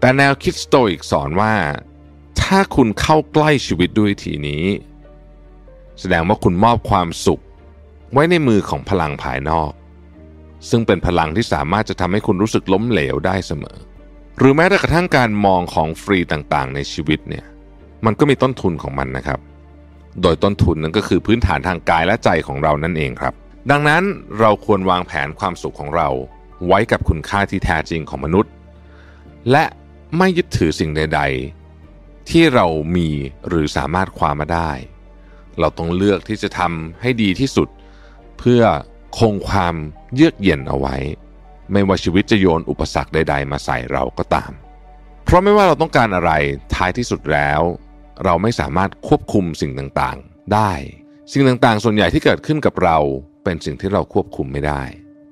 แต่แนวคิดสโตอิกสอนว่า ถ้าคุณเข้าใกล้ชีวิตด้วยทีนี้ แสดงว่าคุณมอบความสุข ไว้ในมือของพลังภายนอก ซึ่งเป็นพลังที่สามารถจะทำให้คุณรู้สึกล้มเหลวได้เสมอ หรือแม้แต่กระทั่งการมองของฟรีต่างๆ ในชีวิตเนี่ย มันก็มีต้นทุนของมันนะครับ โดยต้นทุนนั้นก็คือพื้นฐานทางกายและใจของเรานั่นเองครับ ดังนั้นเราควรวางแผนความสุขของเราไว้กับคุณค่าที่แท้จริงของมนุษย์ และไม่ยึดถือสิ่งใด ๆ ที่เรามีหรือสามารถคว้ามาได้ เราต้องเลือกที่จะทำให้ดีที่สุด เพื่อคงความเยือกเย็นเอาไว้ ไม่ว่าชีวิตจะโยนอุปสรรคใด ๆ มาใส่เราก็ตาม เพราะไม่ว่าเราต้องการอะไรท้ายที่สุดแล้ว เราไม่สามารถควบคุมสิ่งต่างๆ ได้ สิ่งต่างๆ ส่วนใหญ่ที่เกิดขึ้นกับเราเป็นสิ่งที่เราควบคุมไม่ได้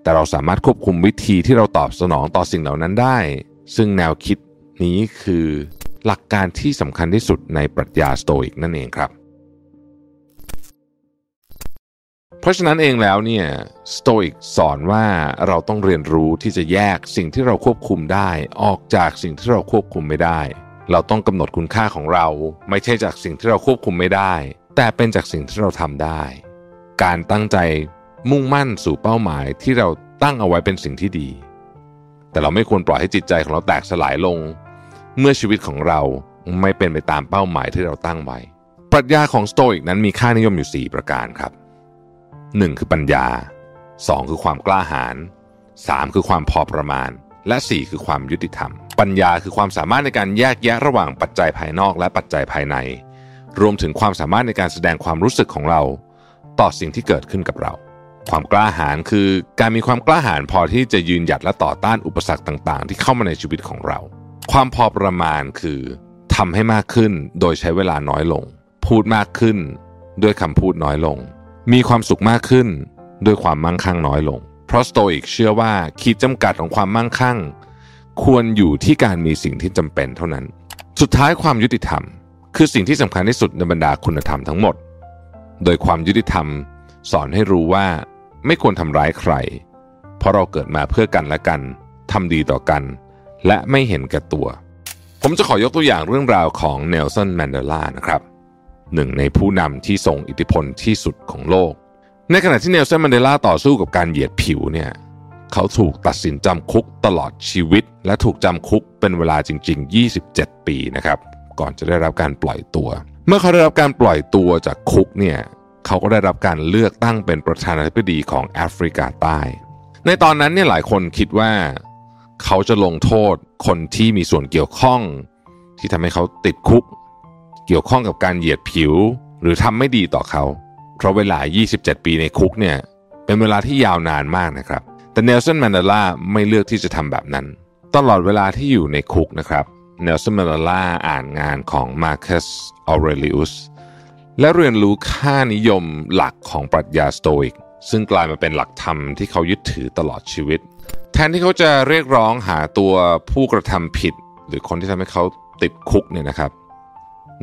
แต่เราสามารถควบคุมวิธีที่เราตอบสนองต่อสิ่งเหล่านั้นได้ ซึ่งแนวคิดนี้คือหลักการที่สำคัญที่สุดในปรัชญาสโตอิกนั่นเองครับ เพราะฉะนั้นเองแล้วเนี่ยสโตอิกสอนว่าเราต้องเรียนรู้ที่จะแยกสิ่งที่เราควบคุมได้ ออกจากสิ่งที่เราควบคุมไม่ได้ เราต้องกำหนดคุณค่าของเรา ไม่ใช่จากสิ่งที่เราควบคุมไม่ได้ แต่เป็นจากสิ่งที่เราทำได้ การตั้งใจมุ่งมั่นสู่เป้าหมายที่เราตั้งเอาไว้เป็นสิ่งที่ดี แต่เราไม่ควรปล่อยให้จิตใจของเราแตกสลายลง เมื่อชีวิตของเราไม่เป็นไปตามเป้าหมายที่เราตั้งไว้ ปรัชญาของสโตอิกนั้นมีค่านิยมอยู่ 4 ประการครับ 1. คือปัญญา 2. คือความกล้าหาญ 3. คือความพอประมาณ และ 4 คือความยุติธรรม ปัญญาคือความสามารถในการแยกแยะระหว่างปัจจัยภายนอกและปัจจัยภายใน รวมถึงความสามารถในการแสดงความรู้สึกของเรา ต่อสิ่งที่เกิดขึ้นกับเรา ความกล้าหาญคือการมีความกล้าหาญพอที่จะยืนหยัดและต่อต้านอุปสรรคต่าง ๆ ที่เข้ามาในชีวิตของเรา ความพอประมาณคือทำให้มากขึ้นโดยใช้เวลาน้อยลง พูดมากขึ้น ด้วยคำพูดน้อยลง มีความสุขมากขึ้น ด้วยความมั่งคั่งน้อยลง เพราะสโตอิกเชื่อว่าขีดจำกัดของความมั่งคั่ง ควรอยู่ที่การมีสิ่งที่จำเป็นเท่านั้น สุดท้ายความยุติธรรม คือสิ่งที่สำคัญที่สุดในบรรดาคุณธรรมทั้งหมด โดยความยุติธรรมสอนให้รู้ว่าไม่ควรทำร้ายใคร เพราะเราเกิดมาเพื่อกันและกันทำดีต่อกัน และไม่เห็นแก่ตัว ผมจะขอยกตัวอย่างเรื่องราวของเนลสันแมนเดลานะครับหนึ่งในผู้นำที่ทรงอิทธิพลที่สุดของโลก ในขณะที่เนลสันแมนเดลาต่อสู้กับการเหยียดผิวเนี่ย เขาถูกตัดสินจำคุกตลอดชีวิต และถูกจำคุกเป็นเวลาจริง ๆ 27 ปีนะครับ ก่อนจะได้รับการปล่อยตัว เมื่อเขาได้รับการปล่อยตัวจากคุกเนี่ยเขาก็ได้รับการเลือกตั้งเป็นประธานาธิบดีของแอฟริกาใต้ ในตอนนั้นเนี่ยหลายคนคิดว่าเขาจะลงโทษคนที่มีส่วนเกี่ยวข้อง ที่ทำให้เขาติดคุก เกี่ยวข้องกับการเหยียดผิว หรือทำไม่ดีต่อเขา เพราะเวลา 27 ปีในคุกเนี่ยเป็นเวลาที่ยาวนานมากนะครับ แต่เนลสันแมนเดลาไม่เลือกที่จะทำแบบนั้น ตลอดเวลาที่อยู่ในคุกนะครับเนลสันแมนเดลาอ่านงานของมาร์คัสออเรลิอุสและเรียนรู้ค่านิยมหลักของปรัชญาสโตอิก ซึ่งกลายมาเป็นหลักธรรมที่เขายึดถือตลอดชีวิต แทนที่เขาจะเรียกร้องหาตัวผู้กระทำผิด หรือคนที่ทำให้เขาติดคุกเนี่ยนะครับ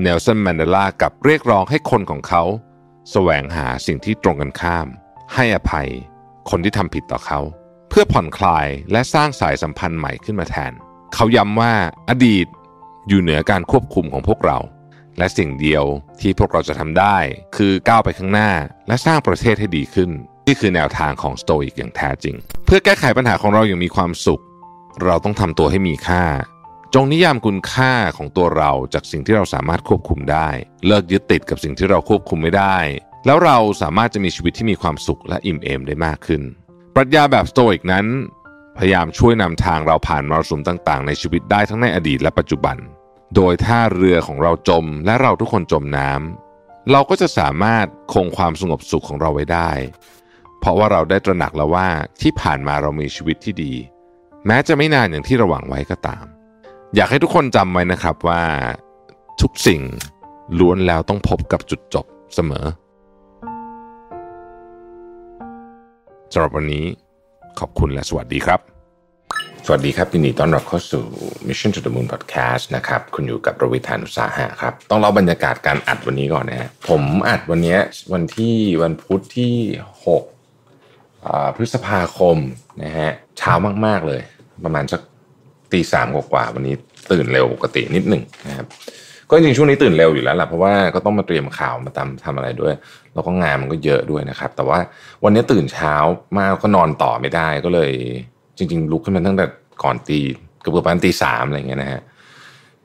เนลสันแมนเดลากลับเรียกร้องให้คนของเขาแสวงหาสิ่งที่ตรงกันข้าม ให้อภัยคนที่ทำผิดต่อเขา เพื่อผ่อนคลายและสร้างสายสัมพันธ์ใหม่ขึ้นมาแทน เขาย้ำว่าอดีตอยู่เหนือการควบคุมของพวกเรา และสิ่งเดียวที่พวกเราจะทำได้ คือก้าวไปข้างหน้า และสร้างประเทศให้ดีขึ้น นี่คือแนวทางของสโตอิกอย่างแท้จริง เพื่อแก้ไขปัญหาของเราอย่างมีความสุข เราต้องทำตัวให้มีค่า จงนิยามคุณค่าของตัวเราจากสิ่งที่เราสามารถควบคุมได้ เลิกยึดติดกับสิ่งที่เราควบคุมไม่ได้ แล้วเราสามารถจะมีชีวิตที่มีความสุขและอิ่มเอมได้มากขึ้น ปรัชญาแบบสโตอิกนั้น พยายามช่วยนำทางเราผ่านมรสุมต่างๆ ในชีวิตได้ทั้งในอดีตและปัจจุบัน โดยถ้าเรือของเราจมและเราทุกคนจมน้ำเราก็จะสามารถคงความสงบสุขของเราไว้ได้ เพราะว่าเราได้ตระหนักแล้วว่าที่ผ่านมาเรามีชีวิตที่ดี แม้จะไม่นานอย่างที่เราหวังไว้ก็ตาม อยากให้ทุกคนจำไว้นะครับว่า ทุกสิ่งล้วนแล้วต้องพบกับจุดจบเสมอ สำหรับวันนี้ขอบคุณและสวัสดีครับ สวัสดีครับยินดีต้อนรับเข้าสู่ Mission to the Moon Podcast นะครับคุณอยู่กับประวิทานุสาหะครับต้องเล่าบรรยากาศการอัดวันนี้ก่อนนะฮะผมอัดวันนี้วันที่วันพุธที่6พฤษภาคมนะฮะเช้ามาก ๆ เลย ประมาณสักตีสามกว่าๆวันนี้ตื่นเร็วปกตินิดหนึ่งนะครับ ก็จริงช่วงนี้ตื่นเร็วอยู่แล้วแหละเพราะว่าก็ต้องมาเตรียมข่าวมาทำทำอะไรด้วย แล้วก็งานมันก็เยอะด้วยนะครับ แต่ว่าวันนี้ตื่นเช้ามากก็นอนต่อไม่ได้ก็เลยจริง ๆ ลุกขึ้นมาตั้งแต่ก่อนตีเกือบประมาณตีสามอะไรเงี้ยนะฮะ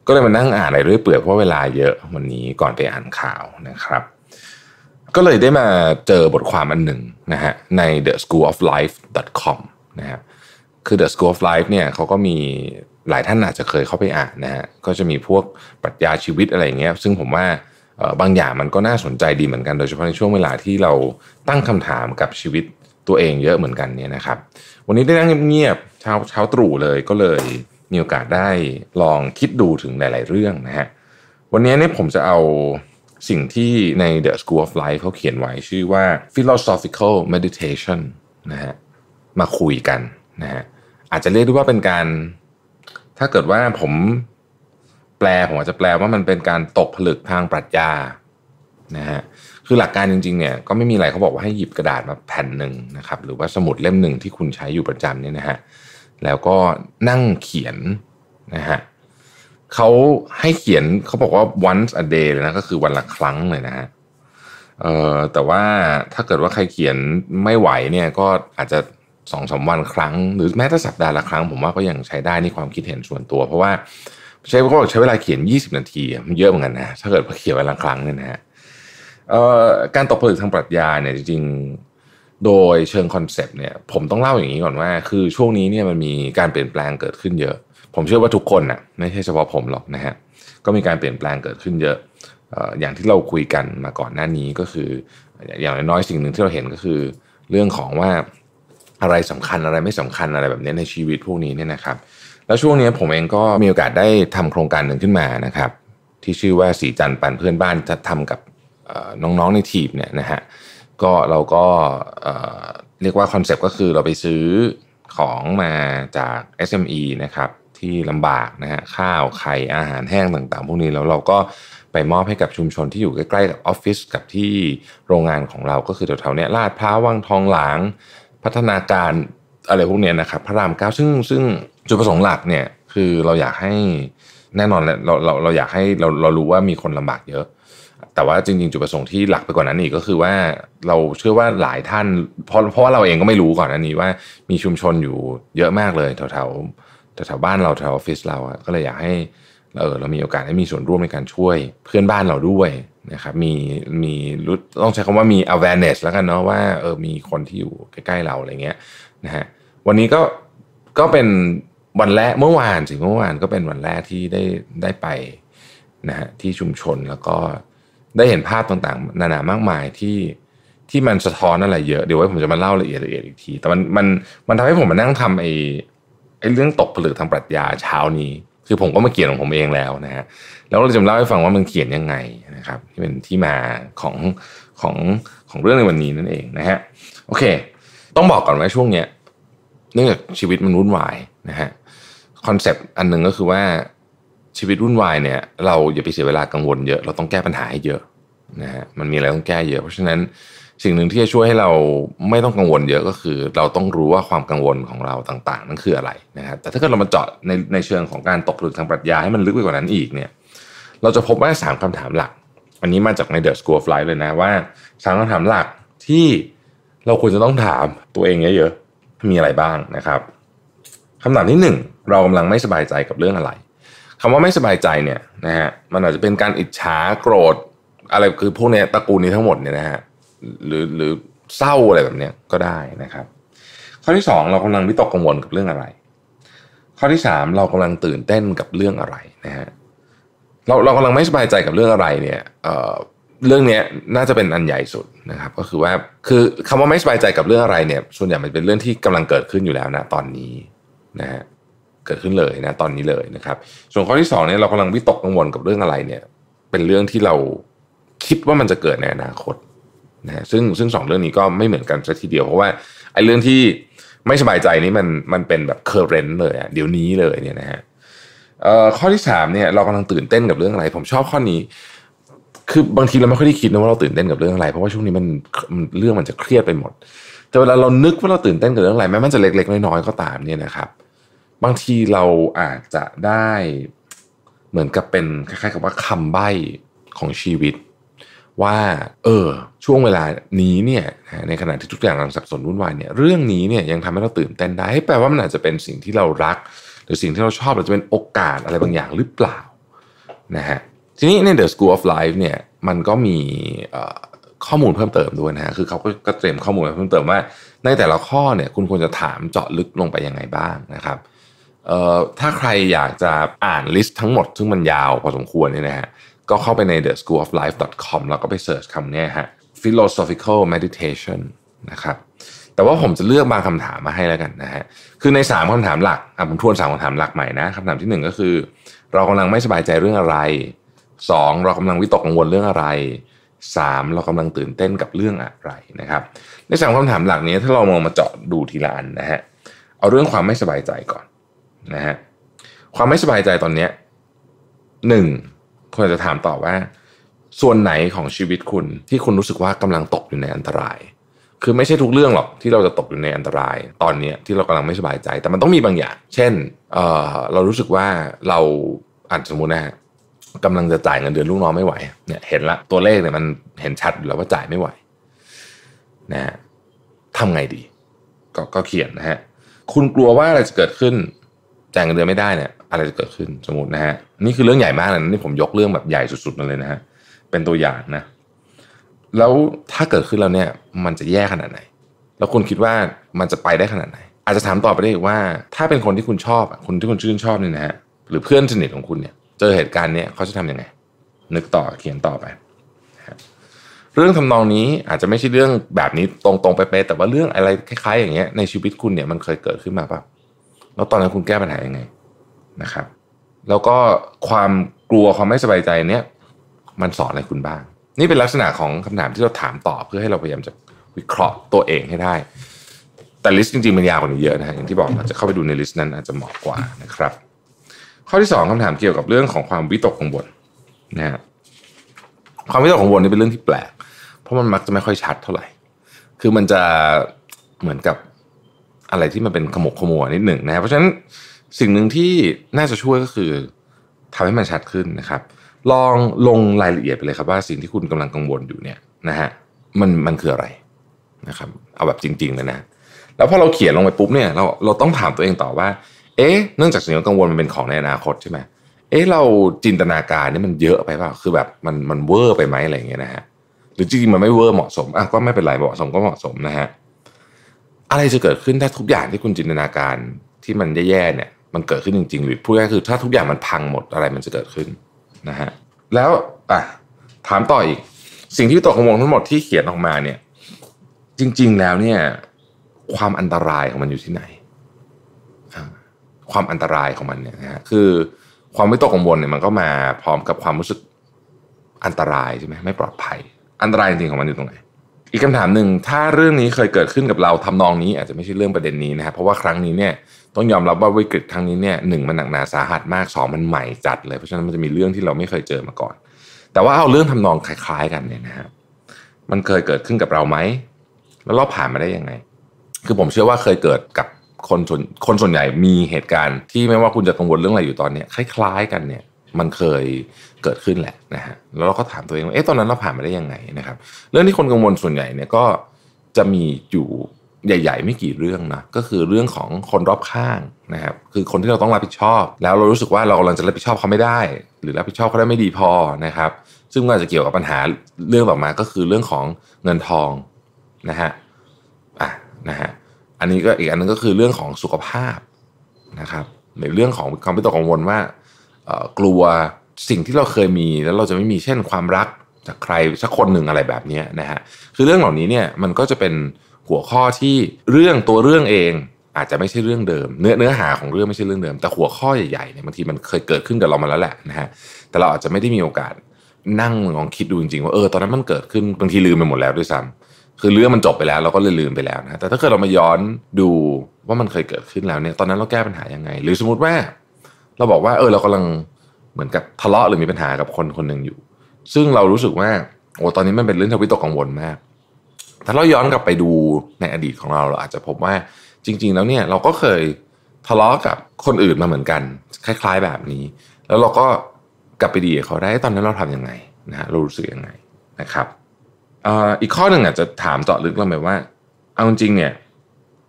ก็เลยมานั่งอ่านอะไรเรื่อยเปื่อยเพราะเวลาเยอะวันนี้ก่อนไปอ่านข่าวนะครับ ก็เลยได้มาเจอบทความอันหนึ่งนะฮะใน the school of life com นะฮะคือ the school of life เนี่ยเขาก็มี หลายท่านอาจจะเคยเข้าไปอ่านนะฮะก็จะมีพวกปรัชญาชีวิตอะไรเงี้ยซึ่งผมว่าบางอย่างมันก็น่าสนใจดีเหมือนกัน โดยเฉพาะในช่วงเวลาที่เราตั้งคำถามกับชีวิตตัวเองเยอะเหมือนกันเนี่ยนะครับ วันนี้ได้นั่งเงียบๆเช้าเช้าตรู่เลยก็เลยมีโอกาสได้ลองคิดดูถึงหลาย ๆ เรื่องนะฮะวันนี้เนี่ยผมจะเอาสิ่งที่ใน The School of Life เขาเขียนไว้ชื่อว่า philosophical meditation นะฮะมาคุยกันนะฮะอาจจะเรียกได้ว่าเป็นการ ถ้าเกิดว่าผมแปลผมอาจจะแปลว่ามันเป็นการตกผลึกทางปรัชญานะฮะคือหลักการจริงๆเนี่ยก็ไม่มีอะไรเขาบอกว่าให้หยิบกระดาษมาแผ่นหนึ่งนะครับ หรือว่าสมุดเล่มหนึ่งที่คุณใช้อยู่ประจำเนี่ยนะฮะแล้วก็นั่งเขียนนะฮะเขาให้เขียนเขาบอกว่า once a day เลยนะก็คือวันละครั้งเลยนะฮะเอ่อแต่ว่าถ้าเกิดว่าใครเขียนไม่ไหวเนี่ยก็อาจจะ สองสาวันครั้ง หรือแม้แต่สัปดาห์ละครั้ง ผมว่าก็ยังใช้ได้นี่ความคิดเห็นส่วนตัว เพราะว่าใช้เขาบอกใช้เวลาเขียน 20 นาทีมันเยอะเหมือนกันนะถ้าเกิดเขียนวันละครั้งเนี่ยนะฮะการตกผลึกทางปรัชญาเนี่ยจริงๆโดยเชิงคอนเซปต์เนี่ยผมต้องเล่าอย่างนี้ก่อนว่า คือช่วงนี้เนี่ยมันมีการเปลี่ยนแปลงเกิดขึ้นเยอะ ผมเชื่อว่าทุกคนน่ะไม่ใช่เฉพาะผมหรอกนะฮะก็มีการเปลี่ยนแปลงเกิดขึ้นเยอะอย่างที่เราคุยกันมาก่อนหน้านี้ก็คือ อย่างน้อยสิ่งหนึ่งที่เราเห็นก็คือ เรื่องของว่า อะไรสำคัญอะไรไม่สำคัญอะไรแบบนี้ในชีวิตพวกนี้เนี่ยนะครับ แล้วช่วงนี้ผมเองก็มีโอกาสได้ทำโครงการหนึ่งขึ้นมานะครับ ที่ชื่อว่าสีจันปันเพื่อนบ้านจะทำกับน้องๆในทีมเนี่ยนะฮะก็เราก็เรียกว่าคอนเซปต์ก็คือเราไปซื้อของมาจาก SME นะครับที่ลำบากนะฮะข้าวไข่อาหารแห้งต่างๆ พวกนี้แล้วเราก็ไปมอบให้กับชุมชนที่อยู่ใกล้ๆกับออฟฟิศกับที่โรงงานของเราก็คือแถวๆนี้ลาดพร้าววังทองหลาง พัฒนาการอะไรพวกนี้นะครับพระรามเก้าซึ่งซึ่งจุดประสงค์หลักเนี่ยคือเราอยากให้แน่นอนเราเราเราอยากให้เราเรารู้ว่ามีคนลำบากเยอะ แต่ว่าจริง ๆ จุดประสงค์ที่หลักไปกว่านั้นอีกก็คือว่าเราเชื่อว่าหลายท่านเพราะเพราะว่าเราเองก็ไม่รู้ก่อนอันนี้ว่ามีชุมชนอยู่เยอะมากเลยแถวแถวแถวบ้านเราแถวออฟฟิศเราก็เลยอยากให้เออเรามีโอกาสให้มีส่วนร่วมในการช่วยเพื่อนบ้านเราด้วย นะครับมีมีรู้ต้องใช้คำว่ามี awareness แล้วกันเนาะว่าเออมีคนที่อยู่ใกล้ๆเราอะไรเงี้ยนะฮะวันนี้ก็ก็เป็นวันแรกเมื่อวานสิเมื่อวานก็เป็นวันแรกที่ได้ได้ไปนะฮะที่ชุมชนแล้วก็ได้เห็นภาพต่างๆ นานามากมายที่ที่มันสะท้อนอะไรเยอะเดี๋ยวไว้ผมจะมาเล่าละเอียดละเอียดอีกที แต่มันมันมันทำให้ผมมานั่งทำไอ้ไอ้เรื่องตกผลึกทางปรัชญาเช้านี้ คือผมก็มาเขียนของผมเองแล้วนะฮะ แล้วเราจะเล่าให้ฟังว่ามันเขียนยังไงนะครับที่เป็นที่มาของของของเรื่องในวันนี้นั่นเองนะฮะโอเค ต้องบอกก่อนว่าช่วงเนี้ยเนื่องจากชีวิตมันวุ่นวายนะฮะคอนเซปต์อันหนึ่งก็คือว่าชีวิตวุ่นวายเนี่ย เราอย่าไปเสียเวลากังวลเยอะเราต้องแก้ปัญหาให้เยอะนะฮะมันมีอะไรต้องแก้เยอะ เพราะฉะนั้นสิ่งหนึ่งที่จะช่วยให้เราไม่ต้องกังวลเยอะก็คือ เราต้องรู้ว่าความกังวลของเราต่างๆ นั่นคืออะไรนะครับแต่ถ้าเกิดเรามาเจาะในในเชิงของการตกผลึกทางปรัชญาให้มันลึกไปกว่านั้นอีกเนี่ย เราจะพบว่าสามคำถามหลัก อันนี้มาจากใน The School of Life เลยนะว่าสามคำถามหลักที่เราควรจะต้องถามตัวเองเยอะๆ มีอะไรบ้างนะครับคำถามที่หนึ่งเรากำลังไม่สบายใจกับเรื่องอะไรคำว่าไม่สบายใจเนี่ยนะฮะมันอาจจะเป็นการอิจฉาโกรธ อะไรคือพวกนี้ตระกูลนี้ทั้งหมดเนี่ยนะฮะหรือหรือเศร้าอะไรแบบเนี้ยก็ได้นะครับ ข้อที่สองเรากำลังวิตกกังวลกับเรื่องอะไร ข้อที่สามเรากำลังตื่นเต้นกับเรื่องอะไรนะฮะ เราเรากำลังไม่สบายใจกับเรื่องอะไรเนี่ยเเรื่องนี้น่าจะเป็นอันใหญ่สุดนะครับ ก็คือว่าคือคำว่าไม่สบายใจกับเรื่องอะไรเนี่ย ส่วนใหญ่มันเป็นเรื่องที่กำลังเกิดขึ้นอยู่แล้วนะตอนนี้นะฮะเกิดขึ้นเลยนะตอนนี้เลยนะครับ ส่วนข้อที่สองเนี่ยเรากำลังวิตกกังวลกับเรื่องอะไรเนี่ย เป็นเรื่องที่เราคิดว่ามันจะเกิดในอนาคตนะซึ่งซึ่งสองเรื่องนี้ก็ไม่เหมือนกันซะทีเดียวเพราะว่าไอ้เรื่องที่ไม่สบายใจนี้มันมันเป็นแบบ current เลยอะเดี๋ยวนี้เลยเนี่ยนะฮะ ข้อที่สามเนี่ยเรากำลังตื่นเต้นกับเรื่องอะไร ผมชอบข้อนี้ คือบางทีเราไม่ค่อยได้คิดนะว่าเราตื่นเต้นกับเรื่องอะไร เพราะว่าช่วงนี้มันเรื่องมันจะเครียดไปหมด แต่เวลาเรานึกว่าเราตื่นเต้นกับเรื่องอะไรแม้มันจะเล็กๆน้อยๆก็ตามเนี่ยนะครับ บางทีเราอาจจะได้เหมือนกับเป็นคล้ายๆกับว่าคำใบ้ของชีวิต ว่า เออ ช่วงเวลานี้เนี่ยในขณะที่ทุกอย่างกำลังสับสนวุ่นวายเนี่ยเรื่องนี้เนี่ยยังทำให้เราตื่นเต้นได้แปลว่ามันอาจจะเป็นสิ่งที่เรารัก หรือสิ่งที่เราชอบหรือจะเป็นโอกาสอะไรบางอย่างหรือเปล่านะฮะทีนี้ใน The School of Life เนี่ยมันก็มีข้อมูลเพิ่มเติมด้วยนะฮะคือเขาก็เตรียมข้อมูลเพิ่มเติมว่า ในแต่ละข้อเนี่ยคุณควรจะถามเจาะลึกลงไปยังไงบ้างนะครับเอ่อถ้าใครอยากจะอ่าน list ทั้งหมด ซึ่งมันยาวพอสมควรเนี่ยนะฮะก็เข้าไปใน the school of life com แล้วก็ไป search คำนี้ฮะ philosophical meditation นะครับ แต่ว่าผมจะเลือกบางคำถามมาให้แล้วกันนะฮะคือใน 3คำถามหลักอะผมทวน3คำถามหลักใหม่นะคำถามที่ 1 ก็คือ เรากำลังไม่สบายใจเรื่องอะไร 2. เรากำลังวิตกกังวลเรื่องอะไร 3. เรากำลังตื่นเต้นกับเรื่องอะไรนะครับ ในสามคำถามหลักนี้ถ้าเรามองมาเจาะดูทีละอันนะฮะเอาเรื่องความไม่สบายใจก่อนนะฮะความไม่สบายใจตอนเนี้ยหนึ่งคุณอาจะถามต่อว่า ส่วนไหนของชีวิตคุณที่คุณรู้สึกว่ากำลังตกอยู่ในอันตราย คือไม่ใช่ทุกเรื่องหรอกที่เราจะตกอยู่ในอันตรายตอนนี้ที่เรากำลังไม่สบายใจ แต่มันต้องมีบางอย่าง เช่นเเรารู้สึกว่าเราอาจสมมตินะฮะกำลังจะจ่ายเงินเดือนลูกน้องไม่ไหวเนี่ยเห็นละตัวเลขเนี่ยมันเห็นชัดอยู่แล้วว่าจ่ายไม่ไหวนะฮะทำไงดี ก็ก็เขียนนะฮะคุณกลัวว่าอะไรจะเกิดขึ้นจ่ายเงินเดือนไม่ได้เนี่ยอะไรจะเกิดขึ้นสมมตินะฮะนี่คือเรื่องใหญ่มากเลยนะนี่ผมยกเรื่องแบบใหญ่สุดๆมาเลยนะฮะเป็นตัวอย่างนะ แล้วถ้าเกิดขึ้นแล้วเนี่ยมันจะแย่ขนาดไหน แล้วคุณคิดว่ามันจะไปได้ขนาดไหน อาจจะถามต่อไปได้อีกว่า ถ้าเป็นคนที่คุณชอบคนที่คุณชื่นชอบเนี่ยนะฮะหรือเพื่อนสนิทของคุณเนี่ยเจอเหตุการณ์เนี้ยเขาจะทํำยังไง นึกต่อเขียนต่อไปเรื่องทำนองนี้อาจจะไม่ใช่เรื่องแบบนี้ตรงๆไปๆแต่ว่าเรื่องอะไรคล้ายๆอย่างเงี้ยในชีวิตคุณเนี่ยมันเคยเกิดขึ้นมาป่ะแล้วตอนนั้นคุณแก้ปัญหายังไงนะครับ แล้วก็ความกลัวความไม่สบายใจเนี้ยมันสอนอะไรคุณบ้าง นี่เป็นลักษณะของคำถามที่เราถามตอบเพื่อให้เราพยายามจะวิเคราะห์ตัวเองให้ได้ แต่ลิสต์จริงๆมันยาวกว่านี้เยอะนะอย่างที่บอกเราจะเข้าไปดูในลิสต์นั้นอาจจะเหมาะกว่านะครับ ข้อที่สองคำถามเกี่ยวกับเรื่องของความวิตกกังวลนะฮะความวิตกกังวลนี่เป็นเรื่องที่แปลก เพราะมันมักจะไม่ค่อยชัดเท่าไหร่ คือมันจะเหมือนกับอะไรที่มันเป็นขมกขมัวนิดหนึ่งนะเพราะฉะนั้นสิ่งหนึ่งที่น่าจะช่วยก็คือทำให้มันชัดขึ้นนะครับ ลองลงรายละเอียดไปเลยครับว่าสิ่งที่คุณกำลังกังวลอยู่เนี่ยนะฮะมันมันคืออะไรนะครับเอาแบบจริงๆเลยนะ แล้วพอเราเขียนลงไปปุ๊บเนี่ยเราเราต้องถามตัวเองต่อว่า เอ๊ะเนื่องจากสิ่งที่กังวลมันเป็นของในอนาคตใช่ไหมเอ๊ะเราจินตนาการนี่มันเยอะไปเปล่าคือแบบมันมันเวอร์ไปไหมอะไรอย่างเงี้ยนะฮะหรือจริงๆมันไม่เวอร์เหมาะสมอะก็ไม่เป็นไรเหมาะสมก็เหมาะสมนะฮะอะไรจะเกิดขึ้นถ้าทุกอย่างที่คุณจินตนาการที่มันแย่ๆเนี่ย มันเกิดขึ้นจริงๆ หรือพูดง่ายคือถ้าทุกอย่างมันพังหมดอะไรมันจะเกิดขึ้น นะฮะแล้วอะถามต่ออีก สิ่งที่ตกกังวลทั้งหมดที่เขียนออกมาเนี่ย จริง ๆ แล้วเนี่ย ความอันตรายของมันอยู่ที่ไหน ความอันตรายของมันเนี่ยนะฮะคือความไม่ตกกังวลเนี่ยมันก็มาพร้อมกับความรู้สึกอันตรายใช่ไหมไม่ปลอดภัย อันตรายจริงๆของมันอยู่ตรงไหนอีกคำถามหนึ่งถ้าเรื่องนี้เคยเกิดขึ้นกับเราทำนองนี้ อาจจะไม่ใช่เรื่องประเด็นนี้นะครับเพราะว่าครั้งนี้เนี่ย ต้องยอมรับว่าวิกฤตครั้งนี้เนี่ยหนึ่งมันหนักหนาสาหัสมากสองมันใหม่จัดเลยเพราะฉะนั้นมันจะมีเรื่องที่เราไม่เคยเจอมาก่อน แต่ว่าเอาเรื่องทำนองคล้าย ๆ กันเนี่ยนะครับมันเคยเกิดขึ้นกับเราไหมแล้วเราผ่านมาได้ยังไง คือผมเชื่อว่าเคยเกิดกับคนส่วนคนส่วนใหญ่มีเหตุการณ์ที่ไม่ว่าคุณจะกังวลเรื่องอะไรอยู่ตอนนี้คล้ายๆกันเนี่ยมันเคยเกิดขึ้นแหละนะฮะแล้วเราก็ถามตัวเองว่าเอ๊ะตอนนั้นเราผ่านมาได้ยังไงนะครับ เรื่องที่คนกังวลส่วนใหญ่เนี่ยก็จะมีอยู่ ใหญ่ ๆ ไม่กี่เรื่องนะก็คือเรื่องของคนรอบข้างนะครับคือคนที่เราต้องรับผิดชอบ แล้วเรารู้สึกว่าเรากำลังจะรับผิดชอบเขาไม่ได้ หรือรับผิดชอบเขาได้ไม่ดีพอนะครับ ซึ่งมันอาจจะเกี่ยวกับปัญหาเรื่องต่อมาก็คือเรื่องของเงินทองนะฮะอะนะฮะอันนี้ก็อีกอันนึงก็คือเรื่องของสุขภาพนะครับในเรื่องของความไม่ตกกังวลว่ากลัวสิ่งที่เราเคยมีแล้วเราจะไม่มีเช่นความรักจากใครสักคนหนึ่งอะไรแบบนี้นะฮะคือเรื่องเหล่านี้เนี่ยมันก็จะเป็น หัวข้อที่เรื่องตัวเรื่องเองอาจจะไม่ใช่เรื่องเดิม เนื้อเนื้อหาของเรื่องไม่ใช่เรื่องเดิม แต่หัวข้อใหญ่ๆเนี่ยบางทีมันเคยเกิดขึ้นกับเรามาแล้วแหละนะฮะแต่เราอาจจะไม่ได้มีโอกาสนั่งลองคิดดูจริงๆว่าเออตอนนั้นมันเกิดขึ้นบางทีลืมไปหมดแล้วด้วยซ้ำคือเรื่องมันจบไปแล้วเราก็เลยลืมไปแล้วนะแต่ถ้าเกิดเรามาย้อนดูว่ามันเคยเกิดขึ้นแล้วเนี่ยตอนนั้นเราแก้ปัญหายังไง หรือสมมติว่า เราบอกว่าเออเรากำลังเหมือนกับทะเลาะหรือมีปัญหากับคนคนหนึ่งอยู่ ซึ่งเรารู้สึกว่าโอ้ตอนนี้มันเป็นเรื่องทวิตกกังวลมาก ถ้าเราย้อนกลับไปดูในอดีตของเราเราอาจจะพบว่าจริง ๆ แล้วเนี่ยเราก็เคยทะเลาะกับคนอื่นมาเหมือนกัน คล้าย ๆ แบบนี้ แล้วเราก็กลับไปดีเขาได้ตอนนั้นเราทํำยังไงนะฮะเรารู้สึกยังไงนะครับอีกข้อหนึ่งอาจจะถามเจาะลึกลงไปว่า เอาจริงเนี่ย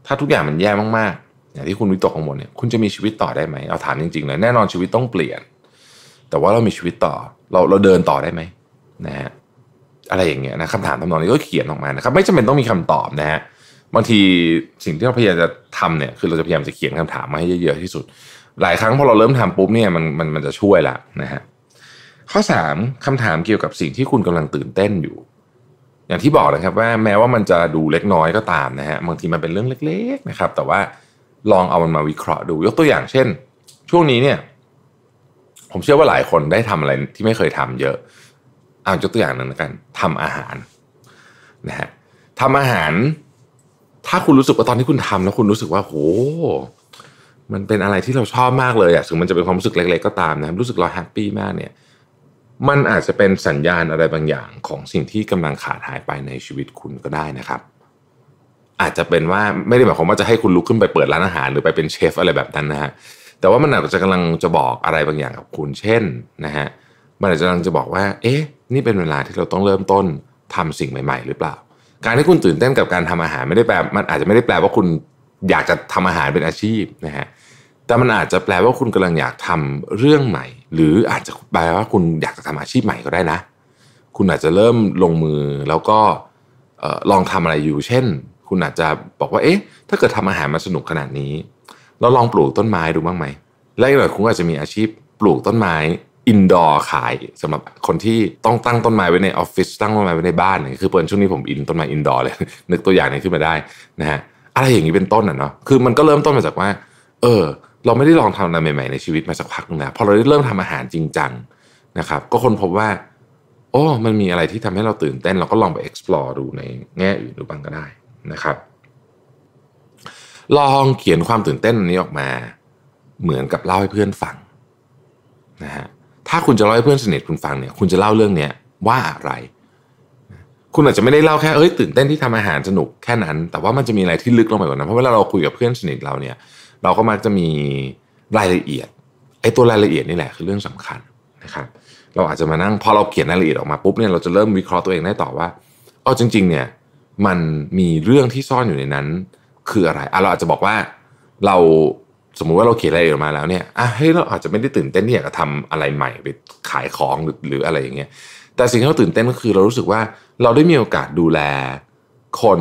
ถ้าทุกอย่างมันแย่มากๆ อย่างที่คุณวิตกกังวลเนี่ยคุณจะมีชีวิตต่อได้ไหมเอาถามจริงๆเลยแน่นอนชีวิตต้องเปลี่ยน แต่ว่าเรามีชีวิตต่อ เราเราเดินต่อได้ไหมนะฮะ อะไรอย่างเงี้ยนะคำถามทำนองนี้ก็เขียนออกมานะครับ ไม่จำเป็นต้องมีคำตอบนะฮะบางทีสิ่งที่เราพยายามจะทำเนี่ยคือเราจะพยายามจะเขียนคำถามมาให้เยอะๆที่สุด หลายครั้งพอเราเริ่มทำปุ๊บเนี่ยมันมันมันจะช่วยละนะฮะข้อสามคำถามเกี่ยวกับสิ่งที่คุณกำลังตื่นเต้นอยู่ อย่างที่บอกนะครับว่าแม้ว่ามันจะดูเล็กน้อยก็ตามนะฮะบางทีมันเป็นเรื่องเล็ก ๆนะครับ แต่ว่าลองเอามันมาวิเคราะห์ดู ยกตัวอย่างเช่น ช่วงนี้เนี่ย ผมเชื่อว่าหลายคนได้ทำอะไรที่ไม่เคยทำเยอะ เอายกตัวอย่างหนึ่งแล้วกันทำอาหารนะฮะทำอาหาร ถ้าคุณรู้สึกว่าตอนที่คุณทำแล้วคุณรู้สึกว่าโหมันเป็นอะไรที่เราชอบมากเลยอะถึงมันจะเป็นความรู้สึกเล็ก ๆก็ตามนะรู้สึกเราแฮปปี้มากเนี่ย มันอาจจะเป็นสัญญาณอะไรบางอย่างของสิ่งที่กำลังขาดหายไปในชีวิตคุณก็ได้นะครับ อาจจะเป็นว่าไม่ได้หมายความว่าจะให้คุณลุกขึ้นไปเปิดร้านอาหารหรือไปเป็นเชฟอะไรแบบนั้นนะฮะแต่ว่ามันอาจจะกำลังจะบอกอะไรบางอย่างกับคุณเช่นนะฮะ มันอาจจะกำลังจะบอกว่า เอ๊ะ นี่เป็นเวลาที่เราต้องเริ่มต้นทำสิ่งใหม่ๆ หรือเปล่า การที่คุณตื่นเต้นกับการทำอาหารไม่ได้แปล มันอาจจะไม่ได้แปลว่าคุณอยากจะทำอาหารเป็นอาชีพนะฮะ แต่มันอาจจะแปลว่าคุณกำลังอยากทำเรื่องใหม่ หรืออาจจะแปลว่าคุณอยากจะทำอาชีพใหม่ก็ได้นะ คุณอาจจะเริ่มลงมือแล้วก็ลองทำอะไรอยู่ เช่น คุณอาจจะบอกว่า เอ๊ะ ถ้าเกิดทำอาหารมาสนุกขนาดนี้ เราลองปลูกต้นไม้ดูบ้างไหม และอีกหน่อยคุณอาจจะมีอาชีพปลูกต้นไม้ indoor ขายสำหรับคนที่ต้องตั้งต้นไม้ไว้ในออฟฟิศตั้งต้นไม้ไว้ในบ้านเนี่ยคือเปิดช่วงนี้ผมอินต้นไม้ indoor เลย นึกตัวอย่างนี้ขึ้นมาได้นะฮะอะไรอย่างนี้เป็นต้นอะเนาะคือมันก็เริ่มต้นมาจากว่า เออ เราไม่ได้ลองทำอะไรใหม่ๆในชีวิตมาสักพักนึงแล้วพอเราได้เริ่มทำอาหารจริงจังนะครับ ก็คนพบว่า โอ้มันมีอะไรที่ทำให้เราตื่นเต้น เราก็ลองไป explore ดูในแง่อื่นดูบ้างก็ได้นะครับ ลองเขียนความตื่นเต้นนี้ออกมา เหมือนกับเล่าให้เพื่อนฟังนะฮะ ถ้าคุณจะเล่าให้เพื่อนสนิทคุณฟังเนี่ย คุณจะเล่าเรื่องเนี้ยว่าอะไร คุณอาจจะไม่ได้เล่าแค่เอ้ยตื่นเต้นที่ทำอาหารสนุกแค่นั้น แต่ว่ามันจะมีอะไรที่ลึกลงไปกว่านั้นเพราะเวลาเราคุยกับเพื่อนสนิทเราเนี่ย เราก็มักจะมีรายละเอียดไอ้ตัวรายละเอียดนี่แหละคือเรื่องสำคัญนะครับเราอาจจะมานั่งพอเราเขียนรายละเอียดออกมาปุ๊บเนี่ยเราจะเริ่มวิเคราะห์ตัวเองได้ต่อว่าอ๋อจริง ๆ เนี่ยมันมีเรื่องที่ซ่อนอยู่ในนั้น คืออะไรอะเราอาจจะบอกว่าเรา สมมุติว่าเราเขียนอะไรออกมาแล้วเนี่ยอะเฮ้ยเราอาจจะไม่ได้ตื่นเต้นที่อยากจะทำอะไรใหม่ไปขายของหรือหรืออะไรอย่างเงี้ย แต่สิ่งที่เราตื่นเต้นก็คือเรารู้สึกว่าเราได้มีโอกาสดูแลคน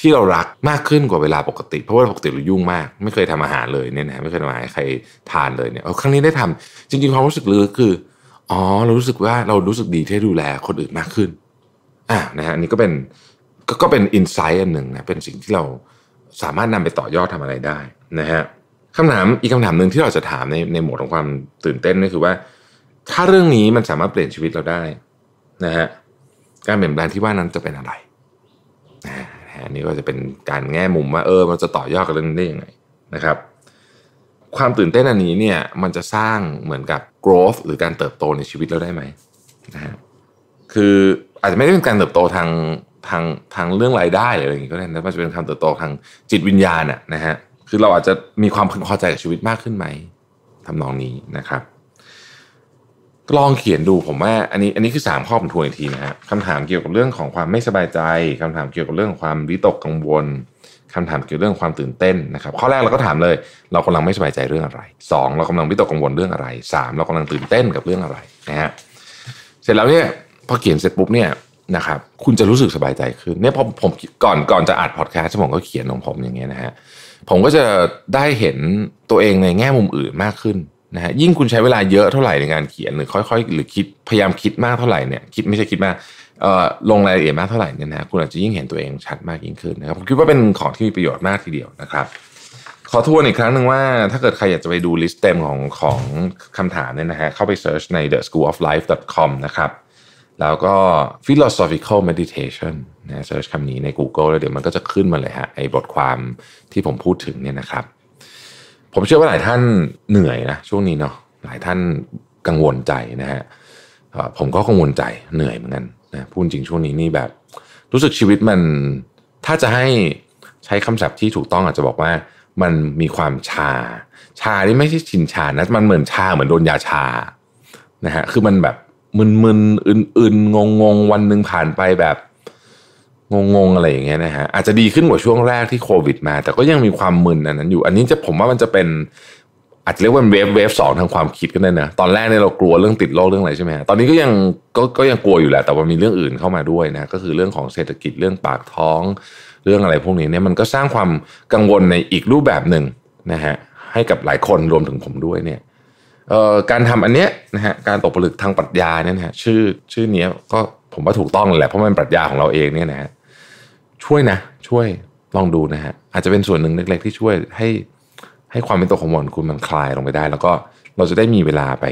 ที่เรารักมากขึ้นกว่าเวลาปกติ เพราะว่าปกติเรายุ่งมาก ไม่เคยทำอาหารเลยเนี่ยนะไม่เคยทำอาหารให้ใครทานเลยเนี่ยครั้งนี้ได้ทำจริงๆความรู้สึกเลยคืออ๋อเรารู้สึกว่าเรารู้สึกดีที่ดูแลคนอื่นมากขึ้นอ่านะฮะนี่ก็เป็นก็เป็นอินไซต์อันหนึ่งนะเป็นสิ่งที่เราสามารถนำไปต่อยอดทำอะไรได้นะฮะ คำถามอีกคำถามหนึ่งที่เราจะถามในในโหมดของความตื่นเต้นก็คือว่า ถ้าเรื่องนี้มันสามารถเปลี่ยนชีวิตเราได้นะฮะการเปลี่ยนแปลงที่ว่านั้นจะเป็นอะไรนะอันนี้ก็จะเป็นการแง่มุมว่าเออมันจะต่อยอดกับเรื่องนี้ได้ยังไงนะครับ ความตื่นเต้นอันนี้เนี่ยมันจะสร้างเหมือนกับ growth หรือการเติบโตในชีวิตเราได้ไหมนะฮะคืออาจจะไม่ได้เป็นการเติบโตทางทางทางเรื่องรายได้อะไรอย่างนี้ก็ได้นะมันจะเป็นการเติบโตทางจิตวิญญาณอะนะฮะ คือเราอาจจะมีความพึงพอใจกับชีวิตมากขึ้นไหมทำนองนี้นะครับลองเขียนดูผมว่า อันนี้อันนี้คือ3ข้อผมทวนอีกทีนะฮะคำถามเกี่ยวกับเรื่องของความไม่สบายใจคำถามเกี่ยวกับเรื่องของความวิตกกังวลคำถามเกี่ยวกับเรื่องความตื่นเต้นนะครับ ข้อแรกเราก็ถามเลย เรากำลังไม่สบายใจเรื่องอะไร 2 เรากำลังวิตกกังวลเรื่องอะไร 3 เรากำลังตื่นเต้นกับเรื่องอะไรนะฮะเสร็จแล้วเนี่ยพอเขียนเสร็จปุ๊บเนี่ยนะครับคุณจะรู้สึกสบายใจขึ้นเนี่ยพอผมก่อนก่อนจะอัดพอดแคสต์ผมก็เขียนของผมอย่างเงี้ยนะฮะ ผมก็จะได้เห็นตัวเองในแง่มุมอื่นมากขึ้นนะฮะยิ่งคุณใช้เวลาเยอะเท่าไหร่ในการเขียนหรือค่อยๆ หรือคิดพยายามคิดมากเท่าไหร่เนี่ยคิดไม่ใช่คิดมากเอ่อลงรายละเอียดมากเท่าไหร่เนี่ยนะคุณอาจจะยิ่งเห็นตัวเองชัดมากยิ่งขึ้นนะครับผมคิดว่าเป็นของที่มีประโยชน์มากทีเดียวนะครับ ขอทวนอีกครั้งหนึ่งว่า ถ้าเกิดใครอยากจะไปดู list เต็มของของคำถามเนี่ยนะฮะเข้าไป search ใน the school of life com นะครับ แล้วก็ philosophical meditation นะเซิร์ชคำนี้ใน Google แล้วเดี๋ยวมันก็จะขึ้นมาเลยฮะไอ้บทความที่ผมพูดถึงเนี่ยนะครับ ผมเชื่อว่าหลายท่านเหนื่อยนะช่วงนี้เนาะหลายท่านกังวลใจนะฮะผมก็กังวลใจเหนื่อยเหมือนกันนะพูดจริงช่วงนี้นี่แบบ รู้สึกชีวิตมันถ้าจะให้ใช้คำศัพท์ที่ถูกต้องอาจจะบอกว่ามันมีความชา ชาที่ไม่ใช่ชินชานะมันเหมือนชาเหมือนโดนยาชานะฮะคือมันแบบ มึนๆอื่นๆงงๆ วันหนึ่งผ่านไปแบบงงๆอะไรอย่างเงี้ยนะฮะอาจจะดีขึ้นกว่าช่วงแรกที่โควิดมา แต่ก็ยังมีความมึนอันนั้นอยู่ อันนี้จะผมว่ามันจะเป็นอาจจะเรียกว่าเวฟเวฟสองทางความคิดก็ได้นะตอนแรกเนี่ยเรากลัวเรื่องติดโรคเรื่องอะไรใช่ไหมตอนนี้ก็ยังก็ก็ยังกลัวอยู่แหละแต่ว่ามีเรื่องอื่นเข้ามาด้วยนะก็คือเรื่องของเศรษฐกิจเรื่องปากท้อง เรื่องอะไรพวกนี้เนี่ยมันก็สร้างความกังวลในอีกรูปแบบหนึ่งนะฮะให้กับหลายคนรวมถึงผมด้วยเนี่ย การทำอันเนี้ยนะฮะการตกผลึกทางปรัชญาเนี่ยนะฮะชื่อชื่อเนี้ยก็ผมว่าถูกต้องแหละเพราะมันปรัชญาของเราเองเนี่ยนะฮะช่วยนะ ช่วยลองดูนะฮะอาจจะเป็นส่วนหนึ่งเล็กๆที่ช่วยให้ให้ความเป็นตัวของมันคุณมันคลายลงไปได้ แล้วก็เราจะได้มีเวลาไป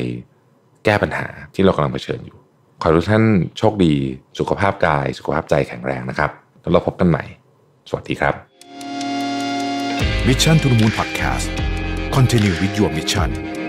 แก้ปัญหาที่เรากำลังเผชิญอยู่ ขอให้ทุกท่านโชคดีสุขภาพกาย สุขภาพใจแข็งแรงนะครับแล้วเราพบกันใหม่ สวัสดีครับ Mission to the Moon Podcast Continue with your mission